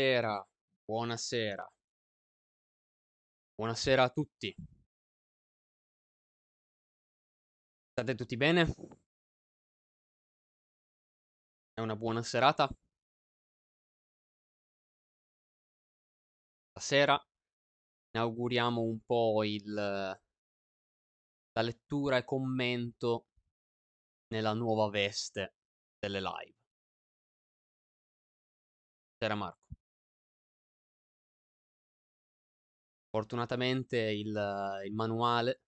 Buonasera, buonasera. Buonasera a tutti. State tutti bene? È una buona serata? Stasera inauguriamo un po' il, la lettura e commento nella nuova veste delle live. Sera Marco. Fortunatamente il, il manuale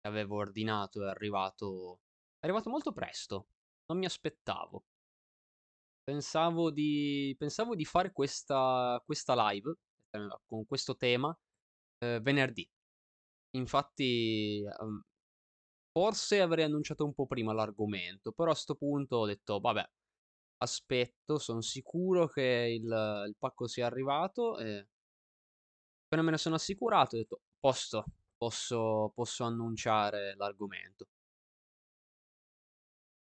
che avevo ordinato è arrivato, è arrivato molto presto. Non mi aspettavo. Pensavo di, pensavo di fare questa, questa live eh, con questo tema eh, venerdì. Infatti, um, forse avrei annunciato un po' prima l'argomento, però a questo punto ho detto, vabbè, aspetto, sono sicuro che il, il pacco sia arrivato e appena me ne sono assicurato ho detto, posto, posso, posso annunciare l'argomento.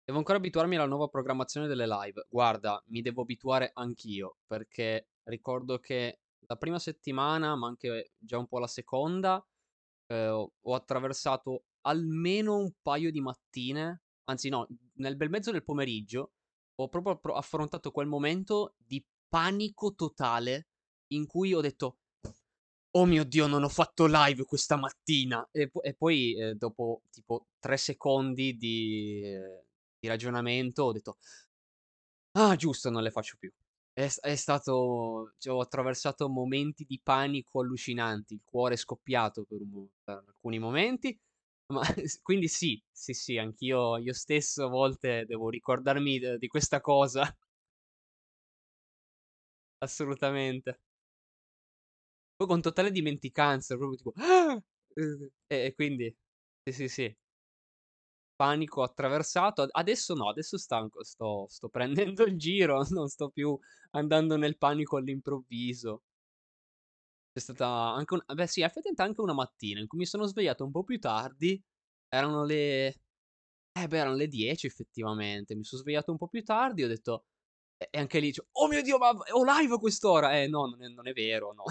Devo ancora abituarmi alla nuova programmazione delle live. Guarda, mi devo abituare anch'io, perché ricordo che la prima settimana, ma anche già un po' la seconda, eh, ho attraversato almeno un paio di mattine, anzi no, nel bel mezzo del pomeriggio, ho proprio affrontato quel momento di panico totale in cui ho detto oh mio Dio, non ho fatto live questa mattina. E, e poi, eh, dopo tipo tre secondi di, eh, di, ragionamento, ho detto, ah, giusto, non le faccio più. È, è stato, cioè, ho attraversato momenti di panico allucinanti, il cuore è scoppiato per, un, per alcuni momenti. Ma quindi sì, sì, sì, anch'io io stesso a volte devo ricordarmi di, di questa cosa. Assolutamente. Poi con totale dimenticanza, proprio tipo... Ah! E, e quindi... Sì, sì, sì. Panico attraversato. Adesso no, adesso stanco, sto, sto prendendo il giro, non sto più andando nel panico all'improvviso. C'è stata anche un... Beh sì, effettivamente anche una mattina in cui mi sono svegliato un po' più tardi. Erano le... Eh beh, erano le 10 effettivamente. Mi sono svegliato un po' più tardi, ho detto... E anche lì, cioè, oh mio Dio, ma ho live a quest'ora! Eh no, non è, non è vero, no.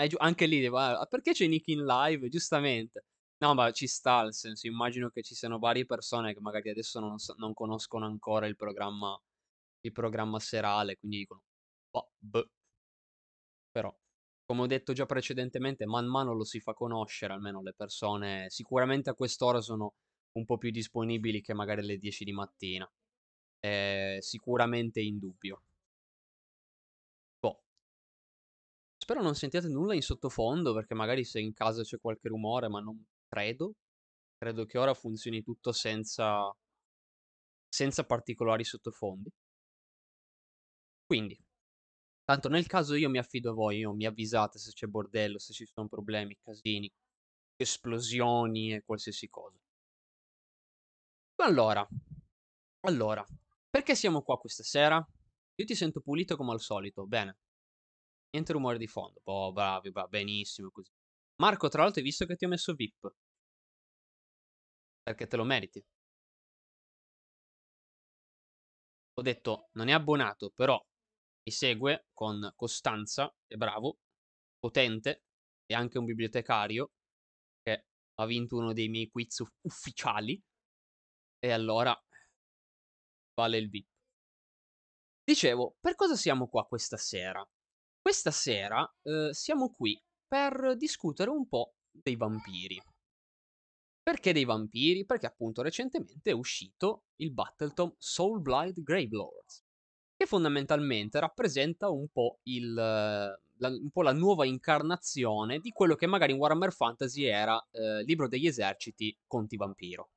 Eh, anche lì, ah, perché c'è Nick in live? Giustamente. No, ma ci sta, nel senso, immagino che ci siano varie persone che magari adesso non, non conoscono ancora il programma, il programma serale, quindi dicono, oh, boh. Però, come ho detto già precedentemente, man mano lo si fa conoscere, almeno le persone sicuramente a quest'ora sono un po' più disponibili che magari alle 10 di mattina. È sicuramente indubbio. Spero non sentiate nulla in sottofondo, perché magari se in casa c'è qualche rumore, ma non credo. Credo che ora funzioni tutto senza, senza particolari sottofondi. Quindi, tanto nel caso io mi affido a voi, io mi avvisate se c'è bordello, se ci sono problemi, casini, esplosioni e qualsiasi cosa. Allora, allora, perché siamo qua questa sera? Io ti sento pulito come al solito, bene. Niente rumore di fondo. Oh, bravi, bravi, benissimo così. Marco, tra l'altro hai visto che ti ho messo VIP? Perché te lo meriti. Ho detto, non è abbonato, però mi segue con costanza, è bravo, potente, e anche un bibliotecario, che ha vinto uno dei miei quiz ufficiali, e allora vale il VIP. Dicevo, per cosa siamo qua questa sera? Questa sera eh, siamo qui per discutere un po' dei vampiri. Perché dei vampiri? Perché appunto recentemente è uscito il Battletome Soulblight Gravelords, che fondamentalmente rappresenta un po', il, la, un po' la nuova incarnazione di quello che magari in Warhammer Fantasy era eh, Libro degli Eserciti Conti Vampiro.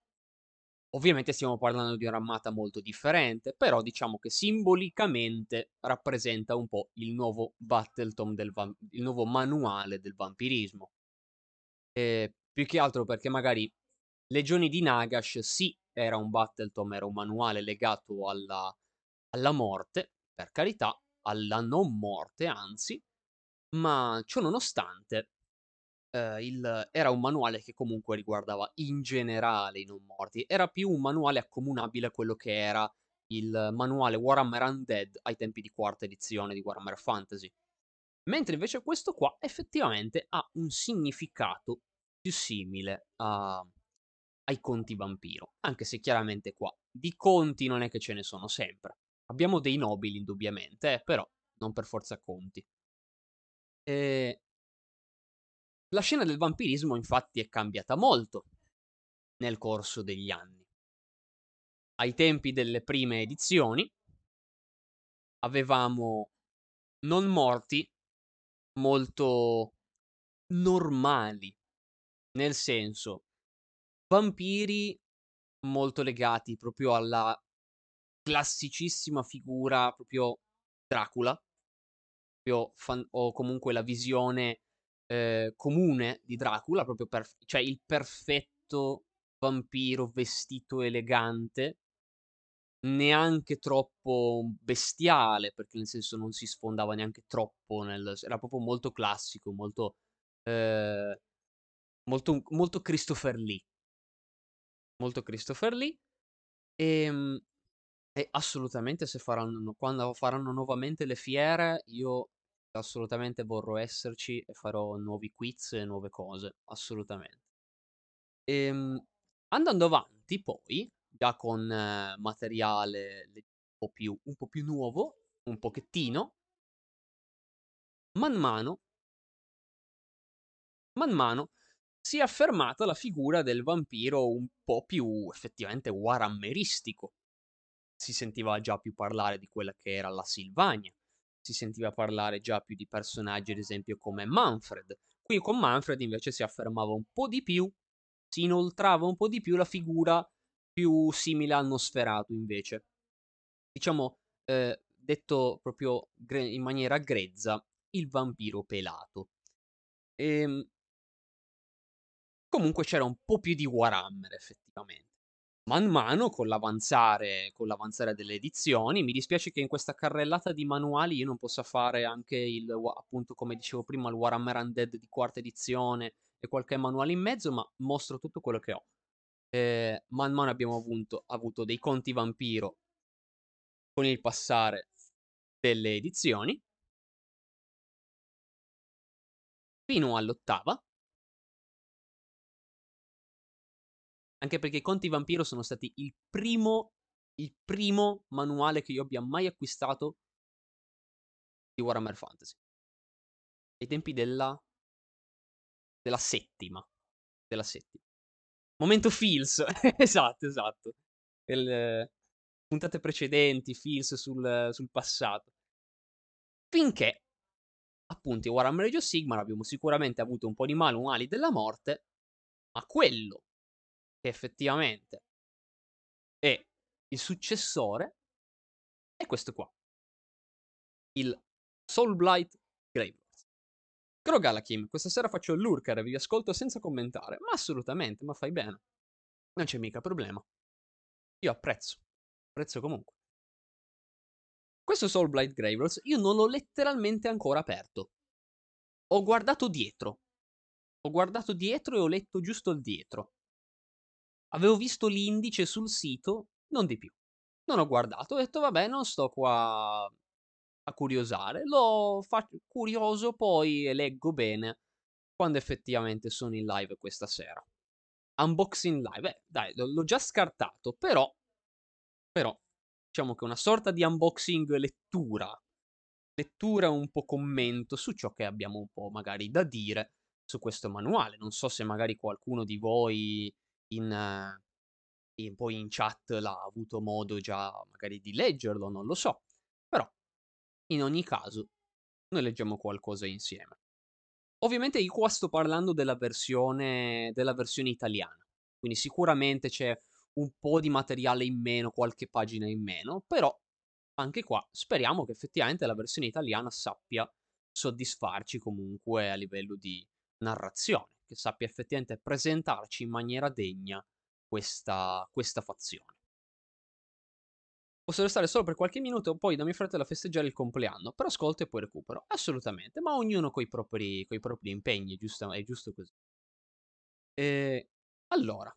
Ovviamente stiamo parlando di un'armata molto differente, però diciamo che simbolicamente rappresenta un po' il nuovo Battletome, del va- il nuovo manuale del vampirismo. E più che altro perché magari Legioni di Nagash sì, era un Battletome, era un manuale legato alla, alla morte, per carità, alla non morte anzi, ma ciò nonostante eh, il, era un manuale che comunque riguardava in generale i non morti, era più un manuale accomunabile a quello che era il manuale Warhammer Undead ai tempi di quarta edizione di Warhammer Fantasy. Mentre invece questo qua effettivamente ha un significato più simile a, ai conti vampiro, anche se chiaramente qua di conti non è che ce ne sono sempre. Abbiamo dei nobili indubbiamente, eh, però non per forza conti. E... La scena del vampirismo infatti è cambiata molto nel corso degli anni. Ai tempi delle prime edizioni avevamo non morti molto normali, nel senso vampiri molto legati proprio alla classicissima figura proprio Dracula, proprio fan- o comunque la visione eh, comune di Dracula, proprio per- cioè il perfetto vampiro vestito elegante, neanche troppo bestiale, perché nel senso non si sfondava neanche troppo, nel, era proprio molto classico, molto, eh, molto, molto Christopher Lee. Molto Christopher Lee. E, ehm, e assolutamente se faranno, quando faranno nuovamente le fiere, io assolutamente vorrò esserci e farò nuovi quiz e nuove cose, assolutamente. E, ehm, andando avanti poi, già con eh, materiale un po, più, un po' più nuovo, un pochettino, man mano, man mano si è affermata la figura del vampiro un po' più effettivamente warhammeristico. Si sentiva già più parlare di quella che era la Silvania, si sentiva parlare già più di personaggi, ad esempio, come Manfred. Qui con Manfred invece si affermava un po' di più, si inoltrava un po' di più la figura più simile al Nosferatu, invece. Diciamo, eh, detto proprio in maniera grezza, il vampiro pelato. Ehm, comunque c'era un po' più di Warhammer, effettivamente man mano con l'avanzare, con l'avanzare delle edizioni. Mi dispiace che in questa carrellata di manuali io non possa fare anche il, appunto, come dicevo prima, il Warhammer Undead di quarta edizione e qualche manuale in mezzo, ma mostro tutto quello che ho. Eh, man mano abbiamo avuto, avuto dei conti vampiro con il passare delle edizioni. Fino all'ottava, Anche perché Conti Vampiro sono stati il primo, il primo manuale che io abbia mai acquistato di Warhammer Fantasy. Ai tempi della, della settima. Della settima. Momento Feels. esatto, esatto. El, puntate precedenti, Feels sul, sul passato. Finché, appunto, Warhammer Age of Sigmar abbiamo sicuramente avuto un po' di manuali della morte, ma quello che effettivamente è il successore, è questo qua. Il Soulblight Gravelords. Caro Galakim, questa sera faccio lurker e vi ascolto senza commentare. Ma assolutamente, ma fai bene. Non c'è mica problema. Io apprezzo. Apprezzo comunque. Questo Soulblight Gravelords io non l'ho letteralmente ancora aperto. Ho guardato dietro. Ho guardato dietro e ho letto giusto il dietro. Avevo visto l'indice sul sito, non di più. Non ho guardato, ho detto vabbè, non sto qua a curiosare. Lo faccio curioso, poi leggo bene quando effettivamente sono in live questa sera. Unboxing live, eh, dai, l'ho già scartato, però, però, diciamo che una sorta di unboxing lettura, lettura un po' commento su ciò che abbiamo un po' magari da dire su questo manuale. Non so se magari qualcuno di voi in, in, poi in chat l'ha avuto modo già magari di leggerlo, non lo so. Però, in ogni caso, noi leggiamo qualcosa insieme. Ovviamente io qua sto parlando della versione, della versione italiana, quindi sicuramente c'è un po' di materiale in meno, qualche pagina in meno, però anche qua speriamo che effettivamente la versione italiana sappia soddisfarci comunque a livello di narrazione che sappia effettivamente presentarci in maniera degna questa, questa fazione. Posso restare solo per qualche minuto, poi da mio fratello a festeggiare il compleanno, però ascolto e poi recupero. Assolutamente, ma ognuno con i propri, propri impegni, giusto, è giusto così. E, allora,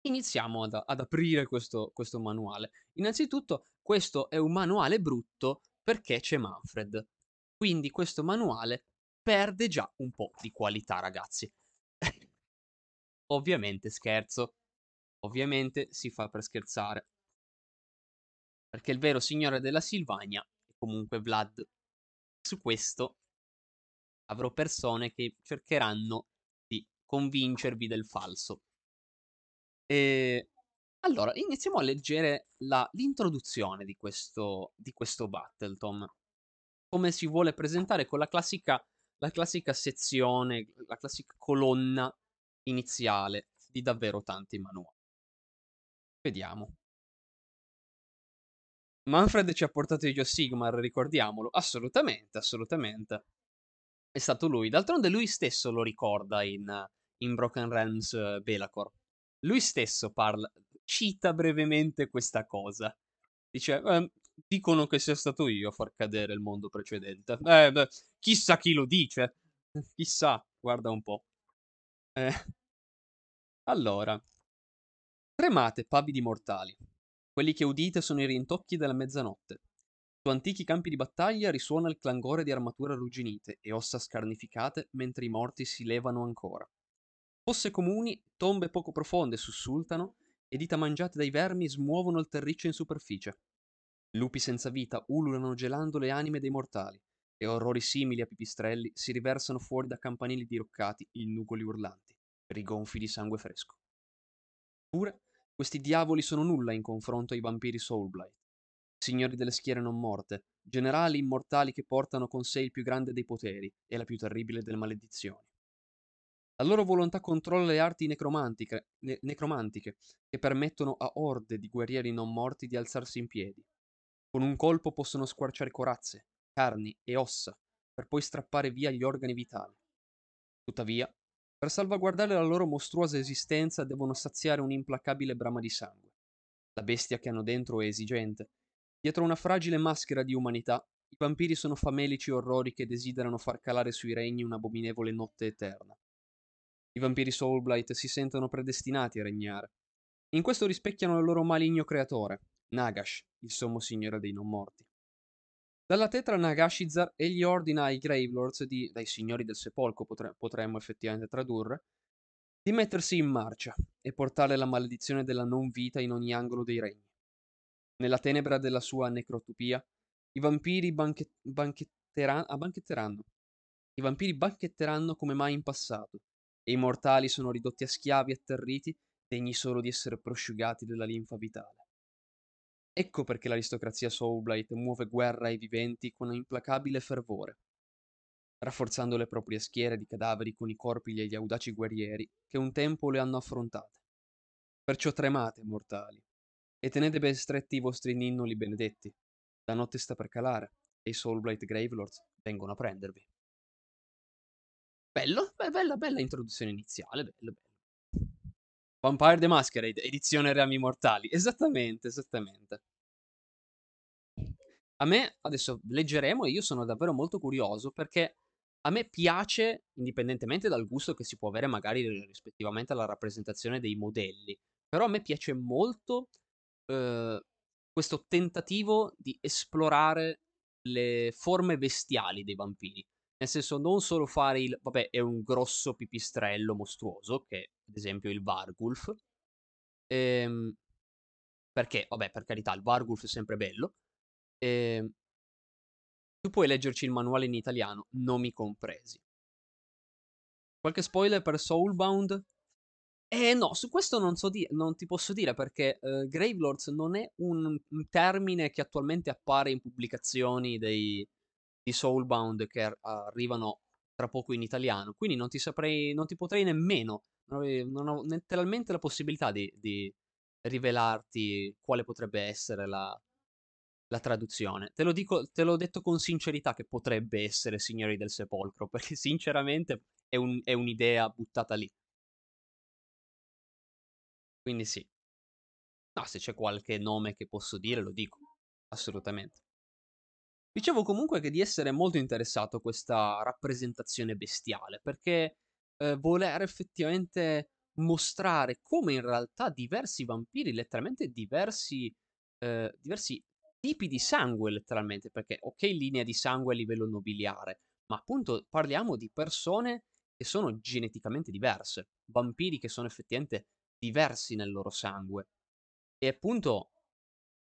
iniziamo ad, ad aprire questo, questo manuale. Innanzitutto, questo è un manuale brutto perché c'è Manfred. Quindi questo manuale perde già un po' di qualità, ragazzi. Ovviamente scherzo. Ovviamente si fa per scherzare. Perché il vero signore della Silvania è comunque Vlad. Su questo avrò persone che cercheranno di convincervi del falso. E allora, iniziamo a leggere la, l'introduzione di questo, di questo Battleton. Come si vuole presentare con la classica, la classica sezione, la classica colonna iniziale di davvero tanti manuali. Vediamo. Manfred ci ha portato of Sigmar, ricordiamolo. Assolutamente, assolutamente. È stato lui. D'altronde lui stesso lo ricorda in, in Broken Realms uh, Belacor. Lui stesso parla, cita brevemente questa cosa. Dice, eh, dicono che sia stato io a far cadere il mondo precedente. Eh, beh, chissà chi lo dice. Chissà, guarda un po'. Eh. Allora. Tremate, pavidi mortali. Quelli che udite sono i rintocchi della mezzanotte. Su antichi campi di battaglia risuona il clangore di armature arrugginite e ossa scarnificate mentre i morti si levano ancora. Fosse comuni, tombe poco profonde sussultano e dita mangiate dai vermi smuovono il terriccio in superficie. Lupi senza vita ululano gelando le anime dei mortali e orrori simili a pipistrelli si riversano fuori da campanili diroccati in nugoli urlanti, rigonfi di sangue fresco. Eppure, questi diavoli sono nulla in confronto ai vampiri Soulblight, signori delle schiere non morte, generali immortali che portano con sé il più grande dei poteri e la più terribile delle maledizioni. La loro volontà controlla le arti necromantiche, ne- necromantiche, che permettono a orde di guerrieri non morti di alzarsi in piedi. Con un colpo possono squarciare corazze, carni e ossa, per poi strappare via gli organi vitali. Tuttavia, per salvaguardare la loro mostruosa esistenza devono saziare un'implacabile brama di sangue. La bestia che hanno dentro è esigente. Dietro una fragile maschera di umanità, i vampiri sono famelici orrori che desiderano far calare sui regni un'abominevole notte eterna. I vampiri Soulblight si sentono predestinati a regnare. In questo rispecchiano il loro maligno creatore, Nagash, il sommo signore dei non morti. Dalla tetra Nagashizar egli ordina ai Gravelords di, dai signori del sepolcro potre, potremmo effettivamente tradurre, di mettersi in marcia e portare la maledizione della non vita in ogni angolo dei regni. Nella tenebra della sua necrotopia, i vampiri banche, banchetteran, ah, banchetteranno. I vampiri banchetteranno come mai in passato, e i mortali sono ridotti a schiavi atterriti, degni solo di essere prosciugati della linfa vitale. Ecco perché l'aristocrazia Soulblight muove guerra ai viventi con implacabile fervore, rafforzando le proprie schiere di cadaveri con i corpi degli audaci guerrieri che un tempo le hanno affrontate. Perciò tremate, mortali, e tenete ben stretti i vostri ninnoli benedetti. La notte sta per calare e i Soulblight Gravelords vengono a prendervi. Bello, bella, bella introduzione iniziale, bello, bello. Vampire the Masquerade, edizione Reami Mortali. Esattamente, esattamente. A me, adesso leggeremo e io sono davvero molto curioso perché a me piace, indipendentemente dal gusto che si può avere magari rispettivamente alla rappresentazione dei modelli, però a me piace molto eh, questo tentativo di esplorare le forme bestiali dei vampiri. Nel senso, non solo fare il... Vabbè, è un grosso pipistrello mostruoso, che ad esempio il Vargulf. Ehm, perché, vabbè, per carità, il Vargulf è sempre bello. Ehm, tu puoi leggerci il manuale in italiano, nomi compresi. Qualche spoiler per Soulbound? Eh no, su questo non, so di- non ti posso dire perché uh, Gravelords non è un, un, termine che attualmente appare in pubblicazioni dei, di Soulbound che arrivano tra poco in italiano, quindi non ti saprei, non ti potrei nemmeno, non ho letteralmente la possibilità di, di rivelarti quale potrebbe essere la, la traduzione. Te lo dico, te l'ho detto con sincerità che potrebbe essere Signori del Sepolcro, perché sinceramente è, un, è un'idea buttata lì. Quindi sì. No, se c'è qualche nome che posso dire, lo dico. Assolutamente. Dicevo comunque che di essere molto interessato a questa rappresentazione bestiale, perché eh, voler effettivamente mostrare come in realtà diversi vampiri, letteralmente diversi, ehm, diversi tipi di sangue letteralmente, perché okay linea di sangue a livello nobiliare, ma appunto parliamo di persone che sono geneticamente diverse, vampiri che sono effettivamente diversi nel loro sangue. E appunto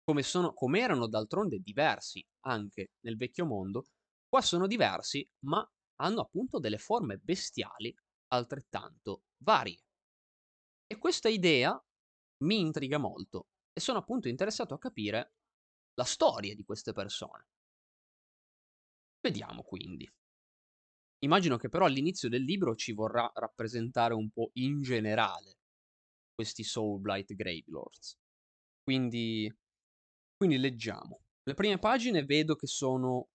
come sono come erano d'altronde diversi anche nel vecchio mondo, qua sono diversi, ma hanno appunto delle forme bestiali altrettanto varie. E questa idea mi intriga molto e sono appunto interessato a capire la storia di queste persone. Vediamo quindi. Immagino che però all'inizio del libro ci vorrà rappresentare un po' in generale questi Soulblight Gravelords. Quindi, quindi leggiamo. Le prime pagine vedo che sono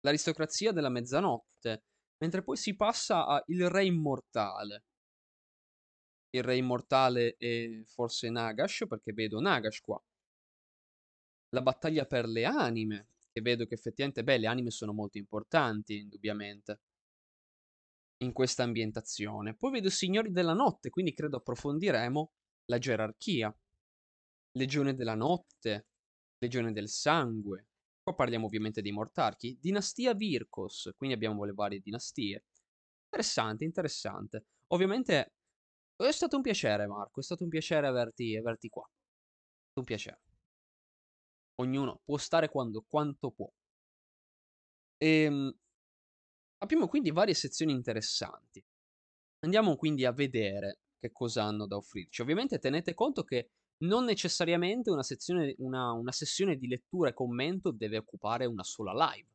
l'aristocrazia della mezzanotte, mentre poi si passa a il re immortale. Il re immortale è forse Nagash, perché vedo Nagash qua. La battaglia per le anime, che vedo che effettivamente, beh, le anime sono molto importanti, indubbiamente, in questa ambientazione. Poi vedo Signori della Notte, quindi credo approfondiremo la gerarchia. Legione della Notte, Legione del Sangue. Qua parliamo ovviamente dei Mortarchi. Dinastia Virkos, quindi abbiamo le varie dinastie. Interessante, interessante. Ovviamente è stato un piacere, Marco. È stato un piacere averti, averti qua. È stato un piacere. Ognuno può stare quando, quanto può. Ehm, abbiamo quindi varie sezioni interessanti. Andiamo quindi a vedere che cosa hanno da offrirci. Ovviamente tenete conto che non necessariamente una, sezione, una, una sessione di lettura e commento deve occupare una sola live.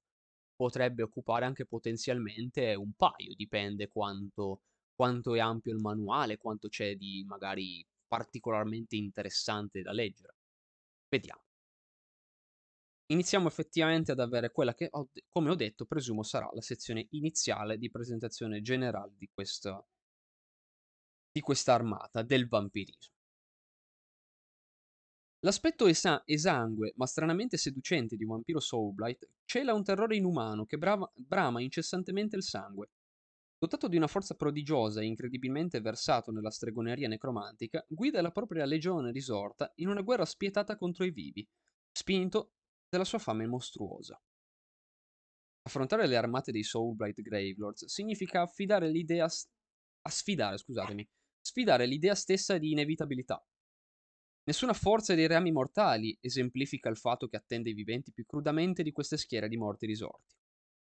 Potrebbe occupare anche potenzialmente un paio, dipende quanto quanto è ampio il manuale, quanto c'è di magari particolarmente interessante da leggere. Vediamo. Iniziamo effettivamente ad avere quella che, ho, come ho detto, presumo sarà la sezione iniziale di presentazione generale di questa, di questa armata del vampirismo. L'aspetto esa- esangue, ma stranamente seducente di vampiro Soulblight cela un terrore inumano che brava- brama incessantemente il sangue, Dotato di una forza prodigiosa e incredibilmente versato nella stregoneria necromantica, guida la propria legione risorta in una guerra spietata contro i vivi, spinto dalla sua fame mostruosa. Affrontare le armate dei Soulblight Gravelords significa affidare l'idea st- a sfidare, scusatemi, sfidare l'idea stessa di inevitabilità. Nessuna forza dei reami mortali esemplifica il fatto che attende i viventi più crudamente di queste schiere di morti risorti.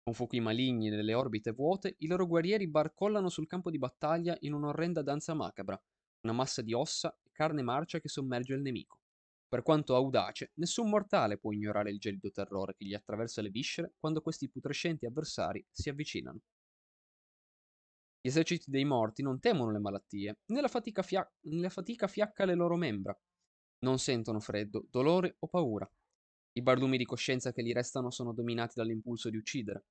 Con fuochi maligni nelle orbite vuote, i loro guerrieri barcollano sul campo di battaglia in un'orrenda danza macabra, una massa di ossa e carne marcia che sommerge il nemico. Per quanto audace, nessun mortale può ignorare il gelido terrore che gli attraversa le viscere quando questi putrescenti avversari si avvicinano. Gli eserciti dei morti non temono le malattie, né la fatica, fia- né la fatica fiacca le loro membra. Non sentono freddo, dolore o paura. I barlumi di coscienza che gli restano sono dominati dall'impulso di uccidere.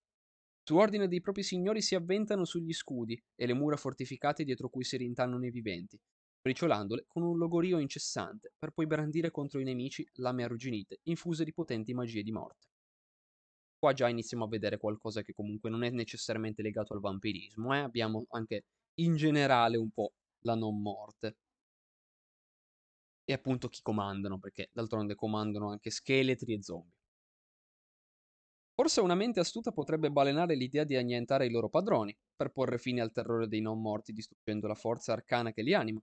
Su ordine dei propri signori si avventano sugli scudi e le mura fortificate dietro cui si rintannano i viventi, briciolandole con un logorio incessante, per poi brandire contro i nemici lame arrugginite, infuse di potenti magie di morte. Qua già iniziamo a vedere qualcosa che comunque non è necessariamente legato al vampirismo, eh? abbiamo anche in generale un po' la non morte e appunto chi comandano, perché d'altronde comandano anche scheletri e zombie. Forse una mente astuta potrebbe balenare l'idea di annientare i loro padroni, per porre fine al terrore dei non morti distruggendo la forza arcana che li anima.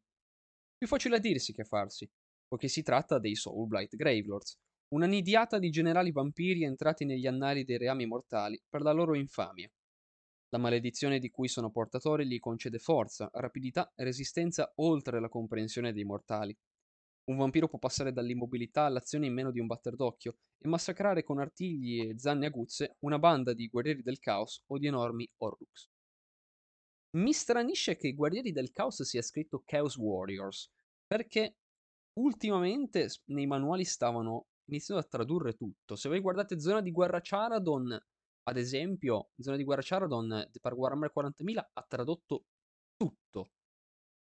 Più facile a dirsi che a farsi, poiché si tratta dei Soulblight Gravelords, una nidiata di generali vampiri entrati negli annali dei reami mortali per la loro infamia. La maledizione di cui sono portatori gli concede forza, rapidità e resistenza oltre la comprensione dei mortali, un vampiro può passare dall'immobilità all'azione in meno di un batter d'occhio e massacrare con artigli e zanne aguzze una banda di guerrieri del caos o di enormi Horrux. Mi stranisce che i guerrieri del caos sia scritto Chaos Warriors, perché ultimamente nei manuali stavano iniziando a tradurre tutto. Se voi guardate Zona di Guerra Charadon, ad esempio, Zona di Guerra Charadon per Warhammer 40.000 ha tradotto tutto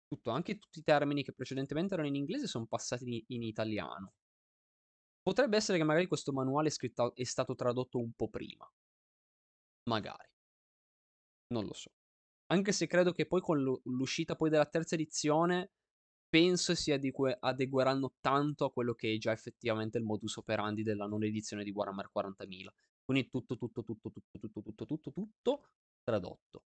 tutto, anche tutti i termini che precedentemente erano in inglese sono passati in, in italiano. Potrebbe essere che magari questo manuale è, scritto, è stato tradotto un po' prima. Magari. Non lo so. Anche se credo che poi con l'uscita poi della terza edizione penso si adegue- adegueranno tanto a quello che è già effettivamente il modus operandi della non edizione di Warhammer 40.000. Quindi tutto, tutto, tutto, tutto, tutto, tutto, tutto, tutto tradotto.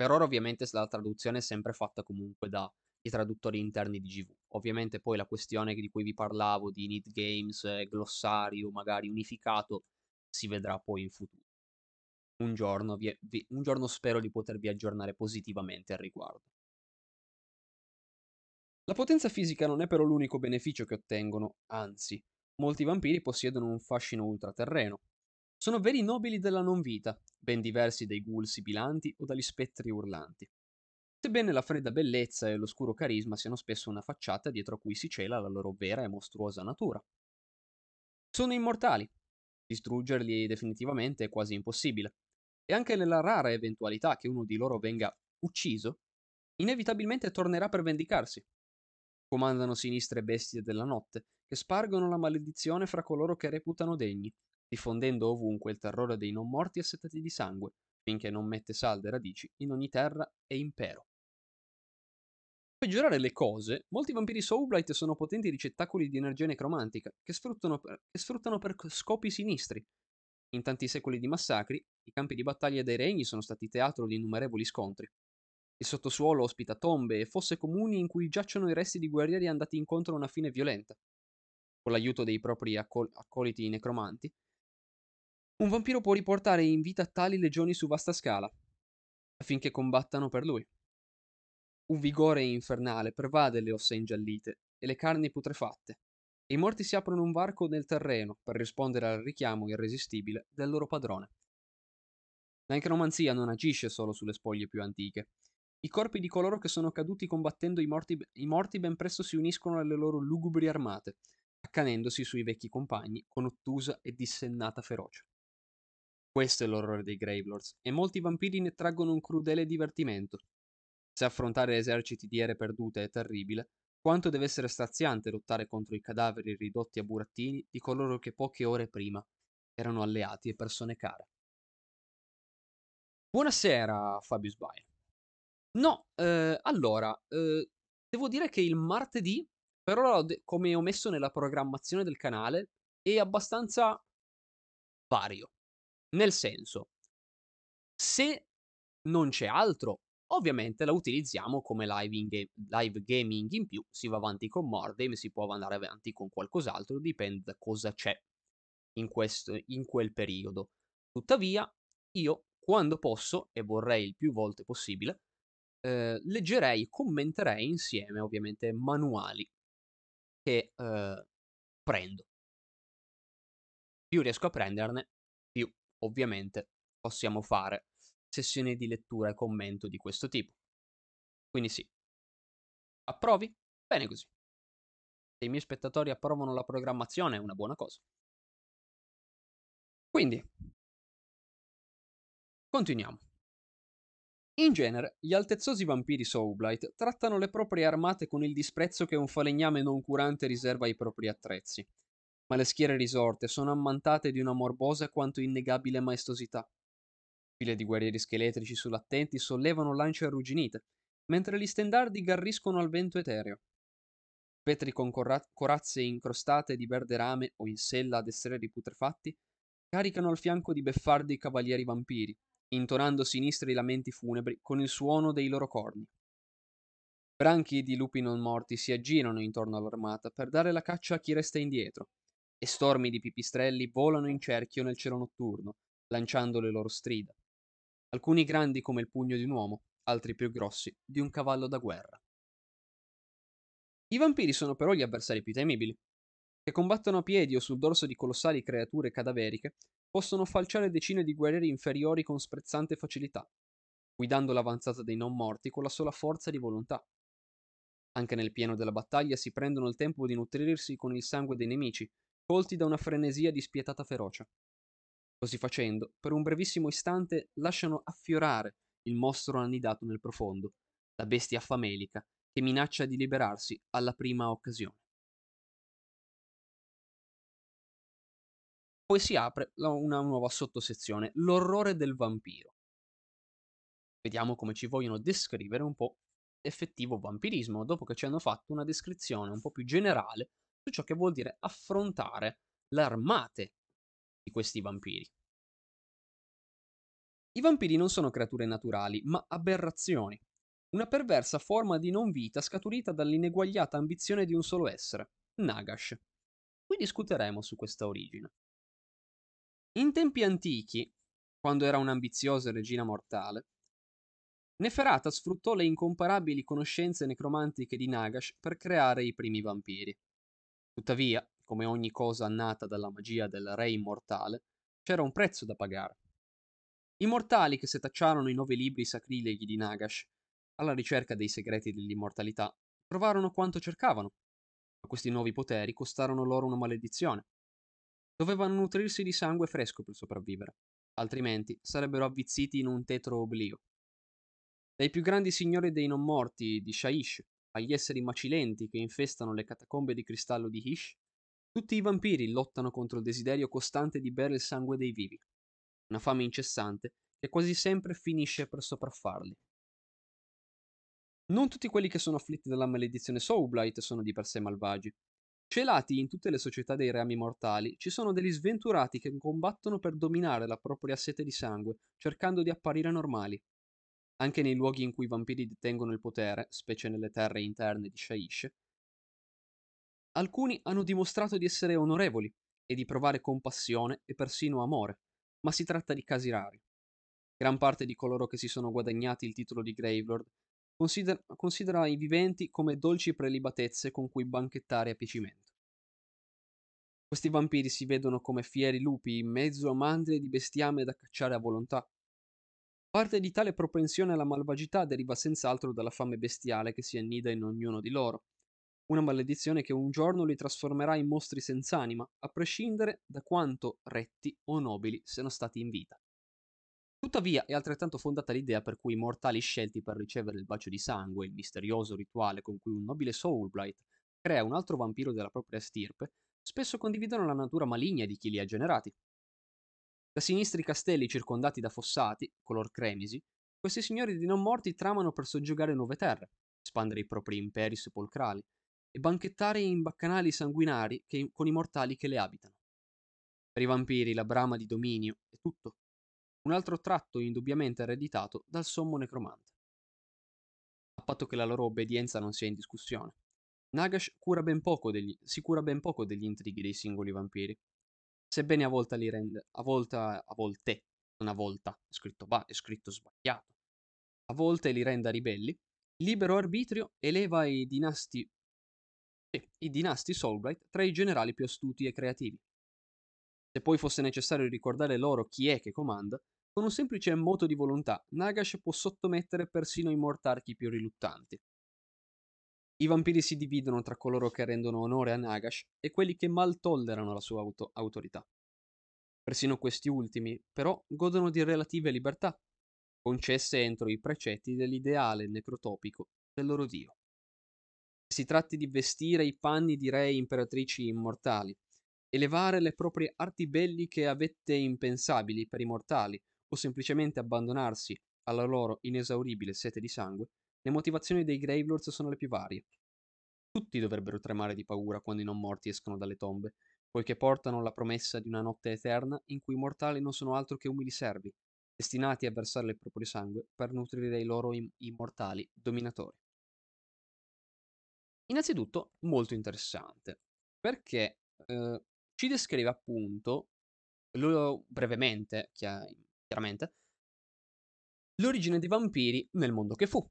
Per ora ovviamente la traduzione è sempre fatta comunque dai traduttori interni di GV. Ovviamente poi la questione di cui vi parlavo di Need Games, glossario magari unificato, si vedrà poi in futuro. Un giorno, vi, vi, un giorno spero di potervi aggiornare positivamente al riguardo. La potenza fisica non è però l'unico beneficio che ottengono, anzi, molti vampiri possiedono un fascino ultraterreno. Sono veri nobili della non vita, ben diversi dai ghoul sibilanti o dagli spettri urlanti. Sebbene la fredda bellezza e l'oscuro carisma siano spesso una facciata dietro cui si cela la loro vera e mostruosa natura. Sono immortali. Distruggerli definitivamente è quasi impossibile. E anche nella rara eventualità che uno di loro venga ucciso, inevitabilmente tornerà per vendicarsi. Comandano sinistre bestie della notte, che spargono la maledizione fra coloro che reputano degni, diffondendo ovunque il terrore dei non morti assetati di sangue, finché non mette salde radici in ogni terra e impero. Per peggiorare le cose, molti vampiri Soulblight sono potenti ricettacoli di energia necromantica che sfruttano, per, che sfruttano per scopi sinistri. In tanti secoli di massacri, i campi di battaglia dei regni sono stati teatro di innumerevoli scontri. Il sottosuolo ospita tombe e fosse comuni in cui giacciono i resti di guerrieri andati incontro a una fine violenta. Con l'aiuto dei propri accol- accoliti necromanti, un vampiro può riportare in vita tali legioni su vasta scala, affinché combattano per lui. Un vigore infernale pervade le ossa ingiallite e le carni putrefatte, e i morti si aprono un varco nel terreno per rispondere al richiamo irresistibile del loro padrone. La necromanzia non agisce solo sulle spoglie più antiche. I corpi di coloro che sono caduti combattendo i morti, i morti ben presto si uniscono alle loro lugubri armate, accanendosi sui vecchi compagni con ottusa e dissennata ferocia. Questo è l'orrore dei Gravelords, e molti vampiri ne traggono un crudele divertimento. Se affrontare eserciti di ere perdute è terribile, quanto deve essere straziante lottare contro i cadaveri ridotti a burattini di coloro che poche ore prima erano alleati e persone care. Buonasera, Fabius Bayer. No, eh, allora, eh, devo dire che il martedì, per ora, come ho messo nella programmazione del canale, è abbastanza vario. Nel senso, se non c'è altro, ovviamente la utilizziamo come live, ga- live gaming in più, si va avanti con Mordheim, si può andare avanti con qualcos'altro, dipende da cosa c'è in, questo, in quel periodo. Tuttavia, io, quando posso, e vorrei il più volte possibile, eh, leggerei, commenterei insieme, ovviamente, manuali che eh, prendo. Più riesco a prenderne, ovviamente possiamo fare sessioni di lettura e commento di questo tipo. Quindi sì. Approvi? Bene così. Se i miei spettatori approvano la programmazione è una buona cosa. Quindi, continuiamo. In genere, gli altezzosi vampiri Soulblight trattano le proprie armate con il disprezzo che un falegname non curante riserva ai propri attrezzi, ma le schiere risorte sono ammantate di una morbosa quanto innegabile maestosità. File di guerrieri scheletrici sull'attenti sollevano lance arrugginite, mentre gli stendardi garriscono al vento etereo. Petri con corra- corazze incrostate di verde rame o in sella ad estreri putrefatti caricano al fianco di beffardi cavalieri vampiri, intonando sinistri lamenti funebri con il suono dei loro corni. Branchi di lupi non morti si aggirano intorno all'armata per dare la caccia a chi resta indietro, e stormi di pipistrelli volano in cerchio nel cielo notturno, lanciando le loro strida. Alcuni grandi come il pugno di un uomo, altri più grossi di un cavallo da guerra. I vampiri sono però gli avversari più temibili, che combattono a piedi o sul dorso di colossali creature cadaveriche, possono falciare decine di guerrieri inferiori con sprezzante facilità, guidando l'avanzata dei non morti con la sola forza di volontà. Anche nel pieno della battaglia si prendono il tempo di nutrirsi con il sangue dei nemici, colti da una frenesia di spietata ferocia. Così facendo, per un brevissimo istante lasciano affiorare il mostro annidato nel profondo, la bestia famelica che minaccia di liberarsi alla prima occasione. Poi si apre una nuova sottosezione, l'orrore del vampiro. Vediamo come ci vogliono descrivere un po' l'effettivo vampirismo, dopo che ci hanno fatto una descrizione un po' più generale ciò che vuol dire affrontare l'armate di questi vampiri. I vampiri non sono creature naturali, ma aberrazioni, una perversa forma di non vita scaturita dall'ineguagliata ambizione di un solo essere, Nagash. Qui discuteremo su questa origine. In tempi antichi, quando era un'ambiziosa regina mortale, Neferata sfruttò le incomparabili conoscenze necromantiche di Nagash per creare i primi vampiri. Tuttavia, come ogni cosa nata dalla magia del re immortale, c'era un prezzo da pagare. I mortali che setacciarono i nove libri sacrileghi di Nagash, alla ricerca dei segreti dell'immortalità, trovarono quanto cercavano, ma questi nuovi poteri costarono loro una maledizione. Dovevano nutrirsi di sangue fresco per sopravvivere, altrimenti sarebbero avvizziti in un tetro oblio. Dai più grandi signori dei non morti di Shaish agli esseri macilenti che infestano le catacombe di cristallo di Hish, tutti i vampiri lottano contro il desiderio costante di bere il sangue dei vivi, una fame incessante che quasi sempre finisce per sopraffarli. Non tutti quelli che sono afflitti dalla maledizione Soulblight sono di per sé malvagi. Celati in tutte le società dei rami mortali, ci sono degli sventurati che combattono per dominare la propria sete di sangue, cercando di apparire normali. Anche nei luoghi in cui i vampiri detengono il potere, specie nelle terre interne di Shaish, alcuni hanno dimostrato di essere onorevoli e di provare compassione e persino amore, ma si tratta di casi rari. Gran parte di coloro che si sono guadagnati il titolo di Gravelord considera, considera i viventi come dolci prelibatezze con cui banchettare a piacimento. Questi vampiri si vedono come fieri lupi in mezzo a mandrie di bestiame da cacciare a volontà, Parte di tale propensione alla malvagità deriva senz'altro dalla fame bestiale che si annida in ognuno di loro. Una maledizione che un giorno li trasformerà in mostri senz'anima, a prescindere da quanto retti o nobili siano stati in vita. Tuttavia è altrettanto fondata l'idea per cui i mortali scelti per ricevere il bacio di sangue, il misterioso rituale con cui un nobile Soulblight crea un altro vampiro della propria stirpe, spesso condividono la natura maligna di chi li ha generati. Da sinistri castelli circondati da fossati, color cremisi, questi signori di non morti tramano per soggiogare nuove terre, espandere i propri imperi sepolcrali e banchettare in baccanali sanguinari che, con i mortali che le abitano. Per i vampiri la brama di dominio è tutto, un altro tratto indubbiamente ereditato dal sommo necromante. A patto che la loro obbedienza non sia in discussione. Nagash cura degli, si cura ben poco degli intrighi dei singoli vampiri, sebbene a volte li rende, a, volta, a volte, non a volta, è scritto, bah, è scritto sbagliato, a volte li renda ribelli, libero arbitrio eleva i dinasti, eh, i dinasti Soulbright tra i generali più astuti e creativi. Se poi fosse necessario ricordare loro chi è che comanda, con un semplice moto di volontà, Nagash può sottomettere persino i mortarchi più riluttanti. I vampiri si dividono tra coloro che rendono onore a Nagash e quelli che mal tollerano la sua auto- autorità. Persino questi ultimi, però, godono di relative libertà, concesse entro i precetti dell'ideale necrotopico del loro dio. Si tratti di vestire i panni di re e imperatrici immortali, elevare le proprie arti belliche a vette impensabili per i mortali, o semplicemente abbandonarsi alla loro inesauribile sete di sangue, le motivazioni dei Gravelords sono le più varie. Tutti dovrebbero tremare di paura quando i non morti escono dalle tombe, poiché portano la promessa di una notte eterna in cui i mortali non sono altro che umili servi, destinati a versare il proprio sangue per nutrire i loro im- immortali dominatori. Innanzitutto, molto interessante, perché eh, ci descrive appunto, lo, brevemente, chiaramente, l'origine dei vampiri nel mondo che fu,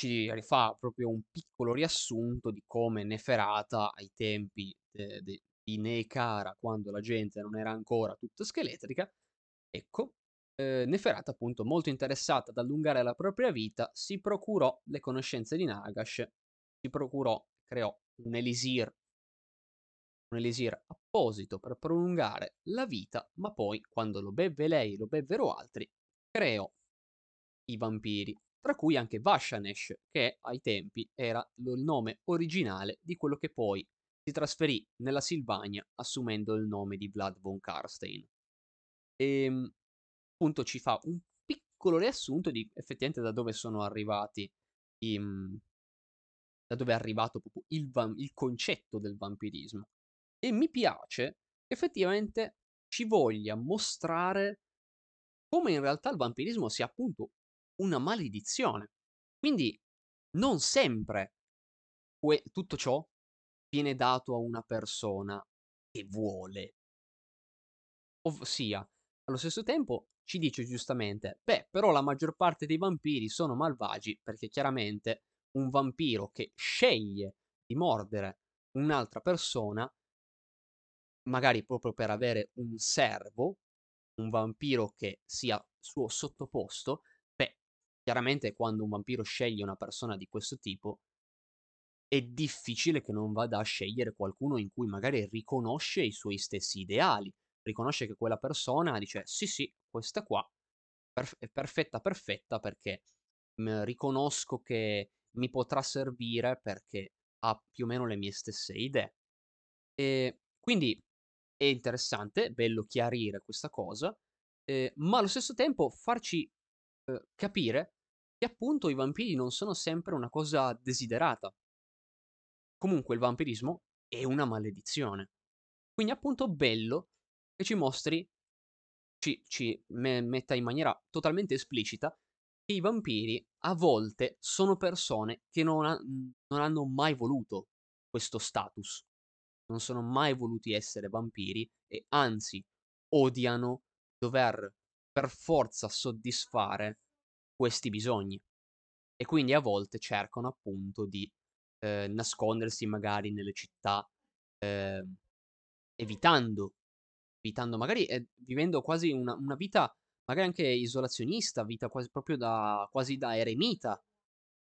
ci rifà proprio un piccolo riassunto di come Neferata ai tempi de, de, di Neekara, quando la gente non era ancora tutta scheletrica, ecco, eh, Neferata appunto molto interessata ad allungare la propria vita, si procurò le conoscenze di Nagash, si procurò, creò un elisir, un elisir apposito per prolungare la vita, ma poi quando lo bevve lei e lo bevvero altri, creò i vampiri tra cui anche Vashanesh, che ai tempi era il nome originale di quello che poi si trasferì nella Silvania assumendo il nome di Vlad von Karstein. E ehm, appunto ci fa un piccolo riassunto di effettivamente da dove sono arrivati i, mhmm, da dove è arrivato proprio il, il concetto del vampirismo. E mi piace che effettivamente ci voglia mostrare come in realtà il vampirismo sia appunto una maledizione. Quindi non sempre que- tutto ciò viene dato a una persona che vuole. Ossia, allo stesso tempo ci dice giustamente, beh, però la maggior parte dei vampiri sono malvagi perché chiaramente un vampiro che sceglie di mordere un'altra persona, magari proprio per avere un servo, un vampiro che sia suo sottoposto, chiaramente quando un vampiro sceglie una persona di questo tipo, è difficile che non vada a scegliere qualcuno in cui magari riconosce i suoi stessi ideali, riconosce che quella persona dice sì sì, questa qua è perfetta perfetta perché mh, riconosco che mi potrà servire perché ha più o meno le mie stesse idee. E quindi è interessante, bello chiarire questa cosa, eh, ma allo stesso tempo farci eh, capire che appunto i vampiri non sono sempre una cosa desiderata. Comunque il vampirismo è una maledizione. Quindi appunto bello che ci mostri, ci, ci me, metta in maniera totalmente esplicita che i vampiri a volte sono persone che non, ha, non hanno mai voluto questo status. Non sono mai voluti essere vampiri e anzi odiano dover per forza soddisfare questi bisogni. E quindi a volte cercano appunto di eh, nascondersi magari nelle città, eh, evitando, evitando magari eh, vivendo quasi una, una, vita magari anche isolazionista, vita quasi proprio da, quasi da eremita,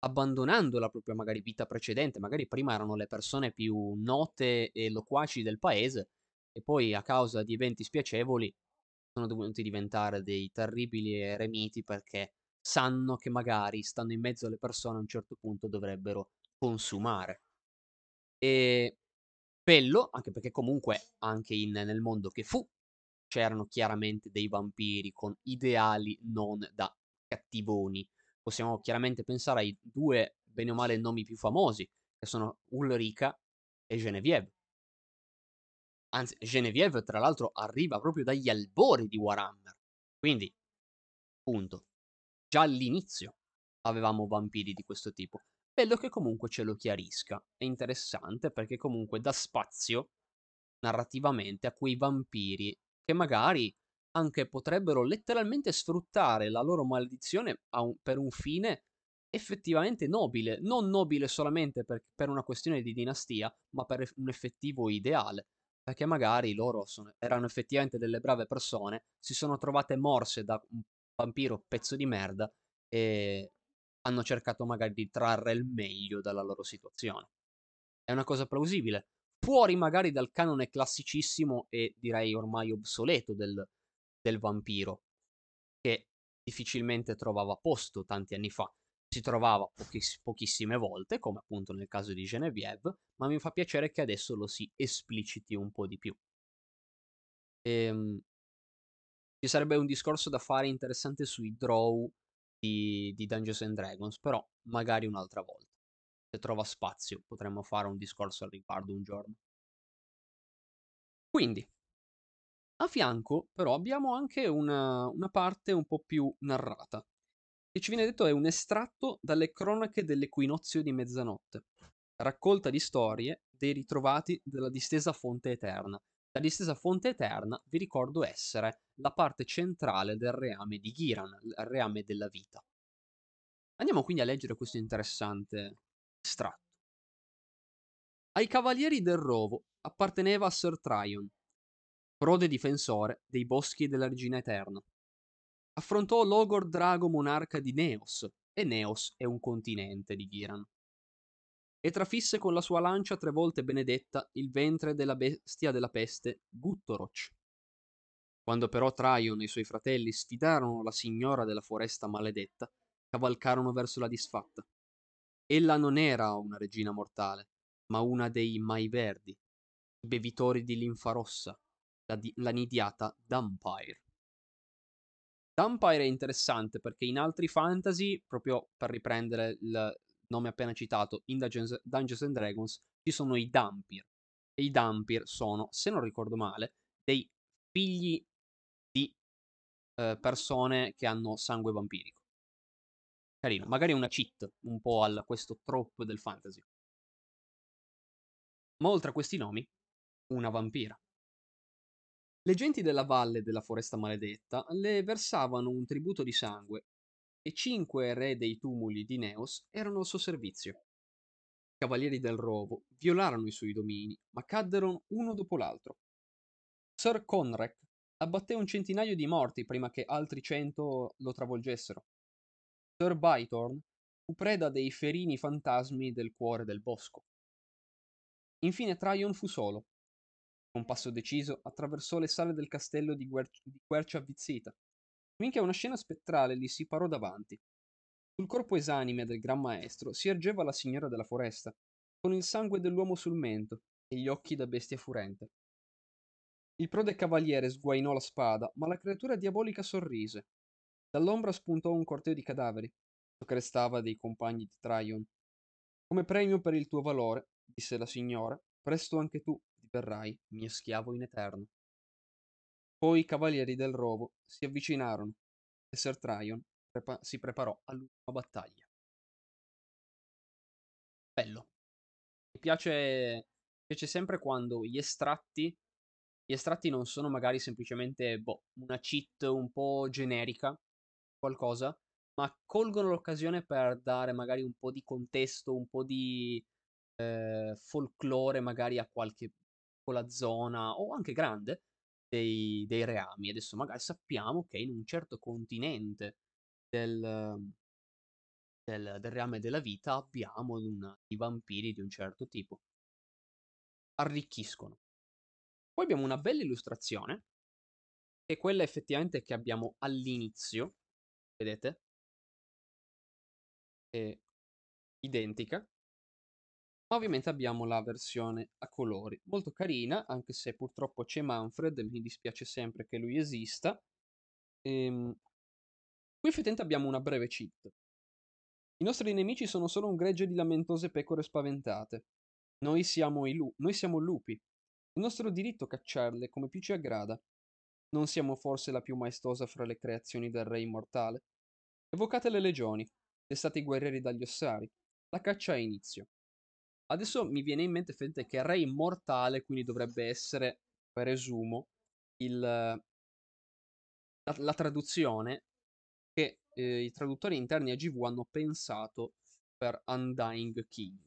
abbandonando la propria magari vita precedente, magari prima erano le persone più note e loquaci del paese e poi a causa di eventi spiacevoli sono dovuti diventare dei terribili eremiti perché sanno che magari stando in mezzo alle persone a un certo punto dovrebbero consumare. E bello, anche perché comunque anche in, nel mondo che fu c'erano chiaramente dei vampiri con ideali non da cattivoni. Possiamo chiaramente pensare ai due, bene o male, nomi più famosi, che sono Ulrika e Genevieve. Anzi, Genevieve, tra l'altro, arriva proprio dagli albori di Warhammer. Quindi, punto. Già all'inizio avevamo vampiri di questo tipo. Bello che comunque ce lo chiarisca. È interessante perché comunque dà spazio narrativamente a quei vampiri che magari anche potrebbero letteralmente sfruttare la loro maledizione un, per un fine effettivamente nobile, non nobile solamente per, per, una questione di dinastia, ma per un effettivo ideale, perché magari loro sono, erano effettivamente delle brave persone, si sono trovate morse da un vampiro pezzo di merda e hanno cercato magari di trarre il meglio dalla loro situazione. È una cosa plausibile, fuori magari dal canone classicissimo e direi ormai obsoleto del, del vampiro, che difficilmente trovava posto tanti anni fa. Si trovava pochiss- pochissime volte, come appunto nel caso di Genevieve, ma mi fa piacere che adesso lo si espliciti un po' di più. Ehm, ci sarebbe un discorso da fare interessante sui draw di, di Dungeons and Dragons, però magari un'altra volta. Se trova spazio potremmo fare un discorso al riguardo un giorno. Quindi, a fianco però abbiamo anche una, una parte un po' più narrata, che ci viene detto è un estratto dalle cronache dell'equinozio di mezzanotte, raccolta di storie dei ritrovati della distesa fonte eterna, la distesa fonte eterna, vi ricordo essere la parte centrale del reame di Ghiran, il reame della vita. Andiamo quindi a leggere questo interessante estratto. Ai Cavalieri del Rovo apparteneva Sir Tryon, prode difensore dei boschi della Regina Eterna. Affrontò l'Ogor Drago monarca di Neos, e Neos è un continente di Ghiran e trafisse con la sua lancia tre volte benedetta il ventre della bestia della peste, Guttoroch. Quando però Traion e i suoi fratelli sfidarono la signora della foresta maledetta, cavalcarono verso la disfatta. Ella non era una regina mortale, ma una dei Mai Verdi, i bevitori di linfa rossa, la, di- la nidiata Dumpire. Dampire è interessante perché in altri fantasy, proprio per riprendere il nome appena citato, in Dungeons, Dungeons and Dragons, ci sono i Dampir. E i Dampir sono, se non ricordo male, dei figli di eh, persone che hanno sangue vampirico. Carino, magari una cheat un po' a questo trope del fantasy. Ma oltre a questi nomi, una vampira. Le genti della valle della foresta maledetta le versavano un tributo di sangue e cinque re dei tumuli di Neos erano al suo servizio. I cavalieri del rovo violarono i suoi domini, ma caddero uno dopo l'altro. Sir Conrek abbatté un centinaio di morti prima che altri cento lo travolgessero. Sir Bythorn fu preda dei ferini fantasmi del cuore del bosco. Infine Traion fu solo, con passo deciso attraversò le sale del castello di, Guer- di Quercia Avvizzita, finché una scena spettrale gli si parò davanti. Sul corpo esanime del Gran Maestro si ergeva la signora della foresta, con il sangue dell'uomo sul mento e gli occhi da bestia furente. Il prode cavaliere sguainò la spada, ma la creatura diabolica sorrise. Dall'ombra spuntò un corteo di cadaveri, ciò che restava dei compagni di Traion. Come premio per il tuo valore, disse la signora, presto anche tu verrai mio schiavo in eterno. Poi i cavalieri del rovo si avvicinarono e Sir Traion prepa- si preparò all'ultima battaglia. Bello. Mi piace, piace sempre quando gli estratti gli estratti non sono magari semplicemente boh, una cheat un po' generica, qualcosa, ma colgono l'occasione per dare magari un po' di contesto, un po' di eh, folklore magari a qualche piccola zona o anche grande dei, dei reami. Adesso magari sappiamo che in un certo continente del, del, del reame della vita abbiamo una, i vampiri di un certo tipo. Arricchiscono. Poi abbiamo una bella illustrazione, che è quella effettivamente che abbiamo all'inizio, vedete? È identica, Ovviamente abbiamo la versione a colori, molto carina, anche se purtroppo c'è Manfred, mi dispiace sempre che lui esista. Ehm... Qui effettivamente abbiamo una breve cheat. I nostri nemici sono solo un gregge di lamentose pecore spaventate. Noi siamo, i lu- noi siamo lupi. Il nostro diritto cacciarle come più ci aggrada. Non siamo forse la più maestosa fra le creazioni del re immortale? Evocate le legioni, testate i guerrieri dagli ossari. La caccia ha inizio. Adesso mi viene in mente effettivamente che Re immortale, quindi dovrebbe essere, presumo, il, la, la traduzione che eh, i traduttori interni a GV hanno pensato per Undying King.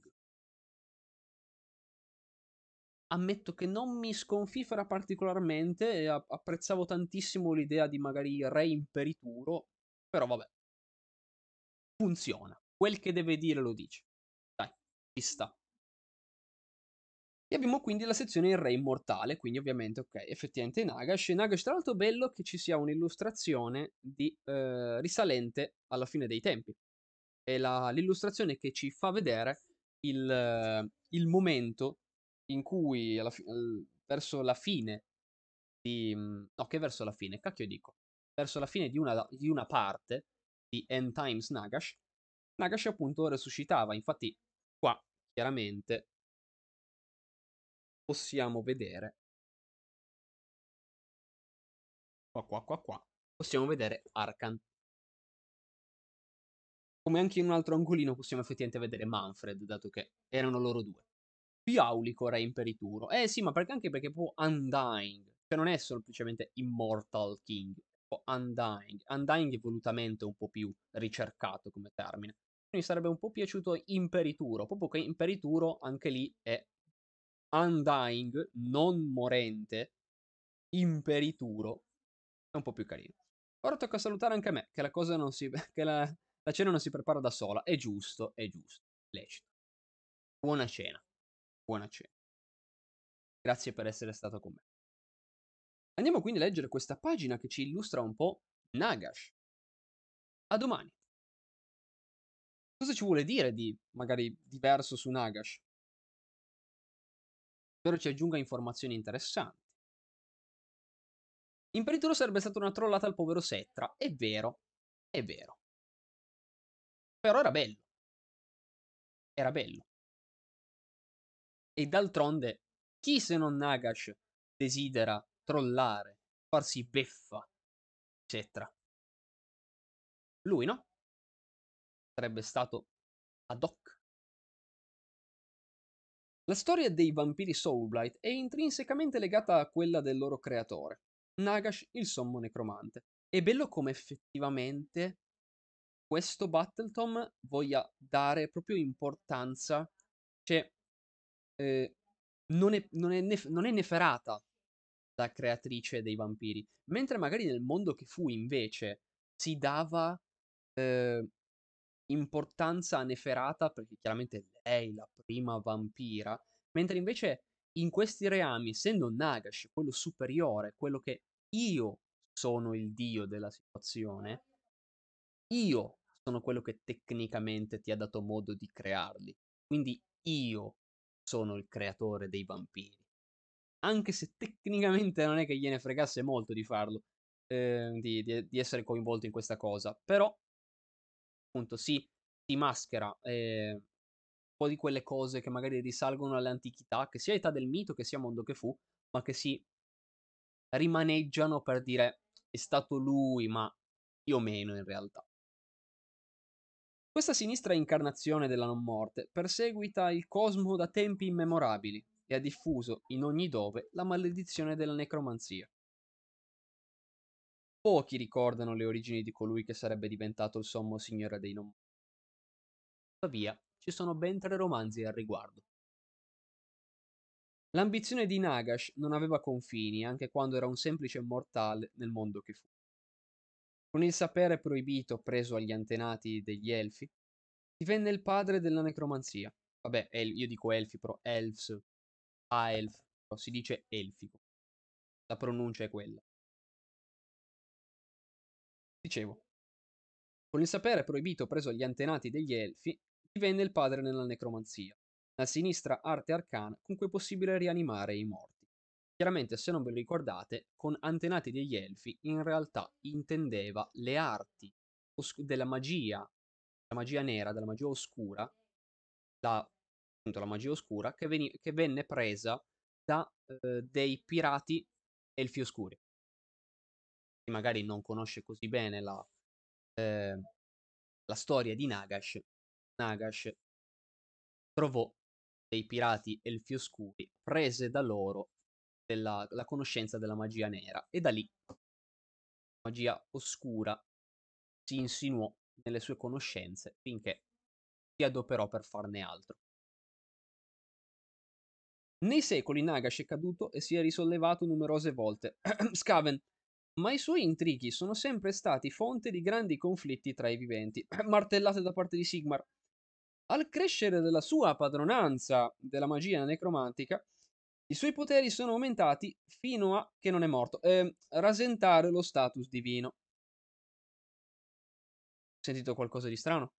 Ammetto che non mi sconfifera particolarmente e apprezzavo tantissimo l'idea di magari Re imperituro, però vabbè. Funziona. Quel che deve dire lo dice. Dai, ci sta. E abbiamo quindi la sezione Il Re Immortale, quindi ovviamente, ok, effettivamente Nagash. Nagash, tra l'altro, bello che ci sia un'illustrazione di, eh, risalente alla fine dei tempi. È la, l'illustrazione che ci fa vedere il, il momento in cui, fi- verso la fine di... No, che verso la fine? Cacchio dico. Verso la fine di una, di una parte di End Times Nagash, Nagash appunto resuscitava. Infatti, qua, chiaramente, possiamo vedere qua qua qua qua. possiamo vedere Arkan come anche in un altro angolino possiamo effettivamente vedere Manfred dato che erano loro due. Più Aulico re imperituro. Eh sì ma perché anche perché può Undying. Cioè non è semplicemente Immortal King o Undying. Undying è volutamente un po' più ricercato come termine. Mi sarebbe un po' piaciuto Imperituro proprio che Imperituro anche lì è Undying, non morente, imperituro, è un po' più carino. Ora tocca salutare anche a me, che la cosa non si... che la, la cena non si prepara da sola. È giusto, è giusto, lecito. Buona cena, buona cena. Grazie per essere stato con me. Andiamo quindi a leggere questa pagina che ci illustra un po' Nagash. A domani. Cosa ci vuole dire di magari diverso su Nagash? Spero ci aggiunga informazioni interessanti. Imperituro sarebbe stata una trollata al povero Settra. È vero, è vero. Però era bello. Era bello. E d'altronde, chi se non Nagash desidera trollare, farsi beffa, eccetera? Lui no? Sarebbe stato ad hoc. La storia dei vampiri Soulblight è intrinsecamente legata a quella del loro creatore, Nagash il sommo necromante. È bello come effettivamente questo Battletom voglia dare proprio importanza, cioè eh, non, è, non, è nef- non è neferata la creatrice dei vampiri, mentre magari nel mondo che fu invece si dava eh, importanza a Neferata perché chiaramente lei la prima vampira, mentre invece in questi reami, essendo Nagash quello superiore, quello che io sono il dio della situazione, io sono quello che tecnicamente ti ha dato modo di crearli. Quindi io sono il creatore dei vampiri. Anche se tecnicamente non è che gliene fregasse molto di farlo, eh, di, di, di essere coinvolto in questa cosa, però appunto si, si maschera eh, un po' di quelle cose che magari risalgono all'antichità, che sia età del mito, che sia mondo che fu, ma che si rimaneggiano per dire è stato lui, ma più o meno in realtà. Questa sinistra incarnazione della non morte perseguita il cosmo da tempi immemorabili e ha diffuso in ogni dove la maledizione della necromanzia. Pochi ricordano le origini di colui che sarebbe diventato il sommo signore dei non. Tuttavia, ci sono ben tre romanzi al riguardo. L'ambizione di Nagash non aveva confini anche quando era un semplice mortale nel mondo che fu. Con il sapere proibito preso agli antenati degli Elfi, divenne il padre della necromanzia. Vabbè, el- io dico Elfi, però Elves, Aelf, però si dice Elfico. La pronuncia è quella. Dicevo, con il sapere proibito preso agli antenati degli Elfi, divenne il padre nella necromanzia la sinistra arte arcana con cui è possibile rianimare i morti. Chiaramente, se non ve lo ricordate, con Antenati degli Elfi in realtà intendeva le arti os- della magia, la magia nera, della magia oscura, la, appunto, la magia oscura che, veni- che venne presa da eh, dei pirati elfi oscuri. Magari non conosce così bene la, eh, la storia di Nagash, Nagash trovò dei pirati elfi oscuri prese da loro della, la conoscenza della magia nera e da lì magia oscura si insinuò nelle sue conoscenze finché si adoperò per farne altro. Nei secoli Nagash è caduto e si è risollevato numerose volte. Skaven, ma i suoi intrighi sono sempre stati fonte di grandi conflitti tra i viventi, martellate da parte di Sigmar, al crescere della sua padronanza della magia necromantica, i suoi poteri sono aumentati fino a che non è morto, eh, rasentare lo status divino. Sentito qualcosa di strano?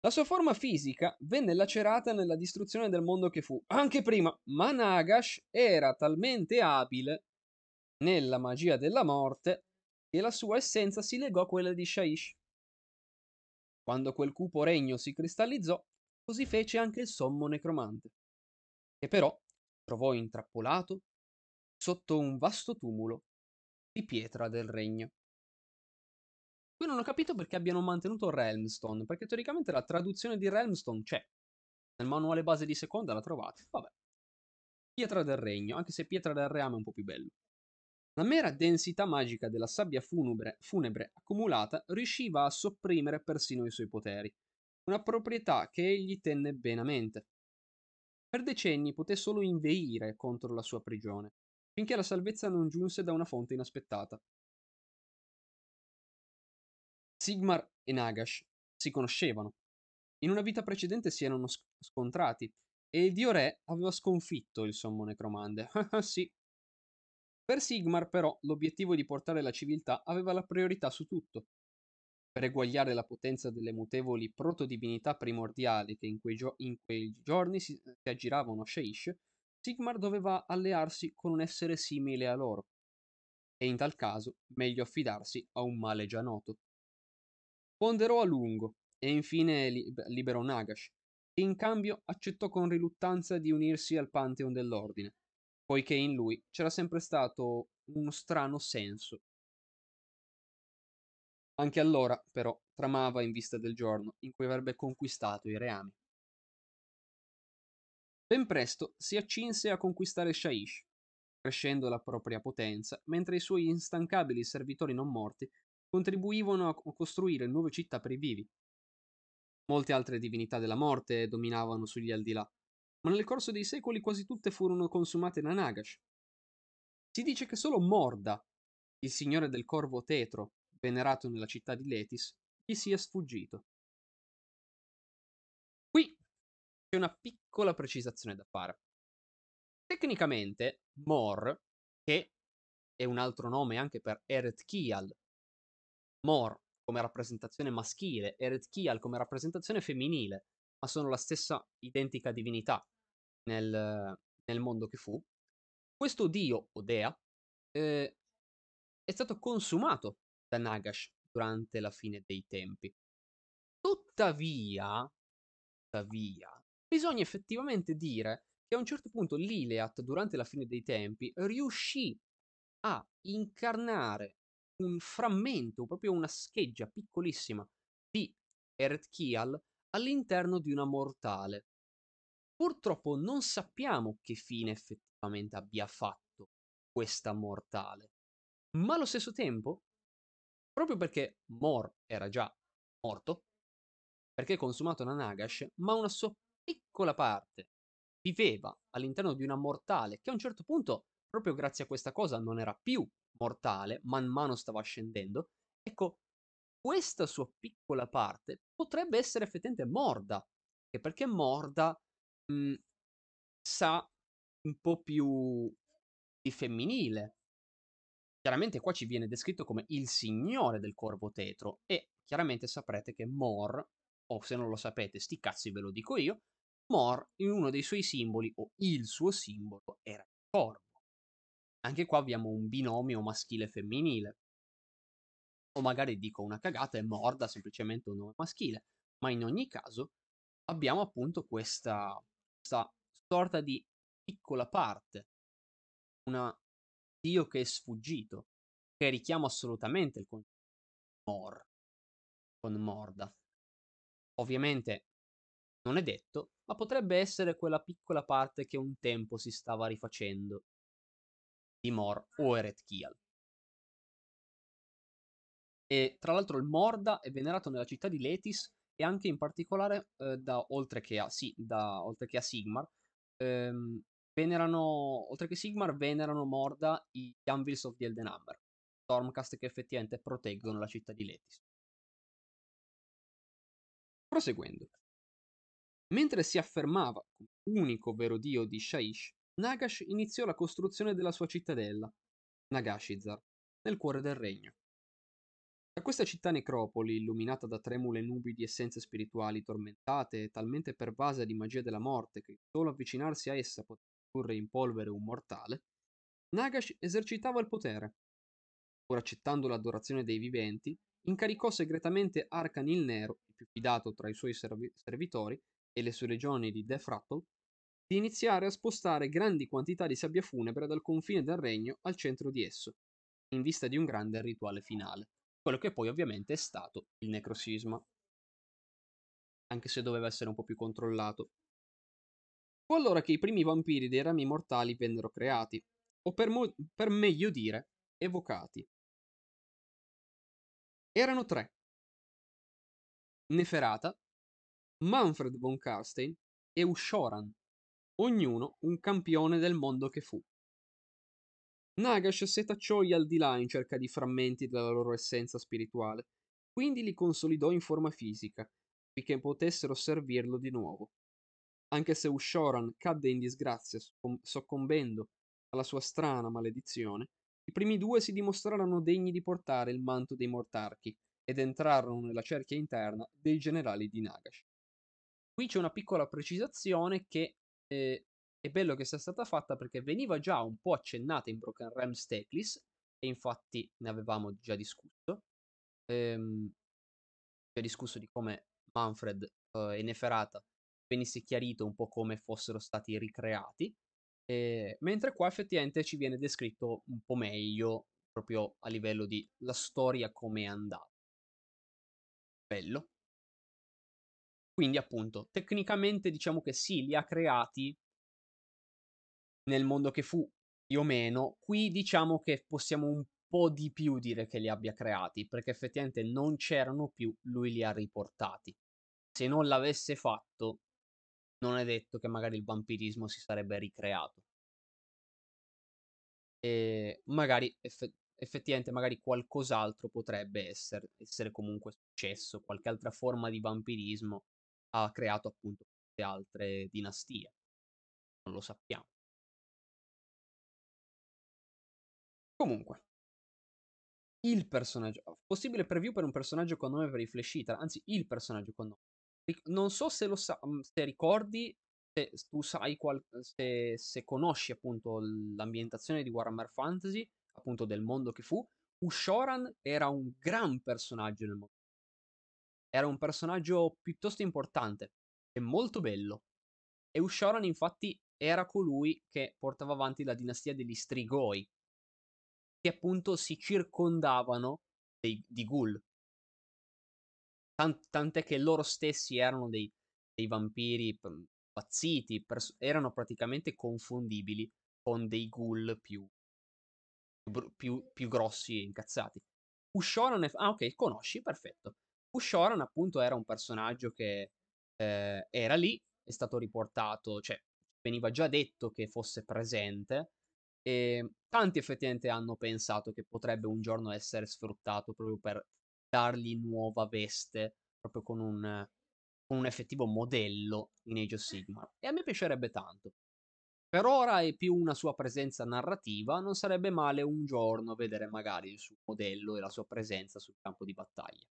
La sua forma fisica venne lacerata nella distruzione del mondo che fu, anche prima, ma Nagash era talmente abile nella magia della morte che la sua essenza si legò a quella di Shaish. Quando quel cupo regno si cristallizzò, così fece anche il sommo necromante, che però trovò intrappolato sotto un vasto tumulo di pietra del regno. Qui non ho capito perché abbiano mantenuto Realmstone, perché teoricamente la traduzione di Realmstone c'è. Nel manuale base di seconda la trovate. Vabbè. Pietra del regno, anche se pietra del reame è un po' più bello. La mera densità magica della sabbia funebre, funebre accumulata riusciva a sopprimere persino i suoi poteri, una proprietà che egli tenne bene a mente. Per decenni poté solo inveire contro la sua prigione, finché la salvezza non giunse da una fonte inaspettata. Sigmar e Nagash si conoscevano. In una vita precedente si erano scontrati e il dio re aveva sconfitto il sommo necromante. sì, per Sigmar, però, l'obiettivo di portare la civiltà aveva la priorità su tutto. Per eguagliare la potenza delle mutevoli protodivinità primordiali che in quei, gio- in quei giorni si, si aggiravano a Shaish, Sigmar doveva allearsi con un essere simile a loro, e in tal caso meglio affidarsi a un male già noto. Ponderò a lungo e infine liberò Nagash, che in cambio accettò con riluttanza di unirsi al Pantheon dell'ordine, poiché in lui c'era sempre stato uno strano senso. Anche allora, però, tramava in vista del giorno in cui avrebbe conquistato i reami. Ben presto si accinse a conquistare Shaish, crescendo la propria potenza, mentre i suoi instancabili servitori non morti contribuivano a costruire nuove città per i vivi. Molte altre divinità della morte dominavano sugli al di là, ma nel corso dei secoli quasi tutte furono consumate da Nagash. Si dice che solo Morda, il signore del corvo tetro, venerato nella città di Letis, gli sia sfuggito. Qui c'è una piccola precisazione da fare. Tecnicamente, Mor, che è un altro nome anche per Eret Kial, Mor come rappresentazione maschile, Eret Kial come rappresentazione femminile, ma sono la stessa identica divinità nel, nel mondo che fu, questo dio o dea eh, è stato consumato da Nagash durante la fine dei tempi. Tuttavia, tuttavia, bisogna effettivamente dire che a un certo punto l'Ileat, durante la fine dei tempi, riuscì a incarnare un frammento, proprio una scheggia piccolissima di Eret Kial all'interno di una mortale. Purtroppo non sappiamo che fine effettivamente abbia fatto questa mortale, ma allo stesso tempo, proprio perché Mor era già morto, perché consumato da Nagash, ma una sua piccola parte viveva all'interno di una mortale che a un certo punto, proprio grazie a questa cosa, non era più mortale, man mano stava scendendo. Ecco, questa sua piccola parte potrebbe essere effettivamente Morda, che perché Morda mhmm, sa un po' più di femminile. Chiaramente qua ci viene descritto come il signore del corvo tetro e chiaramente saprete che Mor, o se non lo sapete, sti cazzi ve lo dico io, Mor in uno dei suoi simboli, o il suo simbolo, era il corvo. Anche qua abbiamo un binomio maschile-femminile. O magari dico una cagata e Morda semplicemente un nome maschile. Ma in ogni caso abbiamo appunto questa, questa sorta di piccola parte. Una Dio che è sfuggito. Che richiama assolutamente il concetto Mor. Con Morda. Ovviamente non è detto, ma potrebbe essere quella piccola parte che un tempo si stava rifacendo di Mor o Eret Kial. E tra l'altro il Morda è venerato nella città di Letis e anche in particolare eh, da, oltre, che a, sì, da, oltre che a Sigmar, ehm, venerano, oltre che Sigmar, venerano Morda gli Anvils of the Elden Hammer, Stormcast che effettivamente proteggono la città di Letis. Proseguendo. Mentre si affermava unico vero dio di Shaish, Nagash iniziò la costruzione della sua cittadella, Nagashizar, nel cuore del regno. Da questa città necropoli, illuminata da tremule nubi di essenze spirituali tormentate e talmente pervasa di magia della morte che solo avvicinarsi a essa poteva porre in polvere un mortale, Nagash esercitava il potere. Pur accettando l'adorazione dei viventi, incaricò segretamente Arkan il Nero, il più fidato tra i suoi servi- servitori, e le sue legioni di Death Rattle, di iniziare a spostare grandi quantità di sabbia funebre dal confine del regno al centro di esso, in vista di un grande rituale finale, quello che poi ovviamente è stato il necrosisma, anche se doveva essere un po' più controllato. Fu allora che i primi vampiri dei rami mortali vennero creati, o per, mo- per meglio dire, evocati. Erano tre. Neferata, Manfred von Karstein e Ushoran, ognuno un campione del mondo che fu. Nagash setacciò gli al di là in cerca di frammenti della loro essenza spirituale, quindi li consolidò in forma fisica, affinché potessero servirlo di nuovo. Anche se Ushoran cadde in disgrazia soccombendo alla sua strana maledizione, i primi due si dimostrarono degni di portare il manto dei mortarchi ed entrarono nella cerchia interna dei generali di Nagash. Qui c'è una piccola precisazione che eh, è bello che sia stata fatta perché veniva già un po' accennata in Broken Realms Teclis e infatti ne avevamo già discusso. Ehm, già discusso di come Manfred uh, e Neferata venisse chiarito un po' come fossero stati ricreati, e, mentre qua effettivamente ci viene descritto un po' meglio proprio a livello di la storia come è andata. Bello. Quindi appunto, tecnicamente diciamo che sì, li ha creati nel mondo che fu più o meno. Qui diciamo che possiamo un po' di più dire che li abbia creati, perché effettivamente non c'erano più, lui li ha riportati. Se non l'avesse fatto, non è detto che magari il vampirismo si sarebbe ricreato. E magari eff- effettivamente magari qualcos'altro potrebbe essere, essere comunque successo, qualche altra forma di vampirismo ha creato appunto altre dinastie. Non lo sappiamo. Comunque, il personaggio. Possibile preview per un personaggio con nome per i Flash Eater, anzi il personaggio con nome. Non so se lo sa, mhmm, se ricordi, se tu sai qual, se, se conosci appunto l'ambientazione di Warhammer Fantasy, appunto del mondo che fu, Ushoran era un gran personaggio nel mondo. Era un personaggio piuttosto importante e molto bello. E Ushoran infatti era colui che portava avanti la dinastia degli Strigoi, che appunto si circondavano dei, di ghoul. Tant- tant'è che loro stessi erano dei, dei vampiri pazziti, pers- erano praticamente confondibili con dei ghoul più, più, più grossi e incazzati. Ushoran è... Ah, ok, conosci, perfetto. Ushoran appunto era un personaggio che eh, era lì, è stato riportato, cioè veniva già detto che fosse presente, e ehm, tanti effettivamente hanno pensato che potrebbe un giorno essere sfruttato proprio per dargli nuova veste, proprio con un, con un effettivo modello in Age of Sigmar. E a me piacerebbe tanto. Per ora è più una sua presenza narrativa, non sarebbe male un giorno vedere magari il suo modello e la sua presenza sul campo di battaglia.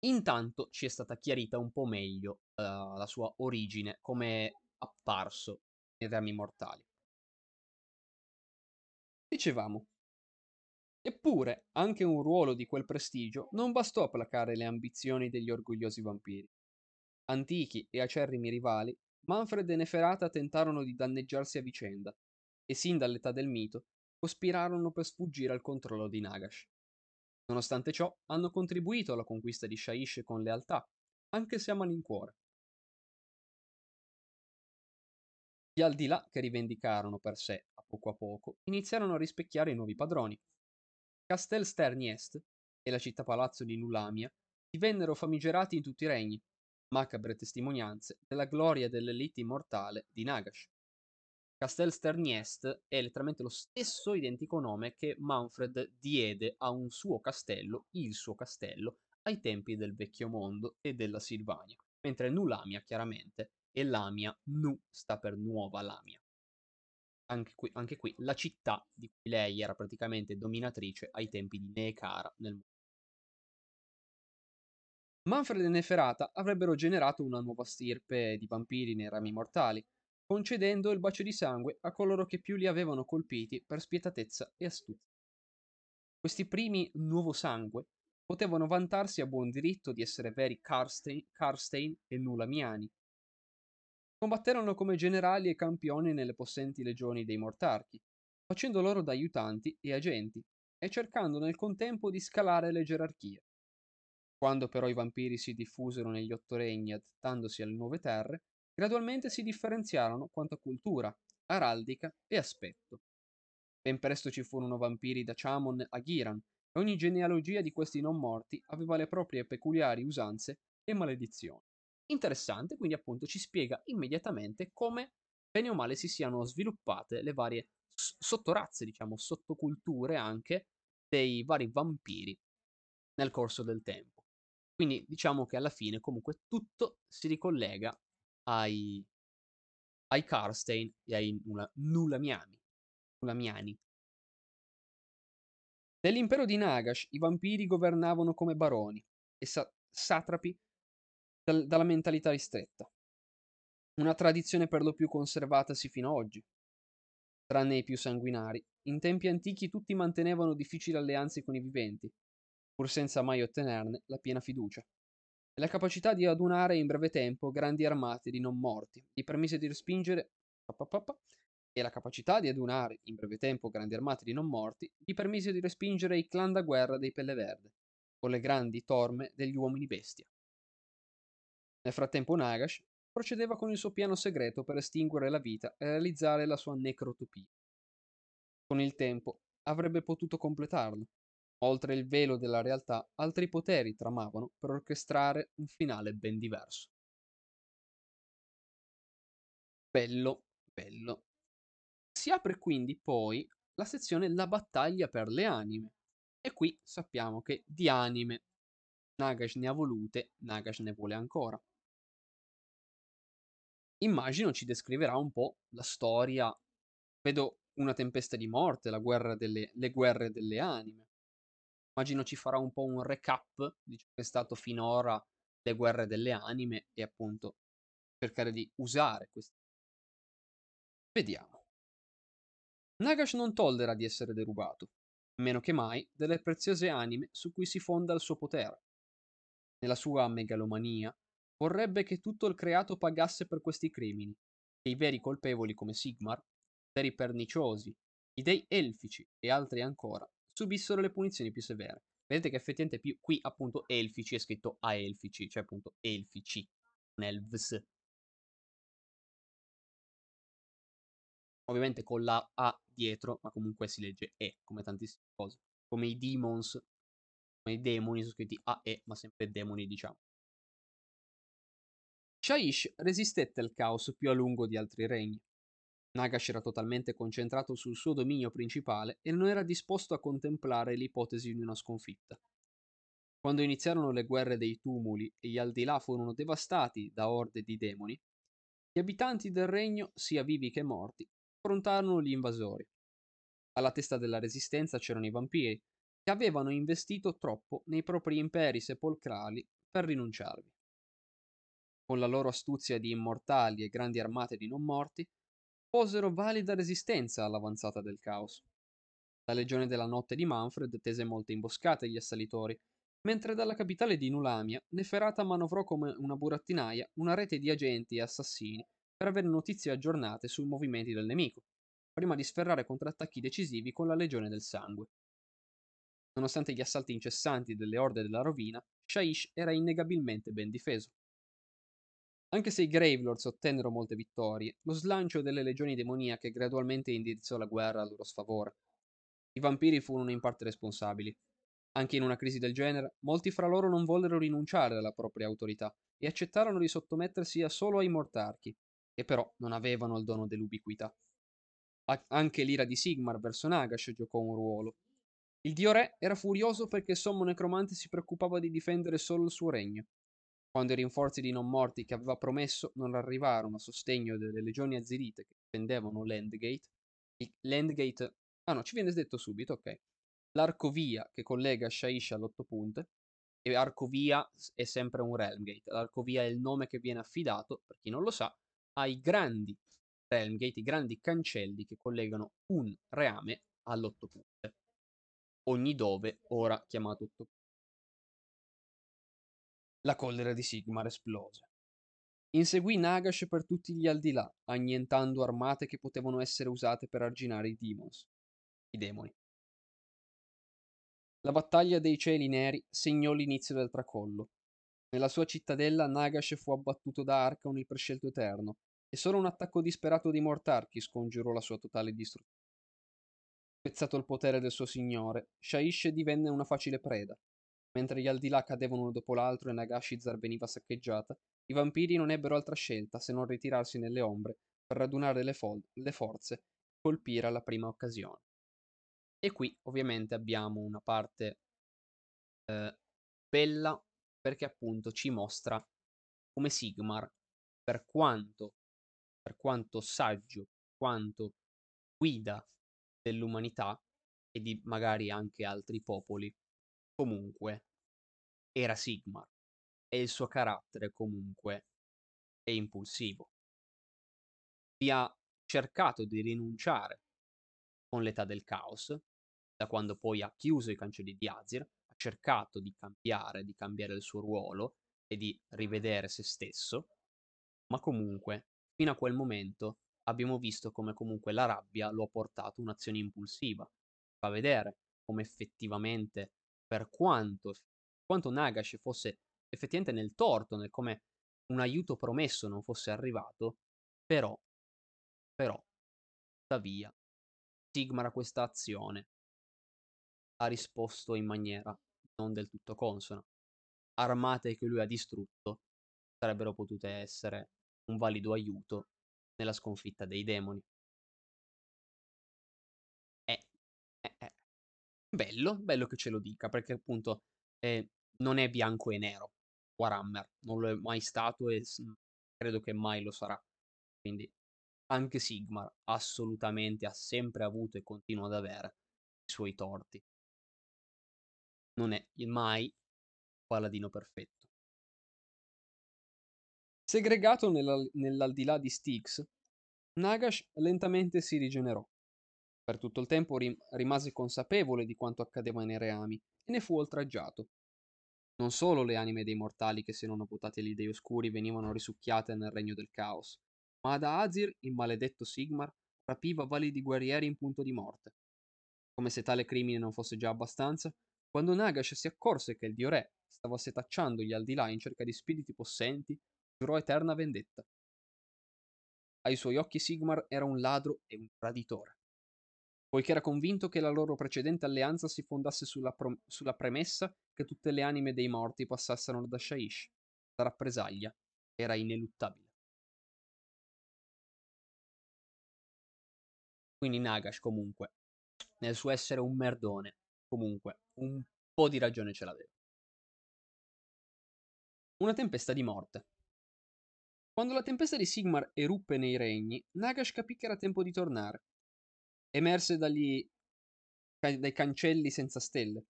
Intanto ci è stata chiarita un po' meglio uh, la sua origine, come è apparso nei Rami Mortali. Dicevamo. Eppure, anche un ruolo di quel prestigio non bastò a placare le ambizioni degli orgogliosi vampiri. Antichi e acerrimi rivali, Manfred e Neferata tentarono di danneggiarsi a vicenda, e sin dall'età del mito cospirarono per sfuggire al controllo di Nagash. Nonostante ciò, hanno contribuito alla conquista di Shaish con lealtà, anche se a malincuore. Gli Aldilà, che rivendicarono per sé, poco a poco, iniziarono a rispecchiare i nuovi padroni. Castel Sterni Est e la città-palazzo di Nulamia divennero famigerati in tutti i regni, macabre testimonianze della gloria dell'elite immortale di Nagash. Castel Sterni Est è letteralmente lo stesso identico nome che Manfred diede a un suo castello, il suo castello, ai tempi del Vecchio Mondo e della Silvania, mentre Nulamia chiaramente e Lamia, Nu sta per Nuova Lamia. Anche qui, anche qui, la città di cui lei era praticamente dominatrice ai tempi di Neekara nel mondo. Manfred e Neferata avrebbero generato una nuova stirpe di vampiri nei rami mortali, concedendo il bacio di sangue a coloro che più li avevano colpiti per spietatezza e astuzia. Questi primi nuovo sangue potevano vantarsi a buon diritto di essere veri Karstein, Karstein e Nulamiani, Combatterono come generali e campioni nelle possenti legioni dei Mortarchi, facendo loro da aiutanti e agenti, e cercando nel contempo di scalare le gerarchie. Quando però i vampiri si diffusero negli otto regni adattandosi alle nuove terre, gradualmente si differenziarono quanto a cultura, araldica e aspetto. Ben presto ci furono vampiri da Chamon a Ghiran, e ogni genealogia di questi non morti aveva le proprie peculiari usanze e maledizioni interessante, quindi appunto ci spiega immediatamente come bene o male si siano sviluppate le varie sottorazze, diciamo, sottoculture anche dei vari vampiri nel corso del tempo. Quindi diciamo che alla fine comunque tutto si ricollega ai, ai Karstein e ai Nulamiani. Nulamiani. Nell'impero di Nagash i vampiri governavano come baroni e sa- satrapi dal, dalla mentalità ristretta. Una tradizione per lo più conservatasi fino ad oggi. tranne i più sanguinari, in tempi antichi tutti mantenevano difficili alleanze con i viventi, pur senza mai ottenerne la piena fiducia. E la capacità di adunare in breve tempo grandi armate di non morti gli permise di respingere e la capacità di adunare in breve tempo grandi armate di non morti gli permise di respingere i clan da guerra dei Pelle Verde, con le grandi torme degli uomini bestia. Nel frattempo Nagash procedeva con il suo piano segreto per estinguere la vita e realizzare la sua necrotopia. Con il tempo avrebbe potuto completarlo. Oltre il velo della realtà, altri poteri tramavano per orchestrare un finale ben diverso. Bello, bello. Si apre quindi poi la sezione La battaglia per le anime. E qui sappiamo che di anime Nagash ne ha volute, Nagash ne vuole ancora immagino ci descriverà un po' la storia. Vedo una tempesta di morte, la guerra delle, le guerre delle anime. Immagino ci farà un po' un recap di ciò che è stato finora le guerre delle anime e appunto cercare di usare queste. Vediamo. Nagash non tollera di essere derubato, meno che mai delle preziose anime su cui si fonda il suo potere. Nella sua megalomania, Vorrebbe che tutto il creato pagasse per questi crimini, e i veri colpevoli come Sigmar, veri perniciosi, i dei elfici e altri ancora, subissero le punizioni più severe. Vedete che effettivamente più, qui appunto elfici è scritto a elfici, cioè appunto elfici, non elves. Ovviamente con la A dietro, ma comunque si legge E, come tantissime cose. Come i demons, come i demoni sono scritti a E, ma sempre demoni diciamo. Shaish resistette al caos più a lungo di altri regni. Nagash era totalmente concentrato sul suo dominio principale e non era disposto a contemplare l'ipotesi di una sconfitta. Quando iniziarono le guerre dei tumuli e gli Aldilà furono devastati da orde di demoni, gli abitanti del regno, sia vivi che morti, affrontarono gli invasori. Alla testa della resistenza c'erano i vampiri, che avevano investito troppo nei propri imperi sepolcrali per rinunciarvi con la loro astuzia di immortali e grandi armate di non morti, posero valida resistenza all'avanzata del caos. La legione della notte di Manfred tese molte imboscate agli assalitori, mentre dalla capitale di Nulamia Neferata manovrò come una burattinaia una rete di agenti e assassini per avere notizie aggiornate sui movimenti del nemico, prima di sferrare contrattacchi decisivi con la Legione del Sangue. Nonostante gli assalti incessanti delle orde della rovina, Shaish era innegabilmente ben difeso. Anche se i Gravelords ottennero molte vittorie, lo slancio delle legioni demoniache gradualmente indirizzò la guerra a loro sfavore. I vampiri furono in parte responsabili. Anche in una crisi del genere, molti fra loro non vollero rinunciare alla propria autorità e accettarono di sottomettersi solo ai mortarchi, che però non avevano il dono dell'ubiquità. anche l'ira di Sigmar verso Nagash giocò un ruolo. Il dio re era furioso perché il sommo necromante si preoccupava di difendere solo il suo regno, quando i rinforzi di non morti che aveva promesso non arrivarono a sostegno delle legioni azirite che difendevano l'Endgate, l'Endgate... Ah no, ci viene detto subito, ok. L'arcovia che collega Shaish all'otto punte, e Arcovia è sempre un Realmgate. L'Arcovia è il nome che viene affidato, per chi non lo sa, ai grandi Realmgate, i grandi cancelli che collegano un reame all'otto punte. Ogni dove, ora chiamato otto punte. La collera di Sigmar esplose. Inseguì Nagash per tutti gli aldilà, annientando armate che potevano essere usate per arginare i demons, i demoni. La battaglia dei cieli neri segnò l'inizio del tracollo. Nella sua cittadella Nagash fu abbattuto da Arcaon il prescelto eterno, e solo un attacco disperato di Mortarchi scongiurò la sua totale distruzione. Spezzato il potere del suo signore, Shaish divenne una facile preda, Mentre gli Aldilà cadevano uno dopo l'altro e Nagashizar veniva saccheggiata, i vampiri non ebbero altra scelta se non ritirarsi nelle ombre per radunare le, fol- le forze e colpire alla prima occasione. E qui ovviamente abbiamo una parte eh, bella perché appunto ci mostra come Sigmar, per quanto, per quanto saggio, quanto guida dell'umanità e di magari anche altri popoli, comunque era Sigmar e il suo carattere comunque è impulsivo. Vi ha cercato di rinunciare con l'età del caos, da quando poi ha chiuso i cancelli di Azir, ha cercato di cambiare, di cambiare il suo ruolo e di rivedere se stesso, ma comunque, fino a quel momento, abbiamo visto come comunque la rabbia lo ha portato un'azione impulsiva. Fa vedere come effettivamente, per quanto, quanto Nagash fosse effettivamente nel torto, nel come un aiuto promesso non fosse arrivato, però, però, tuttavia, Sigmar a questa azione ha risposto in maniera non del tutto consona. Armate che lui ha distrutto sarebbero potute essere un valido aiuto nella sconfitta dei demoni. È, è, è bello, bello che ce lo dica, perché appunto eh, non è bianco e nero. Warhammer non lo è mai stato e credo che mai lo sarà. Quindi anche Sigmar assolutamente ha sempre avuto e continua ad avere i suoi torti. Non è mai paladino perfetto. Segregato nella, nell'aldilà di Styx, Nagash lentamente si rigenerò. Per tutto il tempo rim- rimase consapevole di quanto accadeva nei reami e ne fu oltraggiato. Non solo le anime dei mortali che si erano votati agli dei oscuri venivano risucchiate nel regno del caos, ma da Azir il maledetto Sigmar rapiva validi guerrieri in punto di morte. Come se tale crimine non fosse già abbastanza, quando Nagash si accorse che il dio re stava setacciando gli aldilà in cerca di spiriti possenti, giurò eterna vendetta. Ai suoi occhi Sigmar era un ladro e un traditore, poiché era convinto che la loro precedente alleanza si fondasse sulla, pro- sulla premessa che tutte le anime dei morti passassero da Shaish. La rappresaglia era ineluttabile. Quindi Nagash comunque, nel suo essere un merdone, comunque un po' di ragione ce l'aveva. Una tempesta di morte. Quando la tempesta di Sigmar eruppe nei regni, Nagash capì che era tempo di tornare. Emerse dagli, dai cancelli senza stelle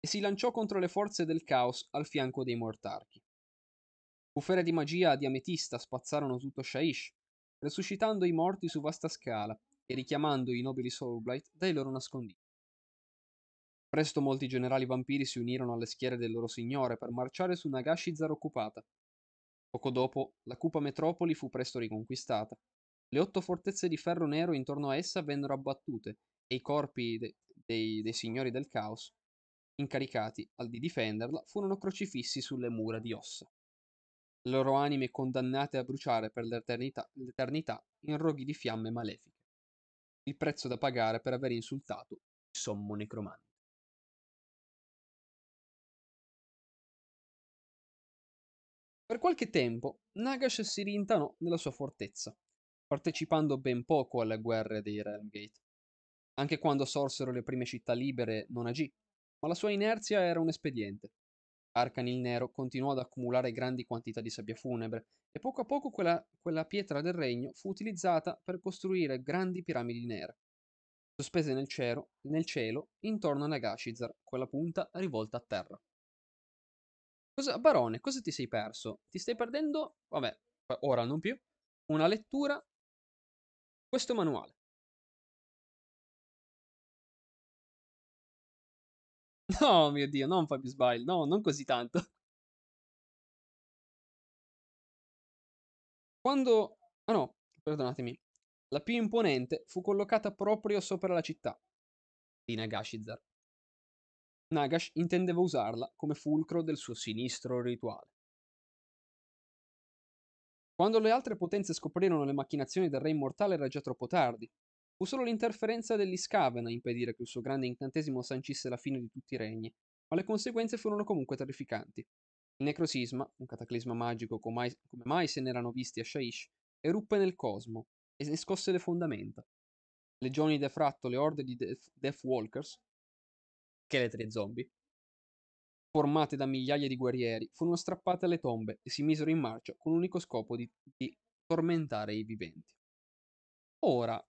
e si lanciò contro le forze del caos al fianco dei mortarchi. Bufere di magia di ametista spazzarono tutto Shaish, resuscitando i morti su vasta scala e richiamando i nobili Soulblight dai loro nascondigli. Presto molti generali vampiri si unirono alle schiere del loro signore per marciare su Nagashizar occupata, Poco dopo, la cupa metropoli fu presto riconquistata. Le otto fortezze di ferro nero intorno a essa vennero abbattute e i corpi de- dei, dei signori del caos, incaricati di difenderla, furono crocifissi sulle mura di ossa. Le loro anime condannate a bruciare per l'eternità, l'eternità in roghi di fiamme malefiche. Il prezzo da pagare per aver insultato il sommo necromante. Per qualche tempo Nagash si rintanò nella sua fortezza, partecipando ben poco alle guerre dei Realmgate. Anche quando sorsero le prime città libere non agì, ma la sua inerzia era un espediente. Arcan il Nero continuò ad accumulare grandi quantità di sabbia funebre e poco a poco quella, quella pietra del regno fu utilizzata per costruire grandi piramidi nere, sospese nel cielo, nel cielo intorno a Nagashizar, quella punta rivolta a terra. Cosa, Barone, cosa ti sei perso? Ti stai perdendo, vabbè, ora non più, una lettura, questo manuale. No, mio Dio, non Fabio Smile, no, non così tanto. Quando... Ah no, perdonatemi. La più imponente fu collocata proprio sopra la città di Nagashizar. Nagash intendeva usarla come fulcro del suo sinistro rituale. Quando le altre potenze scoprirono le macchinazioni del re immortale era già troppo tardi. Fu solo l'interferenza dell'Iscaven a impedire che il suo grande incantesimo sancisse la fine di tutti i regni, ma le conseguenze furono comunque terrificanti. Il necrosisma, un cataclisma magico come mai, se ne erano visti a Shaish, eruppe nel cosmo e ne scosse le fondamenta. Legioni di Defratto, le orde di Deathwalkers, scheletri zombie, formate da migliaia di guerrieri, furono strappate alle tombe e si misero in marcia con l'unico scopo di, di tormentare i viventi. Ora,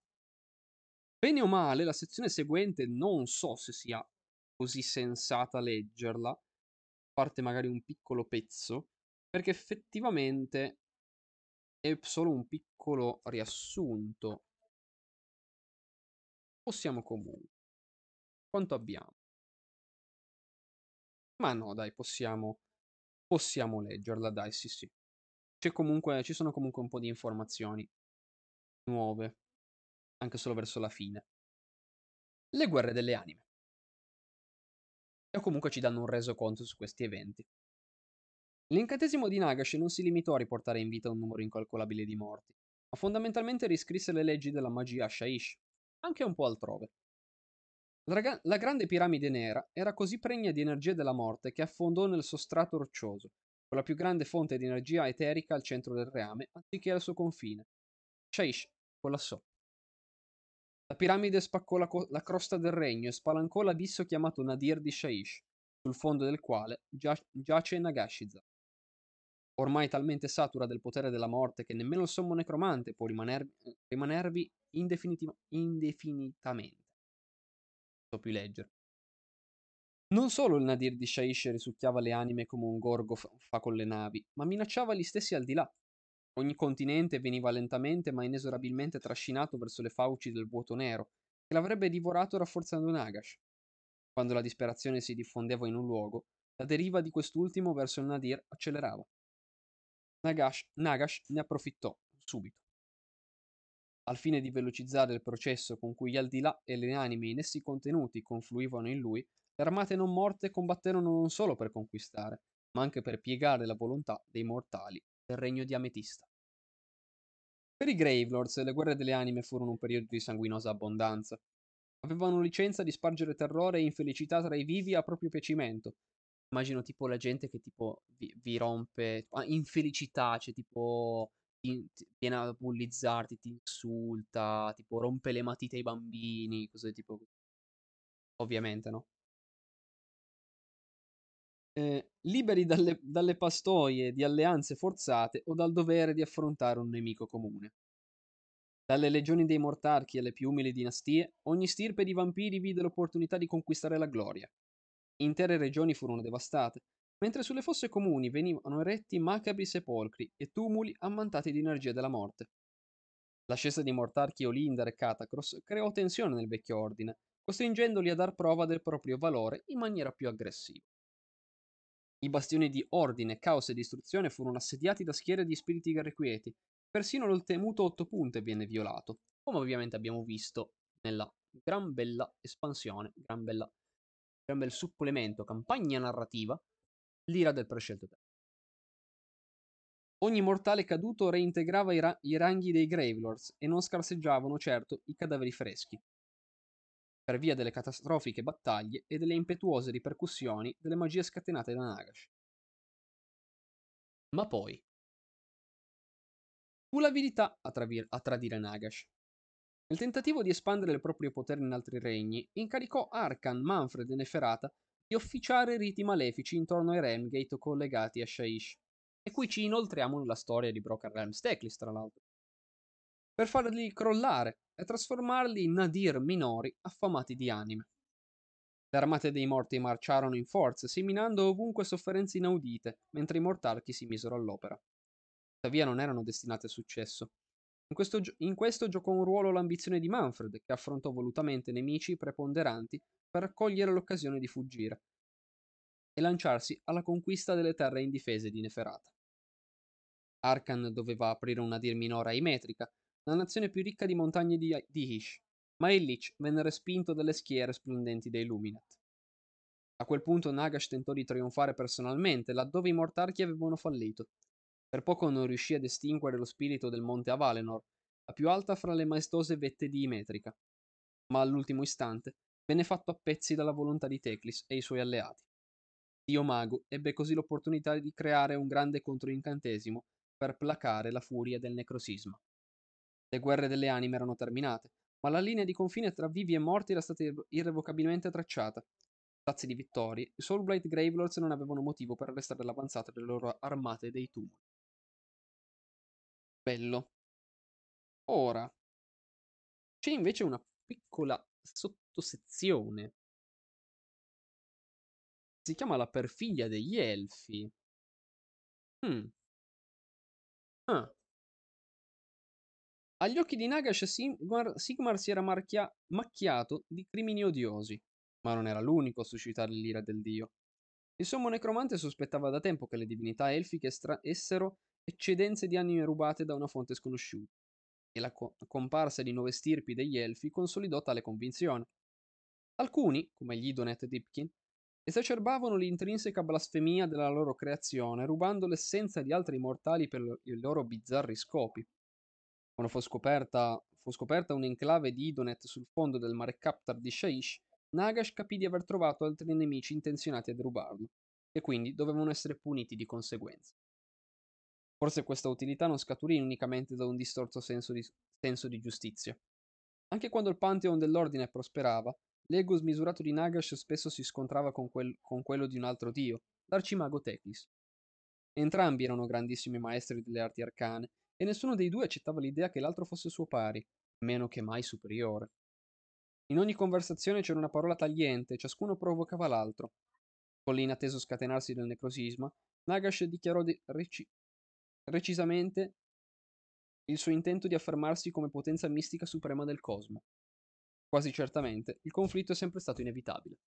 bene o male, la sezione seguente non so se sia così sensata leggerla, a parte magari un piccolo pezzo, perché effettivamente è solo un piccolo riassunto Possiamo comunque. Quanto abbiamo? Ma no, dai, possiamo, possiamo leggerla, dai, sì, sì. Comunque, ci sono comunque un po' di informazioni nuove, anche solo verso la fine. Le guerre delle anime. E comunque ci danno un resoconto su questi eventi. L'incantesimo di Nagash non si limitò a riportare in vita un numero incalcolabile di morti, ma fondamentalmente riscrisse le leggi della magia Shaish, anche un po' altrove. La, grande piramide nera era così pregna di energia della morte che affondò nel sostrato roccioso, con la più grande fonte di energia eterica al centro del reame, anziché al suo confine. Shaish collassò. La piramide spaccò la, co- la, crosta del regno e spalancò l'abisso chiamato Nadir di Shaish, sul fondo del quale gia- giace Nagashizar. Ormai talmente satura del potere della morte che nemmeno il sommo necromante può rimaner- rimanervi indefinitiv- indefinitamente. Più leggere. Non solo il Nadir di Shaish risucchiava le anime come un gorgo fa con le navi, ma minacciava gli stessi al di là. Ogni continente veniva lentamente ma inesorabilmente trascinato verso le fauci del vuoto nero, che l'avrebbe divorato rafforzando Nagash. Quando la disperazione si diffondeva in un luogo, la deriva di quest'ultimo verso il Nadir accelerava. Nagash, Nagash ne approfittò subito. Al fine di velocizzare il processo con cui gli Aldilà e le anime in essi contenuti confluivano in lui, le armate non morte combatterono non solo per conquistare, ma anche per piegare la volontà dei mortali del regno di Ametista. Per i Gravelords le guerre delle anime furono un periodo di sanguinosa abbondanza. Avevano licenza di spargere terrore e infelicità tra i vivi a proprio piacimento, immagino tipo la gente che tipo vi, vi rompe ah, infelicità, cioè tipo ti, ti, viene a bullizzarti, ti insulta, tipo rompe le matite ai bambini, cose tipo Ovviamente, no? Eh, liberi dalle, dalle pastoie di alleanze forzate o dal dovere di affrontare un nemico comune. Dalle legioni dei mortarchi alle più umili dinastie, ogni stirpe di vampiri vide l'opportunità di conquistare la gloria. Intere regioni furono devastate, mentre sulle fosse comuni venivano eretti macabri sepolcri e tumuli ammantati di energia della morte. L'ascesa di mortarchi Olindar e Catacross creò tensione nel vecchio ordine, costringendoli a dar prova del proprio valore in maniera più aggressiva. I bastioni di ordine, caos e distruzione furono assediati da schiere di spiriti irrequieti, persino il temuto otto punte viene violato, come ovviamente abbiamo visto nella gran bella espansione, gran bella gran bel supplemento, campagna narrativa, l'ira del prescelto te. Ogni mortale caduto reintegrava i, ra- i ranghi dei Gravelords e non scarseggiavano certo i cadaveri freschi, per via delle catastrofiche battaglie e delle impetuose ripercussioni delle magie scatenate da Nagash. Ma poi fu l'avidità a, travir- a tradire Nagash. Nel tentativo di espandere il proprio potere in altri regni, incaricò Arkan, Manfred e Neferata di officiare riti malefici intorno ai Remgate collegati a Shaish. E qui ci inoltriamo nella storia di Broken Realms Teclis, tra l'altro. Per farli crollare e trasformarli in nadir minori affamati di anime. Le armate dei morti marciarono in forza, seminando ovunque sofferenze inaudite, mentre i mortarchi si misero all'opera. Tuttavia non erano destinate a successo. In questo, in questo giocò un ruolo l'ambizione di Manfred, che affrontò volutamente nemici preponderanti per cogliere l'occasione di fuggire e lanciarsi alla conquista delle terre indifese di Neferata. Arkan doveva aprire una dir minore ai Metrica, la nazione più ricca di montagne di, di Ish, ma Illich venne respinto dalle schiere splendenti dei Luminat. A quel punto Nagash tentò di trionfare personalmente, laddove i mortarchi avevano fallito, per poco non riuscì ad estinguere lo spirito del monte Avalenor, la più alta fra le maestose vette di Imetrica, ma all'ultimo istante venne fatto a pezzi dalla volontà di Teclis e i suoi alleati. Dio Mago ebbe così l'opportunità di creare un grande controincantesimo per placare la furia del necrosisma. Le guerre delle anime erano terminate, ma la linea di confine tra vivi e morti era stata irrevocabilmente tracciata, Sazi di vittorie, i Soulblight Gravelords non avevano motivo per arrestare l'avanzata delle loro armate dei tumuli. Bello. Ora, c'è invece una piccola sottosezione. Si chiama la perfiglia degli elfi. Hmm. Ah. Agli occhi di Nagash Sigmar, Sigmar si era marchia- macchiato di crimini odiosi, ma non era l'unico a suscitare l'ira del dio. Il sommo necromante sospettava da tempo che le divinità elfiche estra- essero eccedenze di anime rubate da una fonte sconosciuta, e la co- comparsa di nuove stirpi degli elfi consolidò tale convinzione. Alcuni, come gli Idonet e Dipkin, esacerbavano l'intrinseca blasfemia della loro creazione, rubando l'essenza di altri mortali per i loro bizzarri scopi. Quando fu scoperta, fu scoperta un'enclave di Idonet sul fondo del mare Kaptar di Shaish, Nagash capì di aver trovato altri nemici intenzionati a derubarlo, e quindi dovevano essere puniti di conseguenza. Forse questa utilità non scaturì unicamente da un distorto senso di, senso di giustizia. Anche quando il Pantheon dell'ordine prosperava, l'ego smisurato di Nagash spesso si scontrava con, quel, con quello di un altro dio, l'arcimago Tekis. Entrambi erano grandissimi maestri delle arti arcane, e nessuno dei due accettava l'idea che l'altro fosse suo pari, meno che mai superiore. In ogni conversazione c'era una parola tagliente, ciascuno provocava l'altro. Con l'inatteso scatenarsi del necrosisma, Nagash dichiarò di reci- recisamente il suo intento di affermarsi come potenza mistica suprema del cosmo. Quasi certamente, il conflitto è sempre stato inevitabile.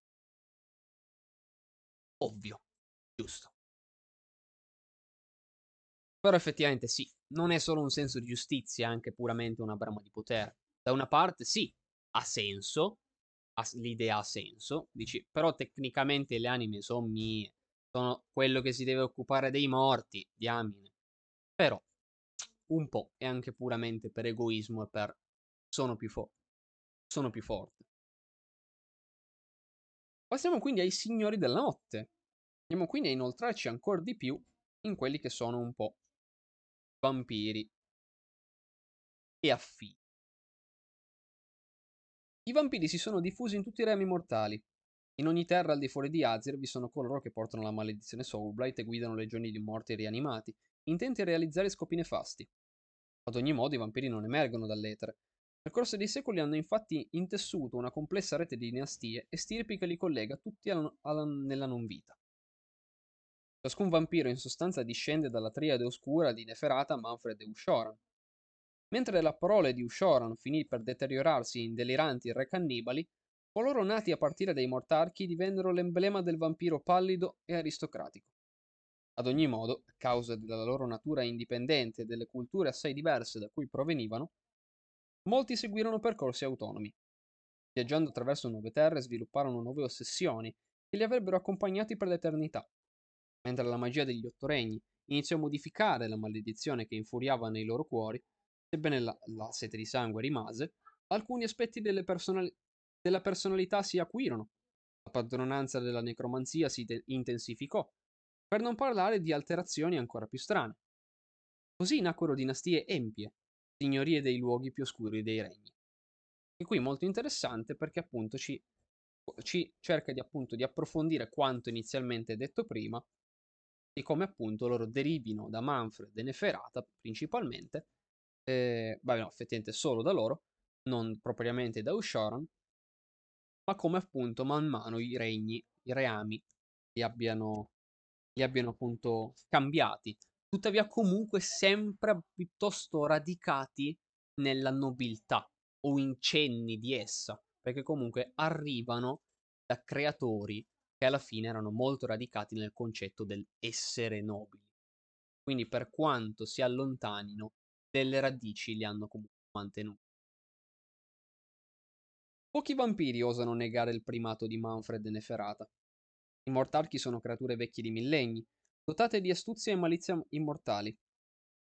Ovvio, giusto. Però effettivamente sì, non è solo un senso di giustizia, anche puramente una brama di potere. Da una parte sì, ha senso, ha, l'idea ha senso, dici, però tecnicamente le anime sono mie, sono quello che si deve occupare dei morti, diamine. Però, un po' è anche puramente per egoismo e per sono più, fo- sono più forte. Passiamo quindi ai signori della notte. Andiamo quindi a inoltrarci ancora di più in quelli che sono un po' vampiri e affini. I vampiri si sono diffusi in tutti i rami mortali. In ogni terra al di fuori di Azir vi sono coloro che portano la maledizione Soulblight e guidano legioni di morti rianimati, intenti a realizzare scopi nefasti. Ad ogni modo i vampiri non emergono dall'etere. Nel corso dei secoli hanno infatti intessuto una complessa rete di dinastie e stirpi che li collega tutti alla, alla, nella non vita. Ciascun vampiro in sostanza discende dalla triade oscura di Neferata, Manfred e Ushoran. Mentre la prole di Ushoran finì per deteriorarsi in deliranti re cannibali, coloro nati a partire dai mortarchi divennero l'emblema del vampiro pallido e aristocratico. Ad ogni modo, a causa della loro natura indipendente e delle culture assai diverse da cui provenivano, molti seguirono percorsi autonomi. Viaggiando attraverso nuove terre svilupparono nuove ossessioni che li avrebbero accompagnati per l'eternità, mentre la magia degli otto regni iniziò a modificare la maledizione che infuriava nei loro cuori, sebbene la, la sete di sangue rimase, alcuni aspetti personali- della personalità si acuirono. La padronanza della necromanzia si de- intensificò, per non parlare di alterazioni ancora più strane. Così nacquero dinastie empie, signorie dei luoghi più oscuri dei regni. E qui molto interessante perché appunto ci, ci cerca di, appunto, di approfondire quanto inizialmente detto prima e come appunto loro derivino da Manfred e Neferata principalmente, eh, beh no, effettivamente solo da loro, non propriamente da Ushoran, ma come appunto man mano i regni, i reami li abbiano, li abbiano appunto cambiati, tuttavia comunque sempre piuttosto radicati nella nobiltà o in cenni di essa, perché comunque arrivano da creatori che alla fine erano molto radicati nel concetto dell'essere nobili. Quindi per quanto si allontanino, delle radici li hanno comunque mantenuti. Pochi vampiri osano negare il primato di Manfred e Neferata. I mortarchi sono creature vecchie di millenni, dotate di astuzia e malizia immortali,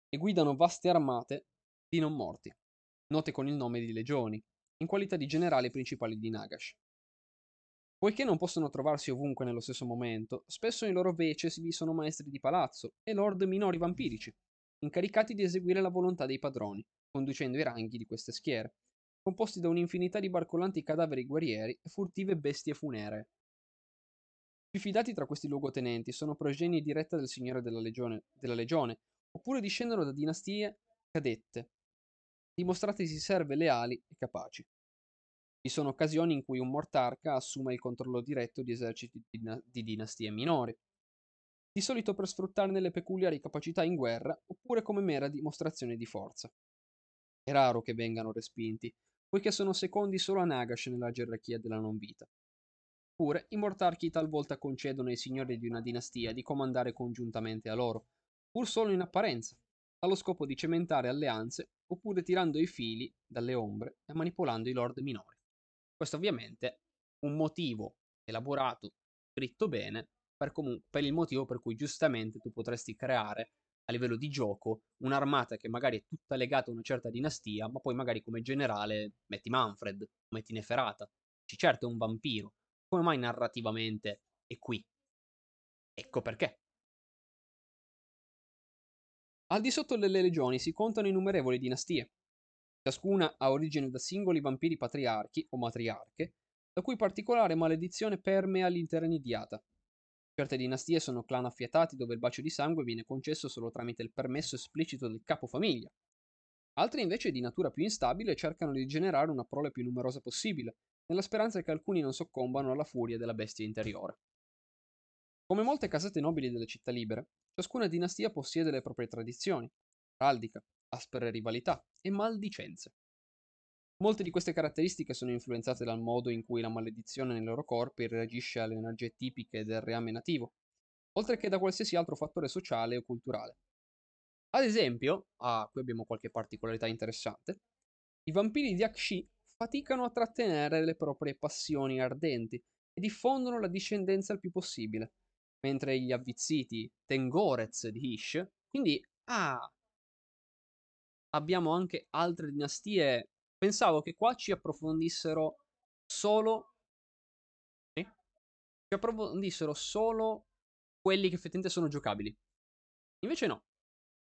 e guidano vaste armate di non morti, note con il nome di legioni, in qualità di generali principali di Nagash. Poiché non possono trovarsi ovunque nello stesso momento, spesso in loro vece vi sono maestri di palazzo e lord minori vampirici, incaricati di eseguire la volontà dei padroni, conducendo i ranghi di queste schiere, composti da un'infinità di barcolanti cadaveri guerrieri e furtive bestie funeree. I più fidati tra questi luogotenenti sono progenie diretta del signore della legione, della legione, oppure discendono da dinastie cadette, dimostratesi serve leali e capaci. Vi sono occasioni in cui un mortarca assume il controllo diretto di eserciti di dinastie minori, di solito per sfruttarne le peculiari capacità in guerra oppure come mera dimostrazione di forza. È raro che vengano respinti, poiché sono secondi solo a Nagash nella gerarchia della non vita. Eppure, i mortarchi talvolta concedono ai signori di una dinastia di comandare congiuntamente a loro, pur solo in apparenza, allo scopo di cementare alleanze oppure tirando i fili dalle ombre e manipolando i lord minori. Questo ovviamente è un motivo elaborato, scritto bene, per, comun- per il motivo per cui giustamente tu potresti creare a livello di gioco un'armata che magari è tutta legata a una certa dinastia, ma poi magari come generale metti Manfred, metti Neferata. Certo è un vampiro, come mai narrativamente è qui? Ecco perché. Al di sotto delle legioni si contano innumerevoli dinastie. Ciascuna ha origine da singoli vampiri patriarchi o matriarche, la cui particolare maledizione permea l'intera nidiata. Certe dinastie sono clan affiatati dove il bacio di sangue viene concesso solo tramite il permesso esplicito del capofamiglia. Altre invece di natura più instabile cercano di generare una prole più numerosa possibile, nella speranza che alcuni non soccombano alla furia della bestia interiore. Come molte casate nobili delle città libere, ciascuna dinastia possiede le proprie tradizioni, araldica, aspere rivalità e maldicenze. Molte di queste caratteristiche sono influenzate dal modo in cui la maledizione nei loro corpi reagisce alle energie tipiche del reame nativo, oltre che da qualsiasi altro fattore sociale o culturale. Ad esempio, ah, qui abbiamo qualche particolarità interessante, i vampiri di Akshi faticano a trattenere le proprie passioni ardenti e diffondono la discendenza il più possibile, mentre gli avvizziti Tengorez di Ish, quindi ah, abbiamo anche altre dinastie. Pensavo che qua ci approfondissero solo sì? ci approfondissero solo quelli che effettivamente sono giocabili. Invece no.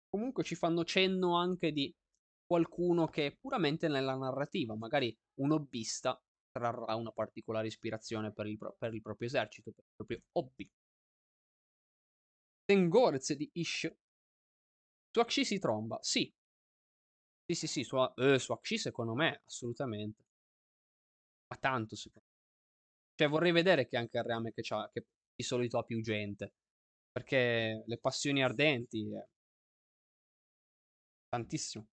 Comunque ci fanno cenno anche di qualcuno che è puramente nella narrativa, magari un hobbista trarrà una particolare ispirazione per il, pro- per il proprio esercito, per il proprio hobby. Tengorez di Ish. Su Akshi si tromba, sì. Sì, sì, sì, su, eh, su Akshi secondo me, assolutamente. Ma tanto secondo me. Cioè vorrei vedere che anche il reame che c'ha, che di solito ha più gente. Perché le passioni ardenti... Eh, tantissimo.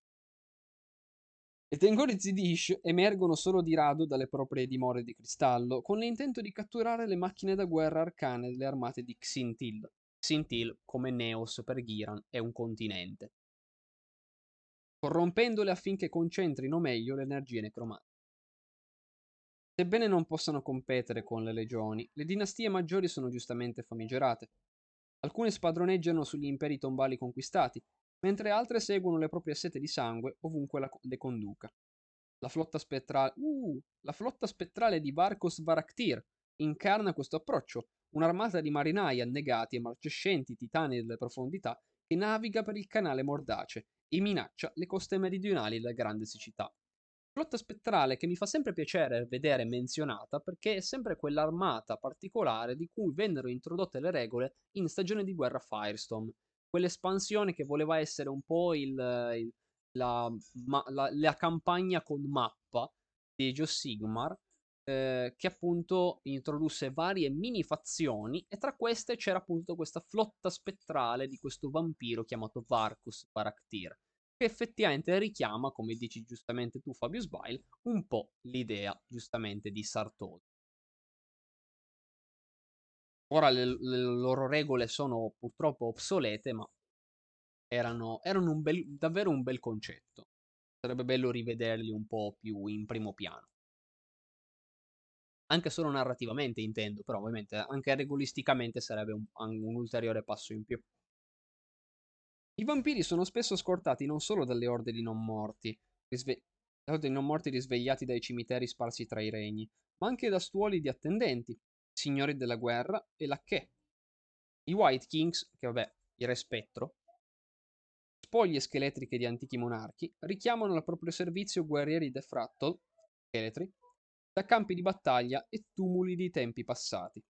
I Tengorizi di Ish emergono solo di rado dalle proprie dimore di cristallo, con l'intento di catturare le macchine da guerra arcane delle armate di Xintil. Xintil, come Neos per Ghiran, è un continente. Corrompendole affinché concentrino meglio le energie necromantiche. Sebbene non possano competere con le legioni, le dinastie maggiori sono giustamente famigerate. Alcune spadroneggiano sugli imperi tombali conquistati, mentre altre seguono le proprie sete di sangue ovunque la, le conduca. La flotta spettrale, uh, la flotta spettrale di Varkos Varaktir incarna questo approccio, un'armata di marinai annegati e marcescenti titani delle profondità che naviga per il canale Mordace e minaccia le coste meridionali della grande siccità. Flotta spettrale che mi fa sempre piacere vedere menzionata perché è sempre quell'armata particolare di cui vennero introdotte le regole in stagione di guerra Firestorm, quell'espansione che voleva essere un po' il, il, la, ma, la, la, campagna con mappa di Age of Sigmar, eh, che appunto introdusse varie mini fazioni e tra queste c'era appunto questa flotta spettrale di questo vampiro chiamato Varkus Baraktir, che effettivamente richiama, come dici giustamente tu Fabio Sbail, un po' l'idea giustamente di Sartori. Ora le, le loro regole sono purtroppo obsolete, ma erano, erano un bel, davvero un bel concetto. Sarebbe bello rivederli un po' più in primo piano. Anche solo narrativamente intendo, però ovviamente anche regolisticamente sarebbe un, un ulteriore passo in più. I vampiri sono spesso scortati non solo dalle orde di non morti, risve- orde di non morti risvegliati dai cimiteri sparsi tra i regni, ma anche da stuoli di attendenti, signori della guerra e lacchè. I White Kings, che vabbè, il re spettro, spoglie scheletriche di antichi monarchi, richiamano al proprio servizio guerrieri defrattol, scheletri, da campi di battaglia e tumuli di tempi passati,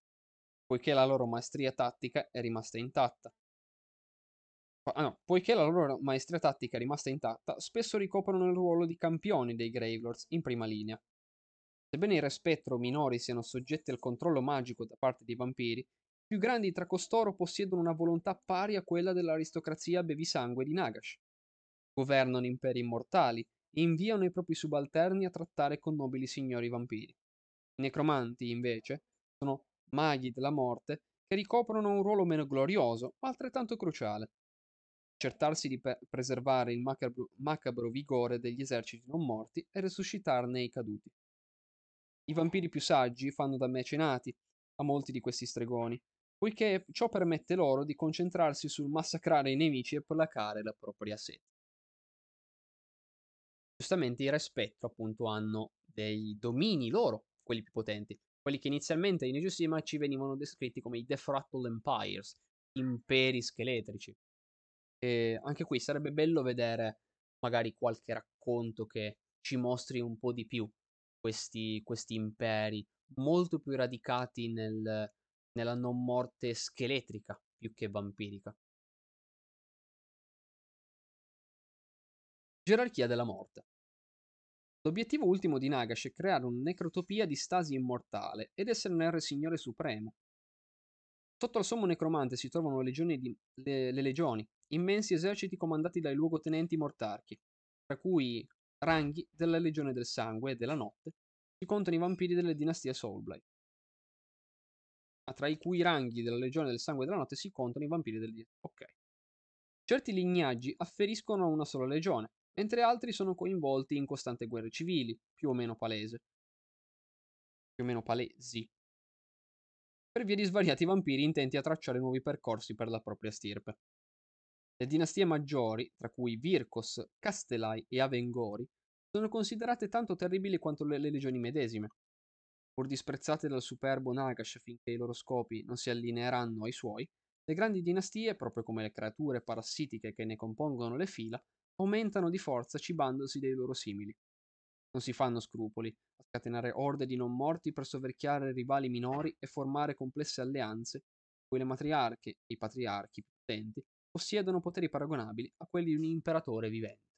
poiché la loro maestria tattica è rimasta intatta. Ah, no, poiché la loro maestria tattica è rimasta intatta, spesso ricoprono il ruolo di campioni dei Gravelords in prima linea, Sebbene i re spettro minori siano soggetti al controllo magico da parte dei vampiri, i più grandi tra costoro possiedono una volontà pari a quella dell'aristocrazia bevisangue di Nagash. Governano imperi immortali inviano i propri subalterni a trattare con nobili signori vampiri. I necromanti, invece, sono maghi della morte che ricoprono un ruolo meno glorioso, ma altrettanto cruciale. Certarsi di pe- preservare il macabro, macabro vigore degli eserciti non morti e resuscitarne i caduti. I vampiri più saggi fanno da mecenati a molti di questi stregoni, poiché ciò permette loro di concentrarsi sul massacrare i nemici e placare la propria sete. Giustamente i Re Spettro appunto hanno dei domini loro, quelli più potenti, quelli che inizialmente in Sigmar ci venivano descritti come i Death Rattle Empires, imperi scheletrici. E anche qui sarebbe bello vedere magari qualche racconto che ci mostri un po' di più questi, questi imperi, molto più radicati nel, nella non morte scheletrica più che vampirica. Gerarchia della morte. L'obiettivo ultimo di Nagash è creare una necrotopia di stasi immortale ed esserne il re signore supremo. Sotto al sommo necromante si trovano legioni di, le, le, legioni, immensi eserciti comandati dai luogotenenti mortarchi, tra cui ranghi della legione del sangue e della notte, si contano i vampiri delle dinastie Soulblight tra i cui ranghi della Legione del Sangue della Notte si contano i vampiri del Dio. Ok. Certi lignaggi afferiscono a una sola legione, mentre altri sono coinvolti in costante guerre civili, più o meno palese. Più o meno palesi. Per via di svariati vampiri intenti a tracciare nuovi percorsi per la propria stirpe. Le dinastie maggiori, tra cui Virkos, Castellai e Avengori, sono considerate tanto terribili quanto le, le legioni medesime, Pur disprezzate dal superbo Nagash finché i loro scopi non si allineeranno ai suoi, le grandi dinastie, proprio come le creature parassitiche che ne compongono le fila, aumentano di forza cibandosi dei loro simili. Non si fanno scrupoli a scatenare orde di non morti per soverchiare rivali minori e formare complesse alleanze, cui le matriarche e i patriarchi più potenti possiedono poteri paragonabili a quelli di un imperatore vivente.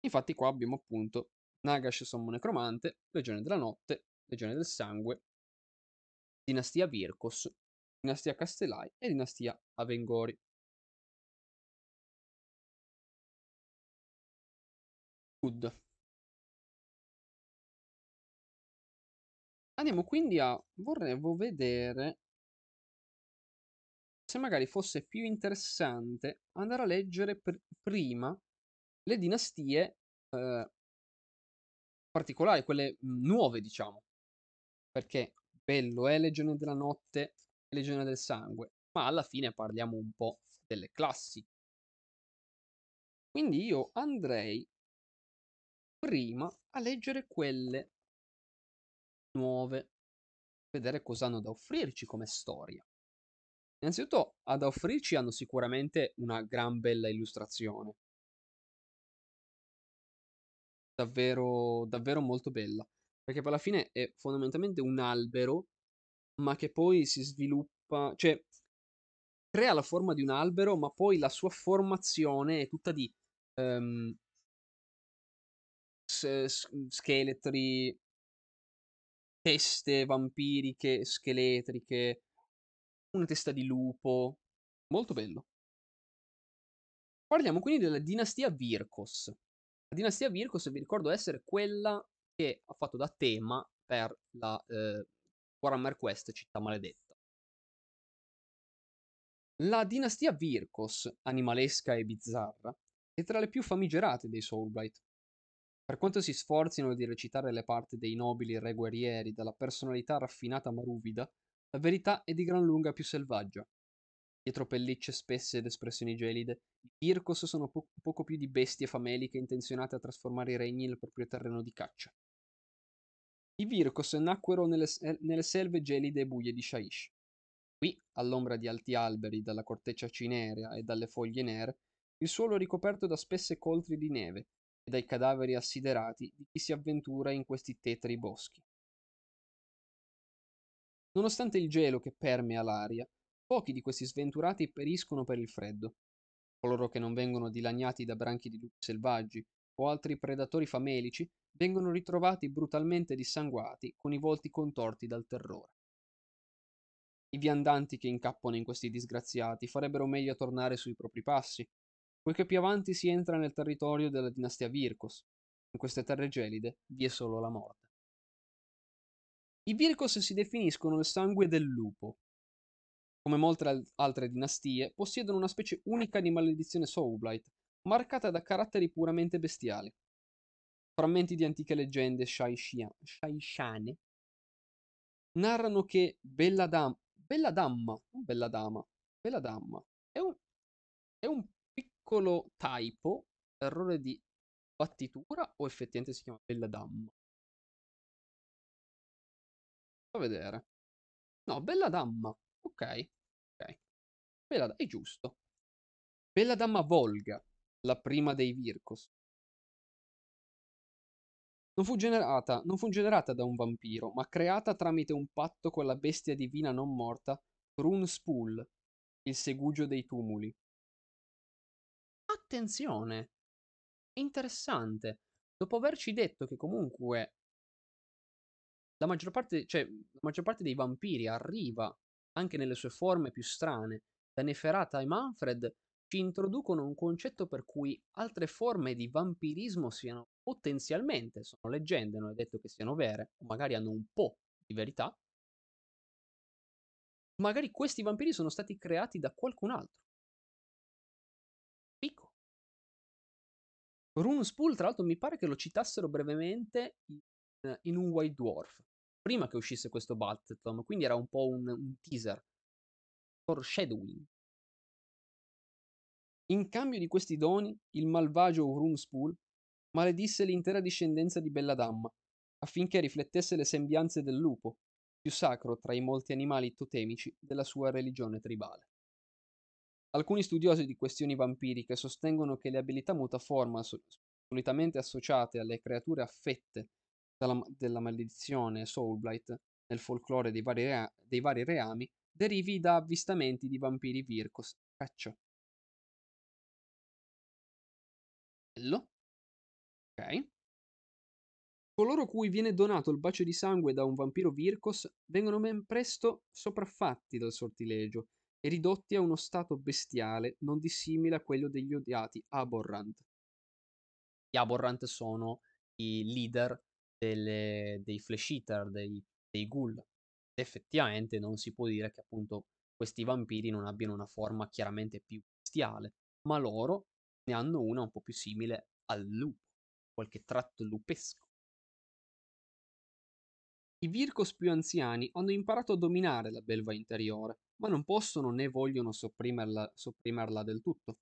Infatti qua abbiamo appunto Nagash sommo necromante, Legione della Notte, Legione del Sangue, Dinastia Virkos, Dinastia Castellai e Dinastia Avengori. Good. Andiamo quindi a... vorrevo vedere se magari fosse più interessante andare a leggere pr- prima le dinastie eh, particolari, quelle nuove, diciamo. Perché bello è Legione della Notte e Legione del Sangue, ma alla fine parliamo un po' delle classi. Quindi io andrei prima a leggere quelle nuove, vedere cosa hanno da offrirci come storia. Innanzitutto, ad offrirci hanno sicuramente una gran bella illustrazione davvero, davvero molto bella. Perché poi alla fine è fondamentalmente un albero, ma che poi si sviluppa, cioè crea la forma di un albero, ma poi la sua formazione è tutta di um, scheletri, teste vampiriche, scheletriche, una testa di lupo. Molto bello. Parliamo quindi della dinastia Virkos. La dinastia Virkos vi ricordo essere quella che ha fatto da tema per la eh, Warhammer Quest Città Maledetta. La dinastia Virkos, animalesca e bizzarra, è tra le più famigerate dei Soulblight. Per quanto si sforzino di recitare le parti dei nobili re guerrieri dalla personalità raffinata ma ruvida, la verità è di gran lunga più selvaggia. Dietro pellicce spesse ed espressioni gelide, i Pircos sono po- poco più di bestie fameliche intenzionate a trasformare i regni nel proprio terreno di caccia. I Virkos nacquero nelle, nelle selve gelide e buie di Shaish. Qui, all'ombra di alti alberi, dalla corteccia cinerea e dalle foglie nere, il suolo è ricoperto da spesse coltri di neve e dai cadaveri assiderati di chi si avventura in questi tetri boschi. Nonostante il gelo che permea l'aria, Pochi di questi sventurati periscono per il freddo. Coloro che non vengono dilaniati da branchi di lupi selvaggi o altri predatori famelici vengono ritrovati brutalmente dissanguati con i volti contorti dal terrore. I viandanti che incappano in questi disgraziati farebbero meglio a tornare sui propri passi. poiché più avanti si entra nel territorio della dinastia Virkos. In queste terre gelide vi è solo la morte. I Virkos si definiscono il sangue del lupo. Come molte altre dinastie, possiedono una specie unica di maledizione Soulblight, marcata da caratteri puramente bestiali. Frammenti di antiche leggende shaishane narrano che Bella Dam Bella Damma, Bella Dama, Bella Damma, è un, è un piccolo typo, errore di battitura o effettivamente si chiama Bella Damma? Fa vedere. No, Bella Damma. Ok. Ok. Bella, è giusto. Bella Damma Volga, la prima dei Virkos. Non fu, generata, non fu generata da un vampiro, ma creata tramite un patto con la bestia divina non morta Runspool, il segugio dei tumuli. Attenzione! Interessante. Dopo averci detto che comunque la maggior parte, cioè, la maggior parte dei vampiri arriva anche nelle sue forme più strane, da Neferata e Manfred, ci introducono un concetto per cui altre forme di vampirismo siano potenzialmente, sono leggende, non è detto che siano vere, o magari hanno un po' di verità, magari questi vampiri sono stati creati da qualcun altro. Pico. Rune Spool, tra l'altro, mi pare che lo citassero brevemente in, in un White Dwarf, prima che uscisse questo Battletown, quindi era un po' un, un teaser, foreshadowing. In cambio di questi doni, il malvagio Runespool maledisse l'intera discendenza di Belladamma, affinché riflettesse le sembianze del lupo, più sacro tra i molti animali totemici della sua religione tribale. Alcuni studiosi di questioni vampiriche sostengono che le abilità mutaforma solitamente associate alle creature affette dalla, della maledizione Soulblight nel folklore dei vari, rea- dei vari reami derivi da avvistamenti di vampiri Virkos, caccia, Bello. Ok. Coloro cui viene donato il bacio di sangue da un vampiro Virkos vengono ben presto sopraffatti dal sortilegio e ridotti a uno stato bestiale non dissimile a quello degli odiati Aborrant. Gli Aborrant sono i leader delle, dei Flesh Eater, dei, dei Ghoul. Effettivamente non si può dire che appunto questi vampiri non abbiano una forma chiaramente più bestiale, ma loro ne hanno una un po' più simile al lupo, qualche tratto lupesco. I Virkos più anziani hanno imparato a dominare la belva interiore, ma non possono né vogliono sopprimerla, sopprimerla del tutto.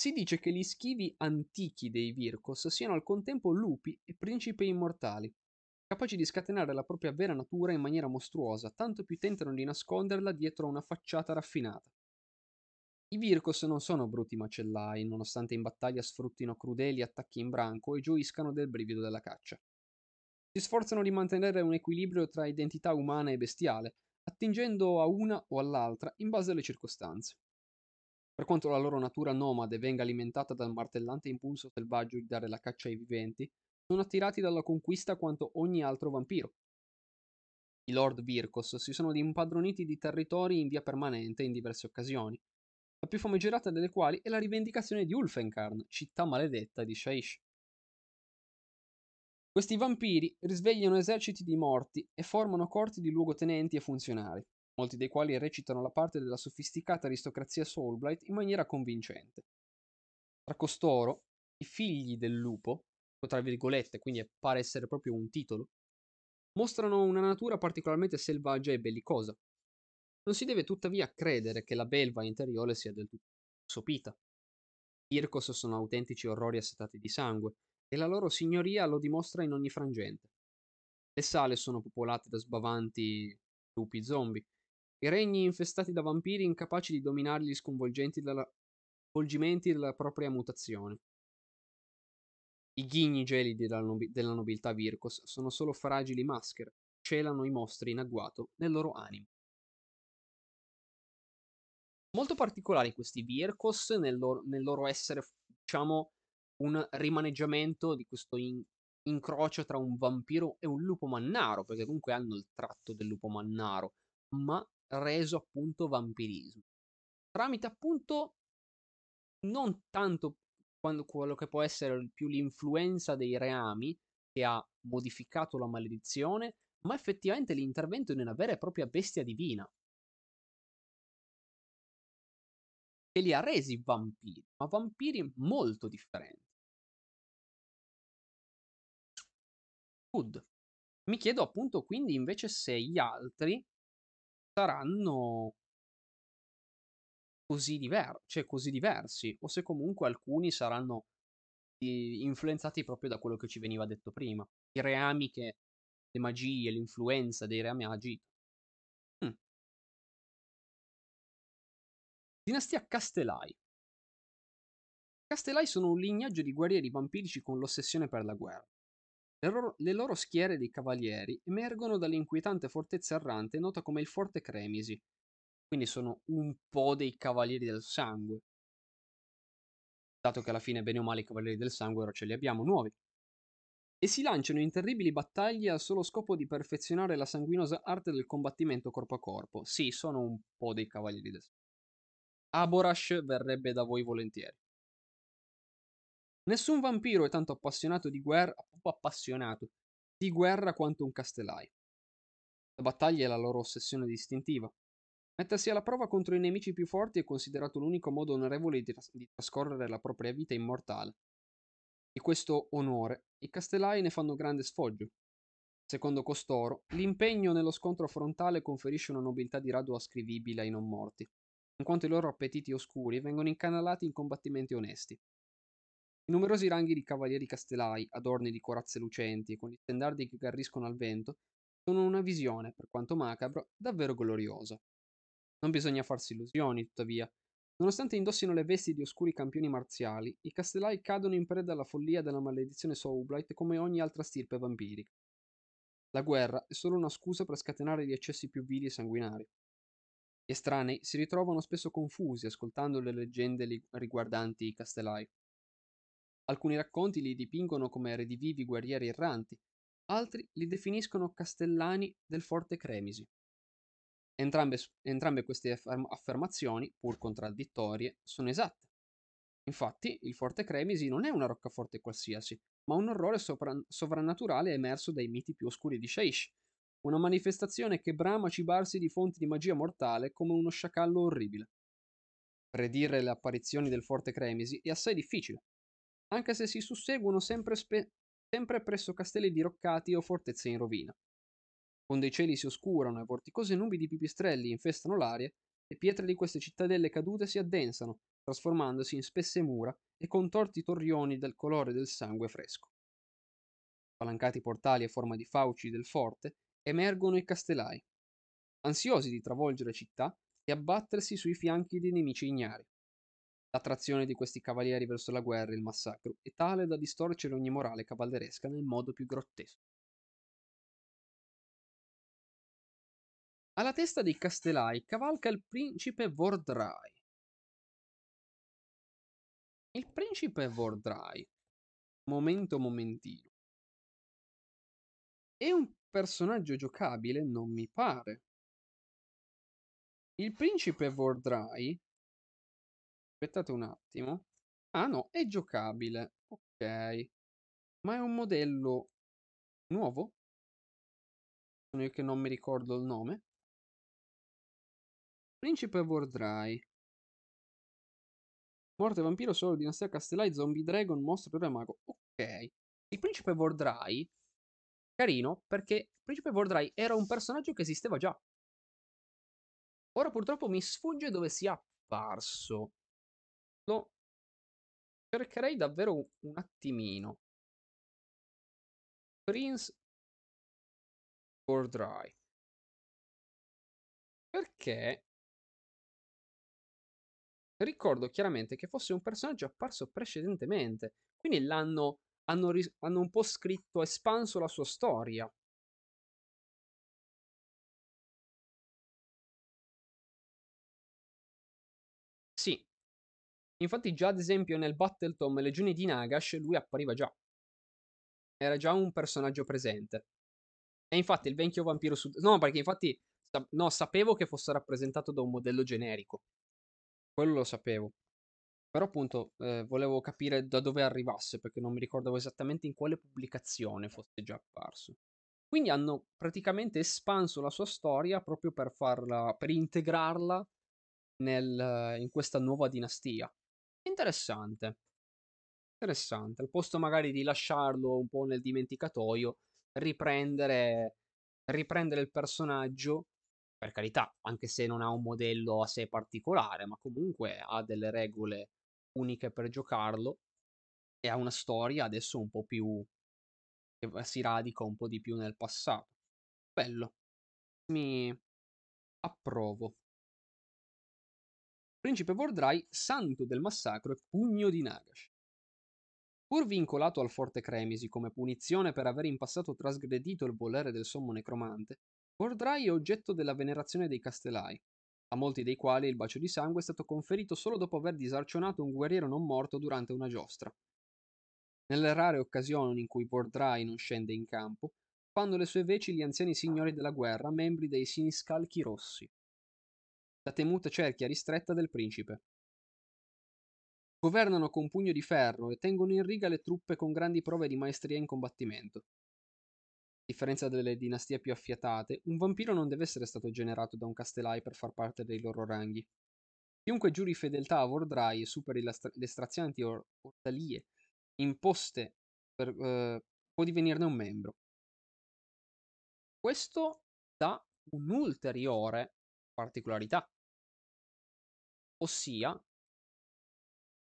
Si dice che gli schivi antichi dei Virkos siano al contempo lupi e principi immortali, capaci di scatenare la propria vera natura in maniera mostruosa, tanto più tentano di nasconderla dietro a una facciata raffinata. I Virkos non sono bruti macellai, nonostante in battaglia sfruttino crudeli attacchi in branco e gioiscano del brivido della caccia. Si sforzano di mantenere un equilibrio tra identità umana e bestiale, attingendo a una o all'altra in base alle circostanze. Per quanto la loro natura nomade venga alimentata dal martellante impulso selvaggio di dare la caccia ai viventi, sono attirati dalla conquista quanto ogni altro vampiro. I Lord Virkos si sono impadroniti di territori in via permanente in diverse occasioni, la più famigerata delle quali è la rivendicazione di Ulfenkarn, città maledetta di Shaish. Questi vampiri risvegliano eserciti di morti e formano corti di luogotenenti e funzionari, molti dei quali recitano la parte della sofisticata aristocrazia Soulblight in maniera convincente. Tra costoro, i figli del lupo, tra virgolette, quindi pare essere proprio un titolo, mostrano una natura particolarmente selvaggia e bellicosa, non si deve tuttavia credere che la belva interiore sia del tutto sopita. I Irkos sono autentici orrori assetati di sangue, e la loro signoria lo dimostra in ogni frangente. Le sale sono popolate da sbavanti lupi zombie, i regni infestati da vampiri incapaci di dominare gli sconvolgimenti della... sconvolgimenti della propria mutazione. I ghigni gelidi della, nobi... della nobiltà Virkos sono solo fragili maschere, celano i mostri in agguato nel loro animo. Molto particolari questi Virkos nel loro, nel loro essere, diciamo, un rimaneggiamento di questo in, incrocio tra un vampiro e un lupo mannaro, perché comunque hanno il tratto del lupo mannaro, ma reso appunto vampirismo. Tramite appunto non tanto quando, quello che può essere più l'influenza dei reami che ha modificato la maledizione, ma effettivamente l'intervento di una vera e propria bestia divina. Che li ha resi vampiri, ma vampiri molto differenti. Good. Mi chiedo appunto quindi invece se gli altri saranno così, diver- cioè così diversi, o se comunque alcuni saranno influenzati proprio da quello che ci veniva detto prima. I reami che le magie, l'influenza dei reami ha agito. Mm. Dinastia Castellai. Castellai sono un lignaggio di guerrieri vampirici con l'ossessione per la guerra. Le loro, le loro schiere di cavalieri emergono dall'inquietante fortezza errante nota come il Forte Cremisi. Quindi sono un po' dei cavalieri del sangue. Dato che alla fine, bene o male, i cavalieri del sangue ora ce li abbiamo nuovi. E si lanciano in terribili battaglie al solo scopo di perfezionare la sanguinosa arte del combattimento corpo a corpo. Sì, sono un po' dei cavalieri del sangue. Aborash verrebbe da voi volentieri. Nessun vampiro è tanto appassionato di guerra, appassionato di guerra quanto un castellai. La battaglia è la loro ossessione distintiva. Mettersi alla prova contro i nemici più forti è considerato l'unico modo onorevole di, tras- di trascorrere la propria vita immortale. Di questo onore i castellai ne fanno grande sfoggio. Secondo costoro, l'impegno nello scontro frontale conferisce una nobiltà di rado ascrivibile ai non morti, in quanto i loro appetiti oscuri vengono incanalati in combattimenti onesti. I numerosi ranghi di cavalieri castellai, adorni di corazze lucenti e con gli stendardi che garriscono al vento, sono una visione, per quanto macabro, davvero gloriosa. Non bisogna farsi illusioni, tuttavia. Nonostante indossino le vesti di oscuri campioni marziali, i castellai cadono in preda alla follia della maledizione Soulblight come ogni altra stirpe vampirica. La guerra è solo una scusa per scatenare gli eccessi più vili e sanguinari. Gli estranei si ritrovano spesso confusi ascoltando le leggende riguardanti i castellai. Alcuni racconti li dipingono come redivivi guerrieri erranti, altri li definiscono castellani del forte Cremisi. Entrambe, entrambe queste affermazioni, pur contraddittorie, sono esatte. Infatti, il forte Cremisi non è una roccaforte qualsiasi, ma un orrore sopra- sovrannaturale emerso dai miti più oscuri di Shaish, una manifestazione che brama cibarsi di fonti di magia mortale come uno sciacallo orribile. Predire le apparizioni del forte Cremisi è assai difficile, anche se si susseguono sempre, spe- sempre presso castelli diroccati o fortezze in rovina. Quando i cieli si oscurano e vorticose nubi di pipistrelli infestano l'aria, le pietre di queste cittadelle cadute si addensano, trasformandosi in spesse mura e contorti torrioni del colore del sangue fresco. Spalancati portali a forma di fauci del forte, emergono i castellai, ansiosi di travolgere città e abbattersi sui fianchi dei nemici ignari. L'attrazione di questi cavalieri verso la guerra e il massacro è tale da distorcere ogni morale cavalleresca nel modo più grottesco. Alla testa dei Castellai cavalca il principe Vordrai. Il principe Vordrai, momento momentino, è un personaggio giocabile? Non mi pare. Il principe Vordrai Aspettate un attimo. Ah no, è giocabile. Ok. Ma è un modello nuovo? Sono io che non mi ricordo il nome. Principe Vordrai. Morte vampiro, solo dinastia Castellai, zombie dragon, mostro, re mago. Ok. Il principe Vordrai, carino, perché il principe Vordrai era un personaggio che esisteva già. Ora purtroppo mi sfugge dove sia apparso lo cercherei davvero un attimino. Prince or Dry. Perché ricordo chiaramente che fosse un personaggio apparso precedentemente, quindi l'hanno hanno, hanno un po' scritto, espanso la sua storia. Infatti già ad esempio nel Battletom Legioni di Nagash lui appariva già. Era già un personaggio presente. E infatti il vecchio vampiro su... No, perché infatti... No, sapevo che fosse rappresentato da un modello generico. Quello lo sapevo. Però appunto eh, volevo capire da dove arrivasse perché non mi ricordavo esattamente in quale pubblicazione fosse già apparso. Quindi hanno praticamente espanso la sua storia proprio per farla, per integrarla nel, in questa nuova dinastia. Interessante. Interessante. Al posto magari di lasciarlo un po' nel dimenticatoio, riprendere, riprendere il personaggio, per carità, anche se non ha un modello a sé particolare, ma comunque ha delle regole uniche per giocarlo e ha una storia adesso un po' più che si radica un po' di più nel passato. Bello. Mi approvo. Principe Vordrai, santo del massacro e pugno di Nagash. Pur vincolato al forte Cremisi come punizione per aver in passato trasgredito il volere del sommo necromante, Vordrai è oggetto della venerazione dei Castellai, a molti dei quali il bacio di sangue è stato conferito solo dopo aver disarcionato un guerriero non morto durante una giostra. Nelle rare occasioni in cui Vordrai non scende in campo, fanno le sue veci gli anziani signori della guerra, membri dei siniscalchi rossi, la temuta cerchia ristretta del principe. Governano con pugno di ferro e tengono in riga le truppe con grandi prove di maestria in combattimento. A differenza delle dinastie più affiatate, un vampiro non deve essere stato generato da un castellai per far parte dei loro ranghi. Chiunque giuri fedeltà a Vordrai e superi le strazianti or- ortalie imposte per, eh, può divenirne un membro. Questo dà un'ulteriore particolarità Ossia,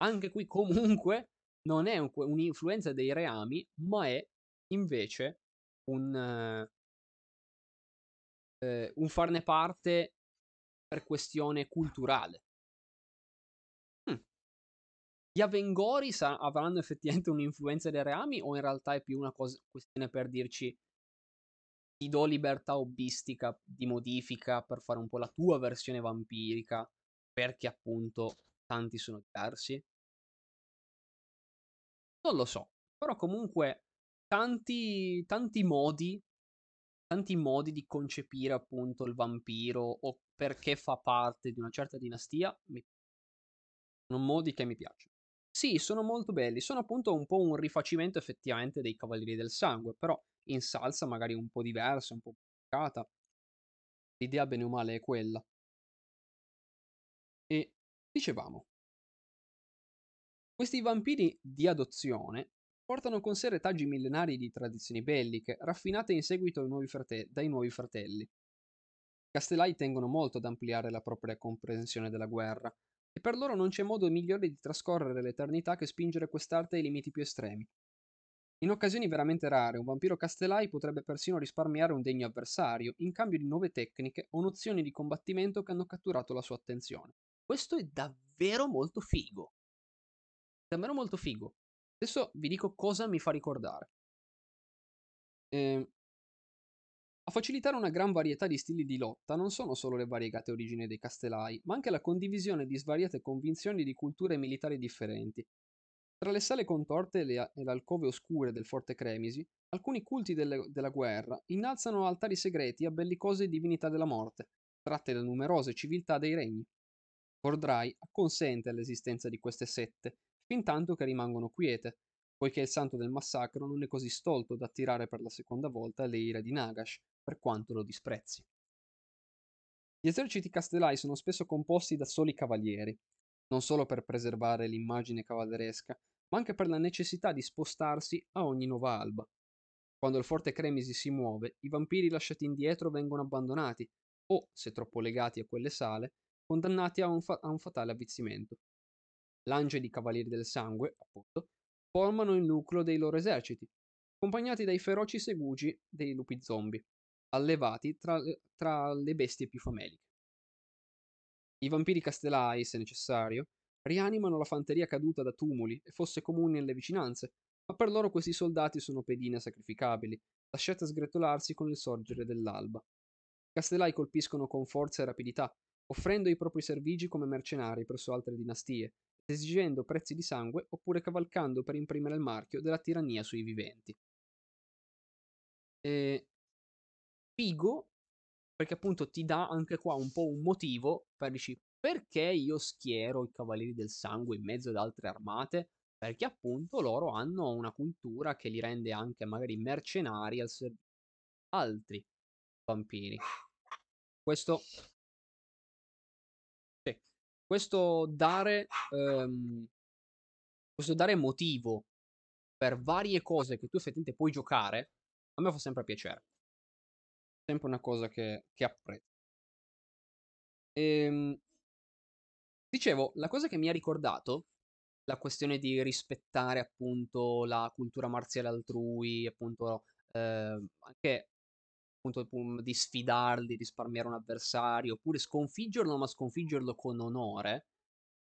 anche qui comunque non è un, un'influenza dei reami, ma è invece un, eh, un farne parte per questione culturale. Hm. Gli Avengori sa- avranno effettivamente un'influenza dei reami o in realtà è più una cosa, questione per dirci ti do libertà hobbistica di modifica per fare un po' la tua versione vampirica perché appunto tanti sono diversi? Non lo so, però comunque tanti, tanti modi, tanti modi di concepire appunto il vampiro o perché fa parte di una certa dinastia, mi... sono modi che mi piacciono. Sì, sono molto belli, sono appunto un po' un rifacimento effettivamente dei Cavalieri del Sangue, però in salsa magari un po' diversa, un po' complicata. L'idea bene o male è quella. E dicevamo, questi vampiri di adozione portano con sé retaggi millenari di tradizioni belliche, raffinate in seguito nuovi frate- dai nuovi fratelli. I Castellai tengono molto ad ampliare la propria comprensione della guerra, e per loro non c'è modo migliore di trascorrere l'eternità che spingere quest'arte ai limiti più estremi. In occasioni veramente rare, un vampiro Castellai potrebbe persino risparmiare un degno avversario, in cambio di nuove tecniche o nozioni di combattimento che hanno catturato la sua attenzione. Questo è davvero molto figo. Davvero molto figo. Adesso vi dico cosa mi fa ricordare. Eh, a facilitare una gran varietà di stili di lotta non sono solo le variegate origini dei castellai, ma anche la condivisione di svariate convinzioni di culture militari differenti. Tra le sale contorte e le, le alcove oscure del forte Cremisi, alcuni culti delle, della guerra innalzano altari segreti a bellicose divinità della morte, tratte da numerose civiltà dei regni. Cordrai acconsente all'esistenza di queste sette, fin tanto che rimangono quiete, poiché il santo del massacro non è così stolto da attirare per la seconda volta le ire di Nagash, per quanto lo disprezzi. Gli eserciti castellai sono spesso composti da soli cavalieri, non solo per preservare l'immagine cavalleresca, ma anche per la necessità di spostarsi a ogni nuova alba. Quando il forte Cremisi si muove, i vampiri lasciati indietro vengono abbandonati, o, se troppo legati a quelle sale, condannati a un, fa- a un fatale avvizzimento. L'ange di Cavalieri del Sangue, appunto, formano il nucleo dei loro eserciti, accompagnati dai feroci segugi dei lupi zombie, allevati tra, tra le bestie più fameliche. I vampiri castellai, se necessario, rianimano la fanteria caduta da tumuli e fosse comuni nelle vicinanze, ma per loro questi soldati sono pedine sacrificabili, lasciate sgretolarsi con il sorgere dell'alba. I castellai colpiscono con forza e rapidità, offrendo i propri servigi come mercenari presso altre dinastie, esigendo prezzi di sangue oppure cavalcando per imprimere il marchio della tirannia sui viventi. E... Figo, perché appunto ti dà anche qua un po' un motivo per dici, Perché io schiero i Cavalieri del Sangue in mezzo ad altre armate? Perché appunto loro hanno una cultura che li rende anche magari mercenari al servizio di altri vampiri. Questo questo dare ehm, questo dare motivo per varie cose che tu effettivamente puoi giocare, a me fa sempre piacere. Sempre una cosa che, che apprezzo. Ehm, dicevo, la cosa che mi ha ricordato, la questione di rispettare appunto la cultura marziale altrui, appunto eh, anche appunto di sfidarli, risparmiare un avversario, oppure sconfiggerlo, ma sconfiggerlo con onore,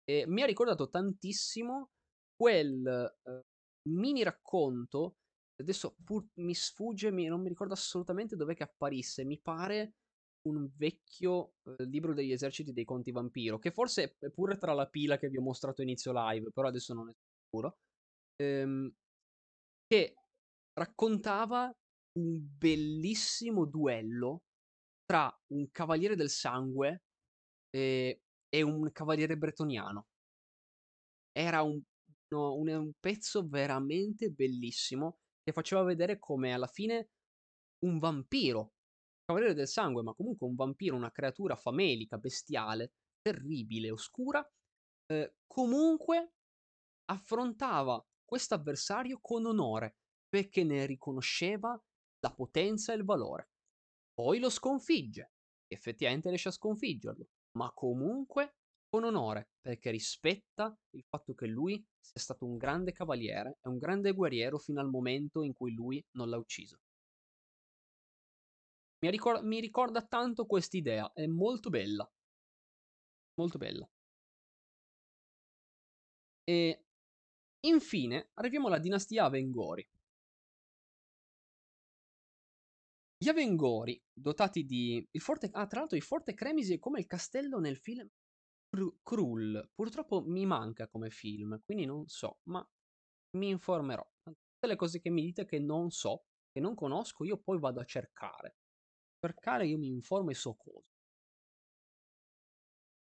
e mi ha ricordato tantissimo quel eh, mini racconto. Adesso pur mi sfugge, mi, non mi ricordo assolutamente dove che apparisse. Mi pare un vecchio eh, libro degli eserciti dei conti vampiro, che forse è pure tra la pila che vi ho mostrato inizio live, però adesso non è sicuro. Ehm, che raccontava un bellissimo duello tra un cavaliere del sangue e, e un cavaliere bretoniano. Era un, no, un, un pezzo veramente bellissimo che faceva vedere come alla fine un vampiro, cavaliere del sangue, ma comunque un vampiro, una creatura famelica, bestiale, terribile, oscura, eh, comunque affrontava questo avversario con onore perché ne riconosceva la potenza e il valore. Poi lo sconfigge, effettivamente riesce a sconfiggerlo, ma comunque con onore, perché rispetta il fatto che lui sia stato un grande cavaliere e un grande guerriero fino al momento in cui lui non l'ha ucciso. Mi, ricor- mi ricorda tanto quest'idea, è molto bella. Molto bella. E infine arriviamo alla dinastia Avengori. Gli Avengori, dotati di... Il forte... Ah, tra l'altro il Forte Cremisi è come il castello nel film Krull. Purtroppo mi manca come film, quindi non so, ma mi informerò. Tutte le cose che mi dite che non so, che non conosco, io poi vado a cercare. Cercare io mi informo e so cose.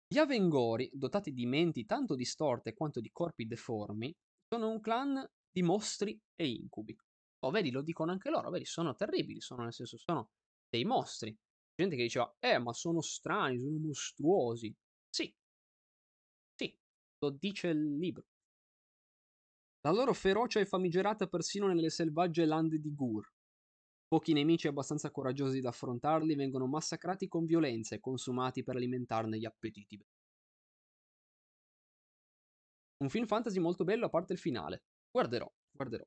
Gli Avengori, dotati di menti tanto distorte quanto di corpi deformi, sono un clan di mostri e incubi. Oh, vedi, lo dicono anche loro, vedi, sono terribili, sono nel senso, sono dei mostri. Gente che diceva, eh, ma sono strani, sono mostruosi. Sì, sì, lo dice il libro. La loro ferocia è famigerata persino nelle selvagge lande di Gur. Pochi nemici abbastanza coraggiosi da affrontarli vengono massacrati con violenza e consumati per alimentarne gli appetiti. Un film fantasy molto bello a parte il finale. Guarderò, guarderò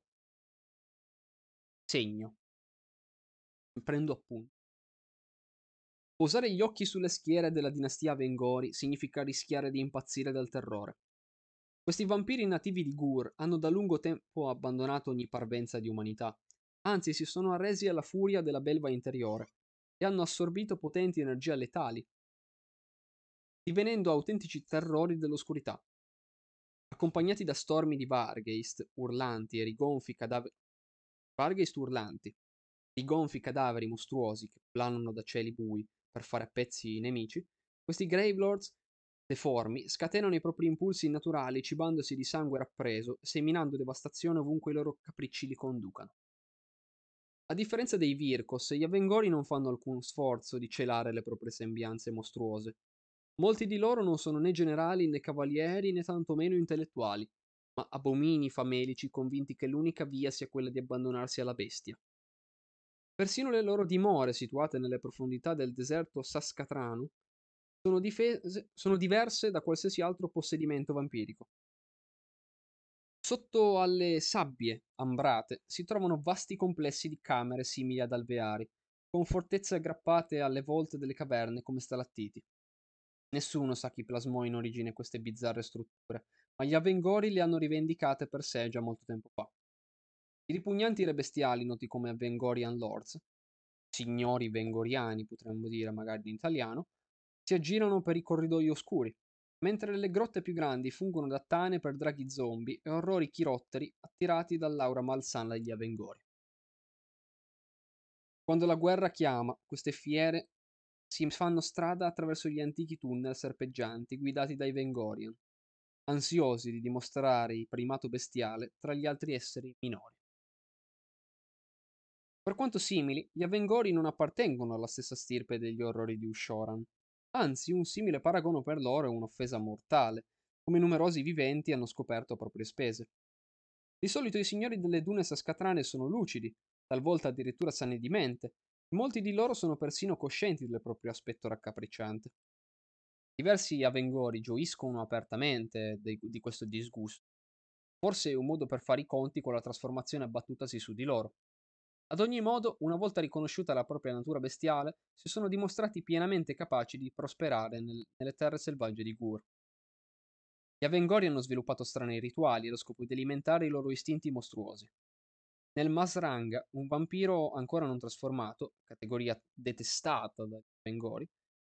segno. Prendo appunto. Posare gli occhi sulle schiere della dinastia Vengori significa rischiare di impazzire dal terrore. Questi vampiri nativi di Gur hanno da lungo tempo abbandonato ogni parvenza di umanità, anzi si sono arresi alla furia della belva interiore e hanno assorbito potenti energie letali, divenendo autentici terrori dell'oscurità. Accompagnati da stormi di Vargeist, urlanti e rigonfi cadaveri Varghest urlanti, i gonfi cadaveri mostruosi che planano da cieli bui per fare a pezzi i nemici, questi Gravelords deformi scatenano i propri impulsi naturali cibandosi di sangue rappreso, seminando devastazione ovunque i loro capricci li conducano. A differenza dei Virkos, gli Avengori non fanno alcun sforzo di celare le proprie sembianze mostruose. Molti di loro non sono né generali né cavalieri né tantomeno intellettuali, ma abomini famelici convinti che l'unica via sia quella di abbandonarsi alla bestia. Persino le loro dimore, situate nelle profondità del deserto Saskatranu, sono, difese, sono diverse da qualsiasi altro possedimento vampirico. Sotto alle sabbie ambrate si trovano vasti complessi di camere simili ad alveari, con fortezze aggrappate alle volte delle caverne come stalattiti. Nessuno sa chi plasmò in origine queste bizzarre strutture, ma gli Avengori le hanno rivendicate per sé già molto tempo fa. I ripugnanti re bestiali, noti come Avengorian Lords, signori vengoriani potremmo dire magari in italiano, si aggirano per i corridoi oscuri, mentre le grotte più grandi fungono da tane per draghi zombie e orrori chirotteri attirati dall'aura malsana degli Avengori. Quando la guerra chiama, queste fiere si fanno strada attraverso gli antichi tunnel serpeggianti guidati dai Vengorian, ansiosi di dimostrare il primato bestiale tra gli altri esseri minori. Per quanto simili, gli Avengori non appartengono alla stessa stirpe degli orrori di Ushoran. Anzi, un simile paragono per loro è un'offesa mortale, come numerosi viventi hanno scoperto a proprie spese. Di solito i signori delle dune sascatrane sono lucidi, talvolta addirittura sani di mente, e molti di loro sono persino coscienti del proprio aspetto raccapricciante. Diversi Avengori gioiscono apertamente di, di questo disgusto. Forse è un modo per fare i conti con la trasformazione abbattutasi su di loro. Ad ogni modo, una volta riconosciuta la propria natura bestiale, si sono dimostrati pienamente capaci di prosperare nel, nelle terre selvagge di Gur. Gli Avengori hanno sviluppato strani rituali allo scopo di alimentare i loro istinti mostruosi. Nel Masranga, un vampiro ancora non trasformato, categoria detestata dagli Avengori,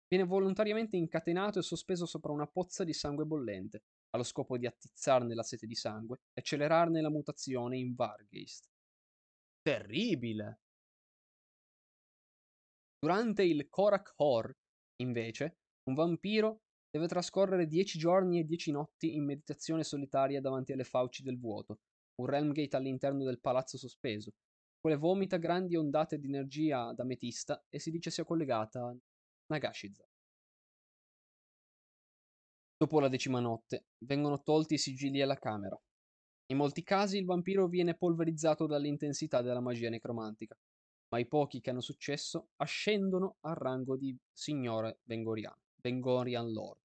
viene volontariamente incatenato e sospeso sopra una pozza di sangue bollente, allo scopo di attizzarne la sete di sangue e accelerarne la mutazione in Vargeist. Terribile! Durante il Korak Hor, invece, un vampiro deve trascorrere dieci giorni e dieci notti in meditazione solitaria davanti alle fauci del vuoto, un Realmgate all'interno del palazzo sospeso, quale vomita grandi ondate di energia d'ametista e si dice sia collegata Nagashiza. Dopo la decima notte vengono tolti i sigilli alla camera, in molti casi il vampiro viene polverizzato dall'intensità della magia necromantica, ma i pochi che hanno successo ascendono al rango di signore Vengorian, Vengorian Lord.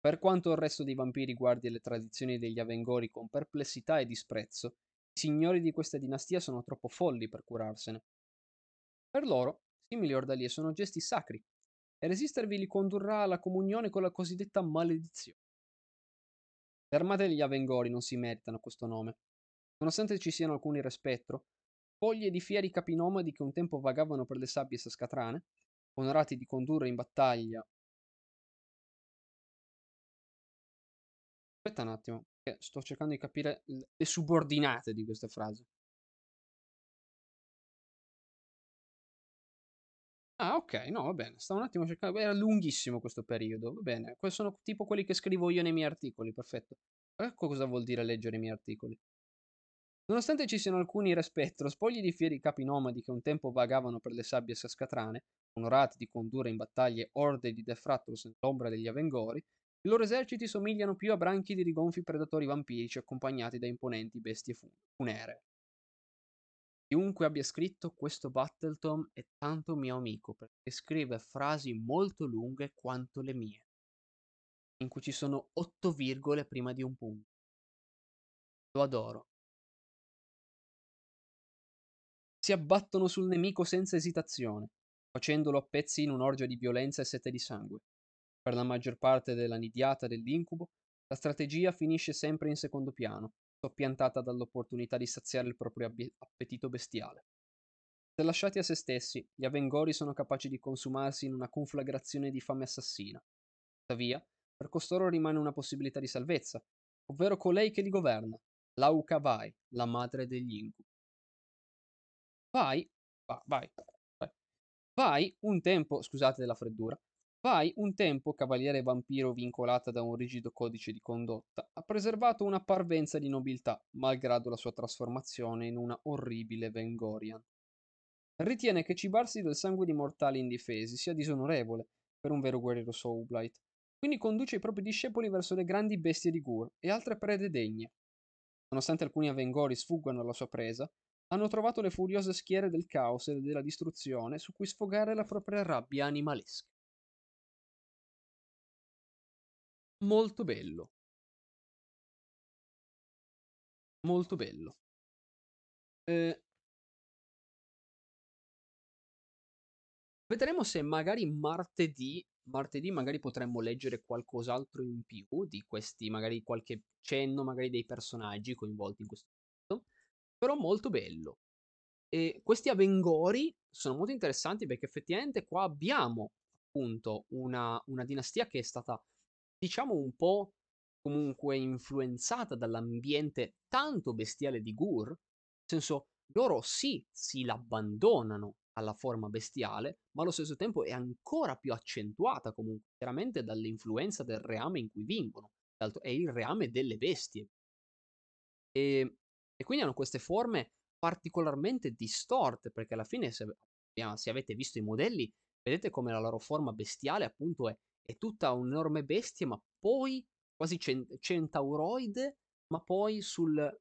Per quanto il resto dei vampiri guardi le tradizioni degli Avengori con perplessità e disprezzo, i signori di questa dinastia sono troppo folli per curarsene. Per loro, simili ordalie sono gesti sacri, e resistervi li condurrà alla comunione con la cosiddetta maledizione. Le armate degli Avengori non si meritano questo nome. Nonostante ci siano alcuni respettro, foglie di fieri capinomadi che un tempo vagavano per le sabbie sascatrane, onorati di condurre in battaglia. Aspetta un attimo, sto cercando di capire le subordinate di queste frasi. Ah, ok, no, va bene. Stavo un attimo cercando. Era lunghissimo questo periodo. Va bene. Sono tipo quelli che scrivo io nei miei articoli. Perfetto. Ecco cosa vuol dire leggere i miei articoli. Nonostante ci siano alcuni respettro, spogli di fieri capi nomadi che un tempo vagavano per le sabbie sascatrane, onorati di condurre in battaglie orde di Defratros nell'ombra degli Avengori, i loro eserciti somigliano più a branchi di rigonfi predatori vampirici accompagnati da imponenti bestie funeree. Chiunque abbia scritto questo Battletome è tanto mio amico perché scrive frasi molto lunghe quanto le mie, in cui ci sono otto virgole prima di un punto. Lo adoro. Si abbattono sul nemico senza esitazione, facendolo a pezzi in un'orgia di violenza e sete di sangue. Per la maggior parte della nidiata dell'incubo, la strategia finisce sempre in secondo piano, soppiantata dall'opportunità di saziare il proprio appetito bestiale. Se lasciati a se stessi, gli Avengori sono capaci di consumarsi in una conflagrazione di fame assassina. Tuttavia, per costoro rimane una possibilità di salvezza, ovvero colei che li governa, Lauka Vai, la madre degli incubi. Vai, vai, vai, vai, un tempo, scusate la freddura, Vai, un tempo cavaliere vampiro vincolata da un rigido codice di condotta, ha preservato una parvenza di nobiltà, malgrado la sua trasformazione in una orribile Vengorian. Ritiene che cibarsi del sangue di mortali indifesi sia disonorevole per un vero guerriero Soulblight, quindi conduce i propri discepoli verso le grandi bestie di Gur e altre prede degne. Nonostante alcuni Avengori sfuggano alla sua presa, hanno trovato le furiose schiere del caos e della distruzione su cui sfogare la propria rabbia animalesca. Molto bello. Molto bello. Ehm Vedremo se magari martedì martedì magari potremmo leggere qualcos'altro in più di questi magari qualche cenno, magari dei personaggi coinvolti in questo però molto bello. E questi Avengori sono molto interessanti perché effettivamente qua abbiamo appunto una una dinastia che è stata diciamo un po' comunque influenzata dall'ambiente tanto bestiale di Gur, nel senso loro sì, si l'abbandonano alla forma bestiale, ma allo stesso tempo è ancora più accentuata comunque, chiaramente dall'influenza del reame in cui vivono. È il reame delle bestie. E, e quindi hanno queste forme particolarmente distorte, perché alla fine se, se avete visto i modelli, vedete come la loro forma bestiale appunto è, è tutta un'enorme bestia, ma poi quasi cent- centauroide, ma poi sul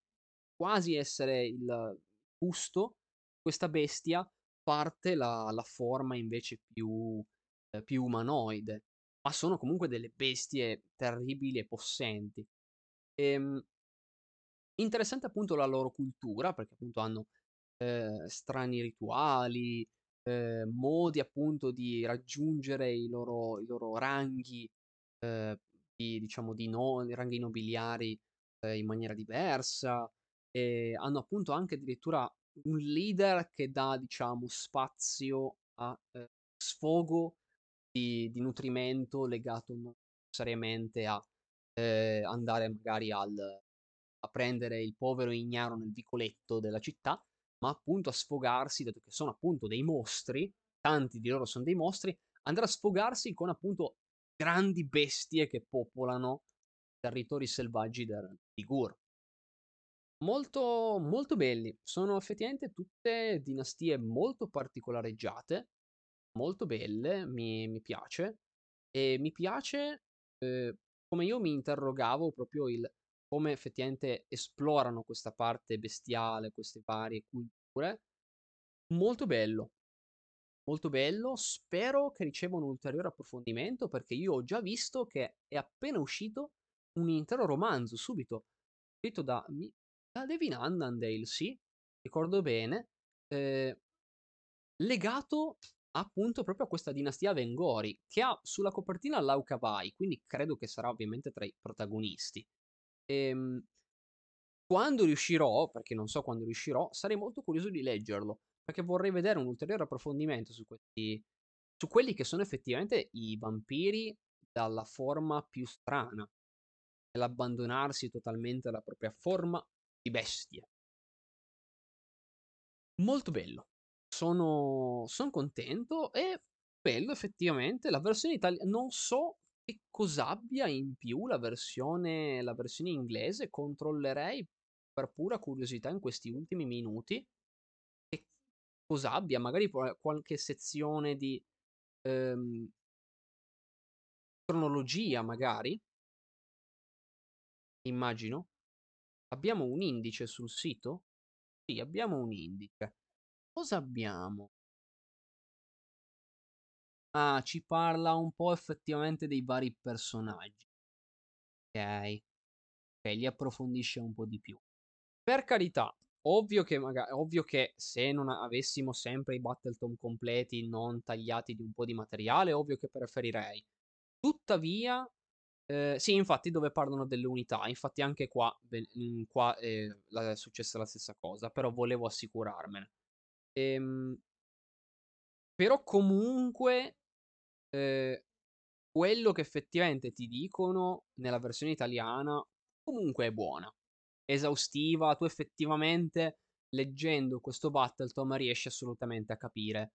quasi essere il busto, questa bestia parte la, la forma invece più, eh, più umanoide, ma sono comunque delle bestie terribili e possenti. Ehm, interessante appunto la loro cultura, perché appunto hanno eh, strani rituali, eh, modi appunto di raggiungere i loro, i loro ranghi, eh, di, diciamo, di no, ranghi nobiliari eh, in maniera diversa. E hanno appunto anche addirittura un leader che dà, diciamo, spazio a eh, sfogo di, di, nutrimento legato non necessariamente a eh, andare magari al, a prendere il povero ignaro nel vicoletto della città, ma appunto a sfogarsi, dato che sono appunto dei mostri, tanti di loro sono dei mostri, andrà a sfogarsi con appunto grandi bestie che popolano territori selvaggi di Gur. Molto, molto belli, sono effettivamente tutte dinastie molto particolareggiate, molto belle, mi, mi piace, e mi piace eh, come io mi interrogavo proprio il come effettivamente esplorano questa parte bestiale, queste varie culture. Molto bello. Molto bello. Spero che riceva un ulteriore approfondimento perché io ho già visto che è appena uscito un intero romanzo subito scritto da, da Devin Annandale, sì, ricordo bene, eh, legato appunto proprio a questa dinastia Vengori che ha sulla copertina Laucavai, quindi credo che sarà ovviamente tra i protagonisti. Ehm, quando riuscirò, perché non so quando riuscirò, sarei molto curioso di leggerlo, perché vorrei vedere un ulteriore approfondimento su questi su quelli che sono effettivamente i vampiri dalla forma più strana, nell'abbandonarsi totalmente alla propria forma di bestia. Molto bello. Sono, sono contento e bello effettivamente. La versione italiana non so che cos'abbia in più la versione, la versione inglese? Controllerei per pura curiosità in questi ultimi minuti. Che cos'abbia? Magari qualche sezione di ehm, cronologia, magari? Immagino. Abbiamo un indice sul sito? Sì, abbiamo un indice. Cosa abbiamo? Ah, ci parla un po' effettivamente dei vari personaggi. Ok. Ok, li approfondisce un po' di più. Per carità, ovvio che, magari, ovvio che se non avessimo sempre i Battleton completi, non tagliati di un po' di materiale, ovvio che preferirei. Tuttavia, eh, sì, infatti, dove parlano delle unità, infatti anche qua, qua eh, è successa la stessa cosa, però volevo assicurarmene. Ehm, però comunque Ehm, quello che effettivamente ti dicono nella versione italiana comunque è buona, esaustiva, tu effettivamente leggendo questo Battletom riesci assolutamente a capire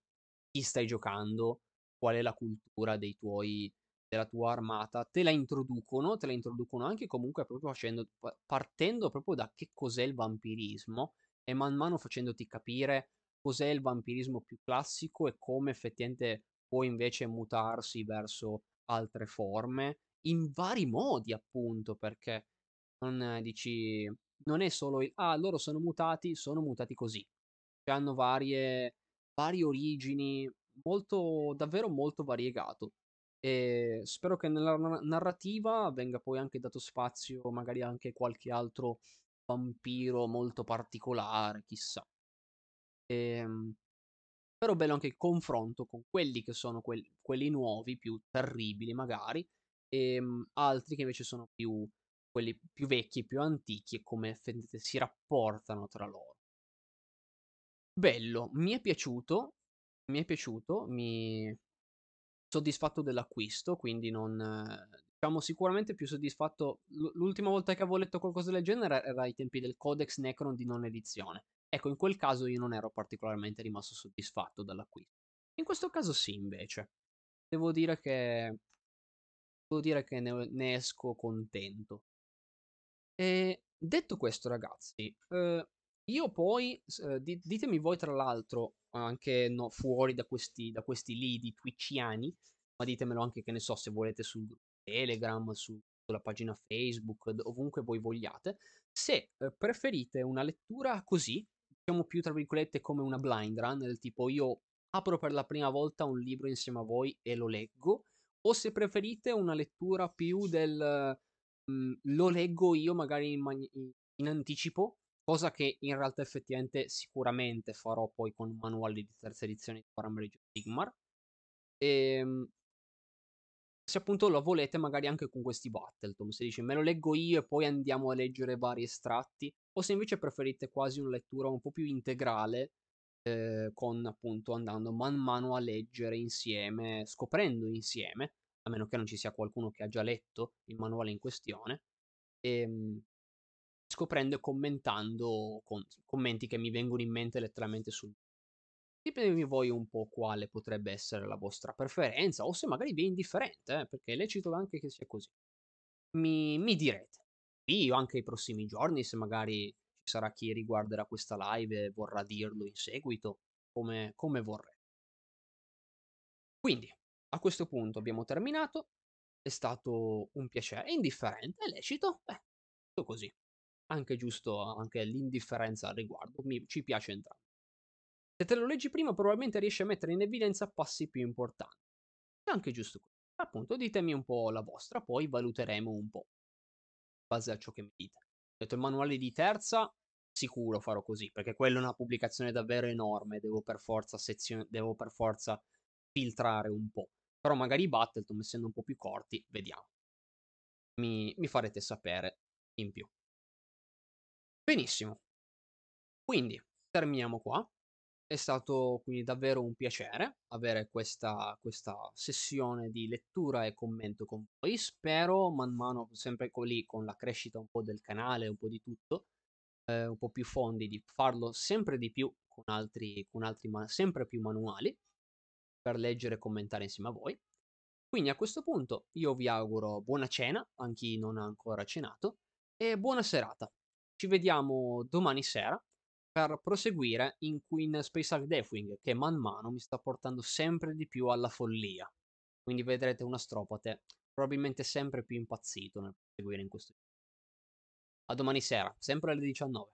chi stai giocando, qual è la cultura dei tuoi della tua armata, te la introducono, te la introducono anche comunque proprio facendo partendo proprio da che cos'è il vampirismo e man mano facendoti capire cos'è il vampirismo più classico e come effettivamente può invece mutarsi verso altre forme in vari modi, appunto, perché non dici non è solo il ah, loro sono mutati, sono mutati così. Cioè hanno varie varie origini, molto davvero molto variegato. E spero che nella narrativa venga poi anche dato spazio magari anche qualche altro vampiro molto particolare, chissà. Ehm però bello anche il confronto con quelli che sono quelli, quelli nuovi, più terribili magari, e um, altri che invece sono più quelli più vecchi, più antichi e come si rapportano tra loro. Bello, mi è piaciuto, mi è piaciuto, mi soddisfatto dell'acquisto, quindi non diciamo sicuramente più soddisfatto l'ultima volta che avevo letto qualcosa del genere era ai tempi del Codex Necron di non edizione Ecco, in quel caso io non ero particolarmente rimasto soddisfatto dall'acquisto. In questo caso sì, invece. Devo dire che devo dire che ne ne esco contento. Ehm, detto questo ragazzi, uhm, io poi di ditemi voi tra l'altro, anche no fuori da questi da questi lidi twitchiani, ma ditemelo anche, che ne so, se volete sul Telegram, su sulla pagina Facebook, ovunque voi vogliate, se, uhm, preferite una lettura così, diciamo più tra virgolette come una blind run, del tipo io apro per la prima volta un libro insieme a voi e lo leggo, o se preferite una lettura più del, mhmm, lo leggo io magari in mani in anticipo, cosa che in realtà effettivamente sicuramente farò poi con manuali di terza edizione di of Sigmar. Ehm se appunto lo volete magari anche con questi Battletome, se dici: "Me lo leggo io e poi andiamo a leggere vari estratti", o se invece preferite quasi una lettura un po' più integrale, ehm, con appunto andando man mano a leggere insieme, scoprendo insieme, a meno che non ci sia qualcuno che ha già letto il manuale in questione, ehm, scoprendo e commentando con commenti che mi vengono in mente letteralmente sul Ditemi voi un po' quale potrebbe essere la vostra preferenza, o se magari vi è indifferente, eh, perché è lecito anche che sia così. Mi mi direte. Io anche i prossimi giorni, se magari ci sarà chi riguarderà questa live e vorrà dirlo in seguito, come come vorrete. Quindi, a questo punto abbiamo terminato. È stato un piacere. È indifferente? È lecito? Beh, giusto così. Anche giusto anche l'indifferenza al riguardo, mi ci piace entram se te lo leggi prima probabilmente riesci a mettere in evidenza passi più importanti. È anche giusto così. Appunto, ditemi un po' la vostra, poi valuteremo un po'. Base a ciò che mi dite. Ho detto il manuale di terza, sicuro farò così, perché quella è una pubblicazione davvero enorme, devo per forza sezio devo per forza filtrare un po'. Però magari i Battletome, essendo un po' più corti, vediamo. Mi mi farete sapere in più. Benissimo. Quindi, terminiamo qua. È stato quindi davvero un piacere avere questa questa sessione di lettura e commento con voi. Spero man mano, sempre co lì, con la crescita un po' del canale, un po' di tutto, ehm, un po' più fondi, di farlo sempre di più con altri con altri ma sempre più manuali, per leggere e commentare insieme a voi. Quindi a questo punto io vi auguro buona cena, a chi non ha ancora cenato, e buona serata. Ci vediamo domani sera per proseguire in Queen Space Deathwing, che man mano mi sta portando sempre di più alla follia. Quindi vedrete un astropate probabilmente sempre più impazzito nel proseguire in questo A domani sera, sempre alle 19.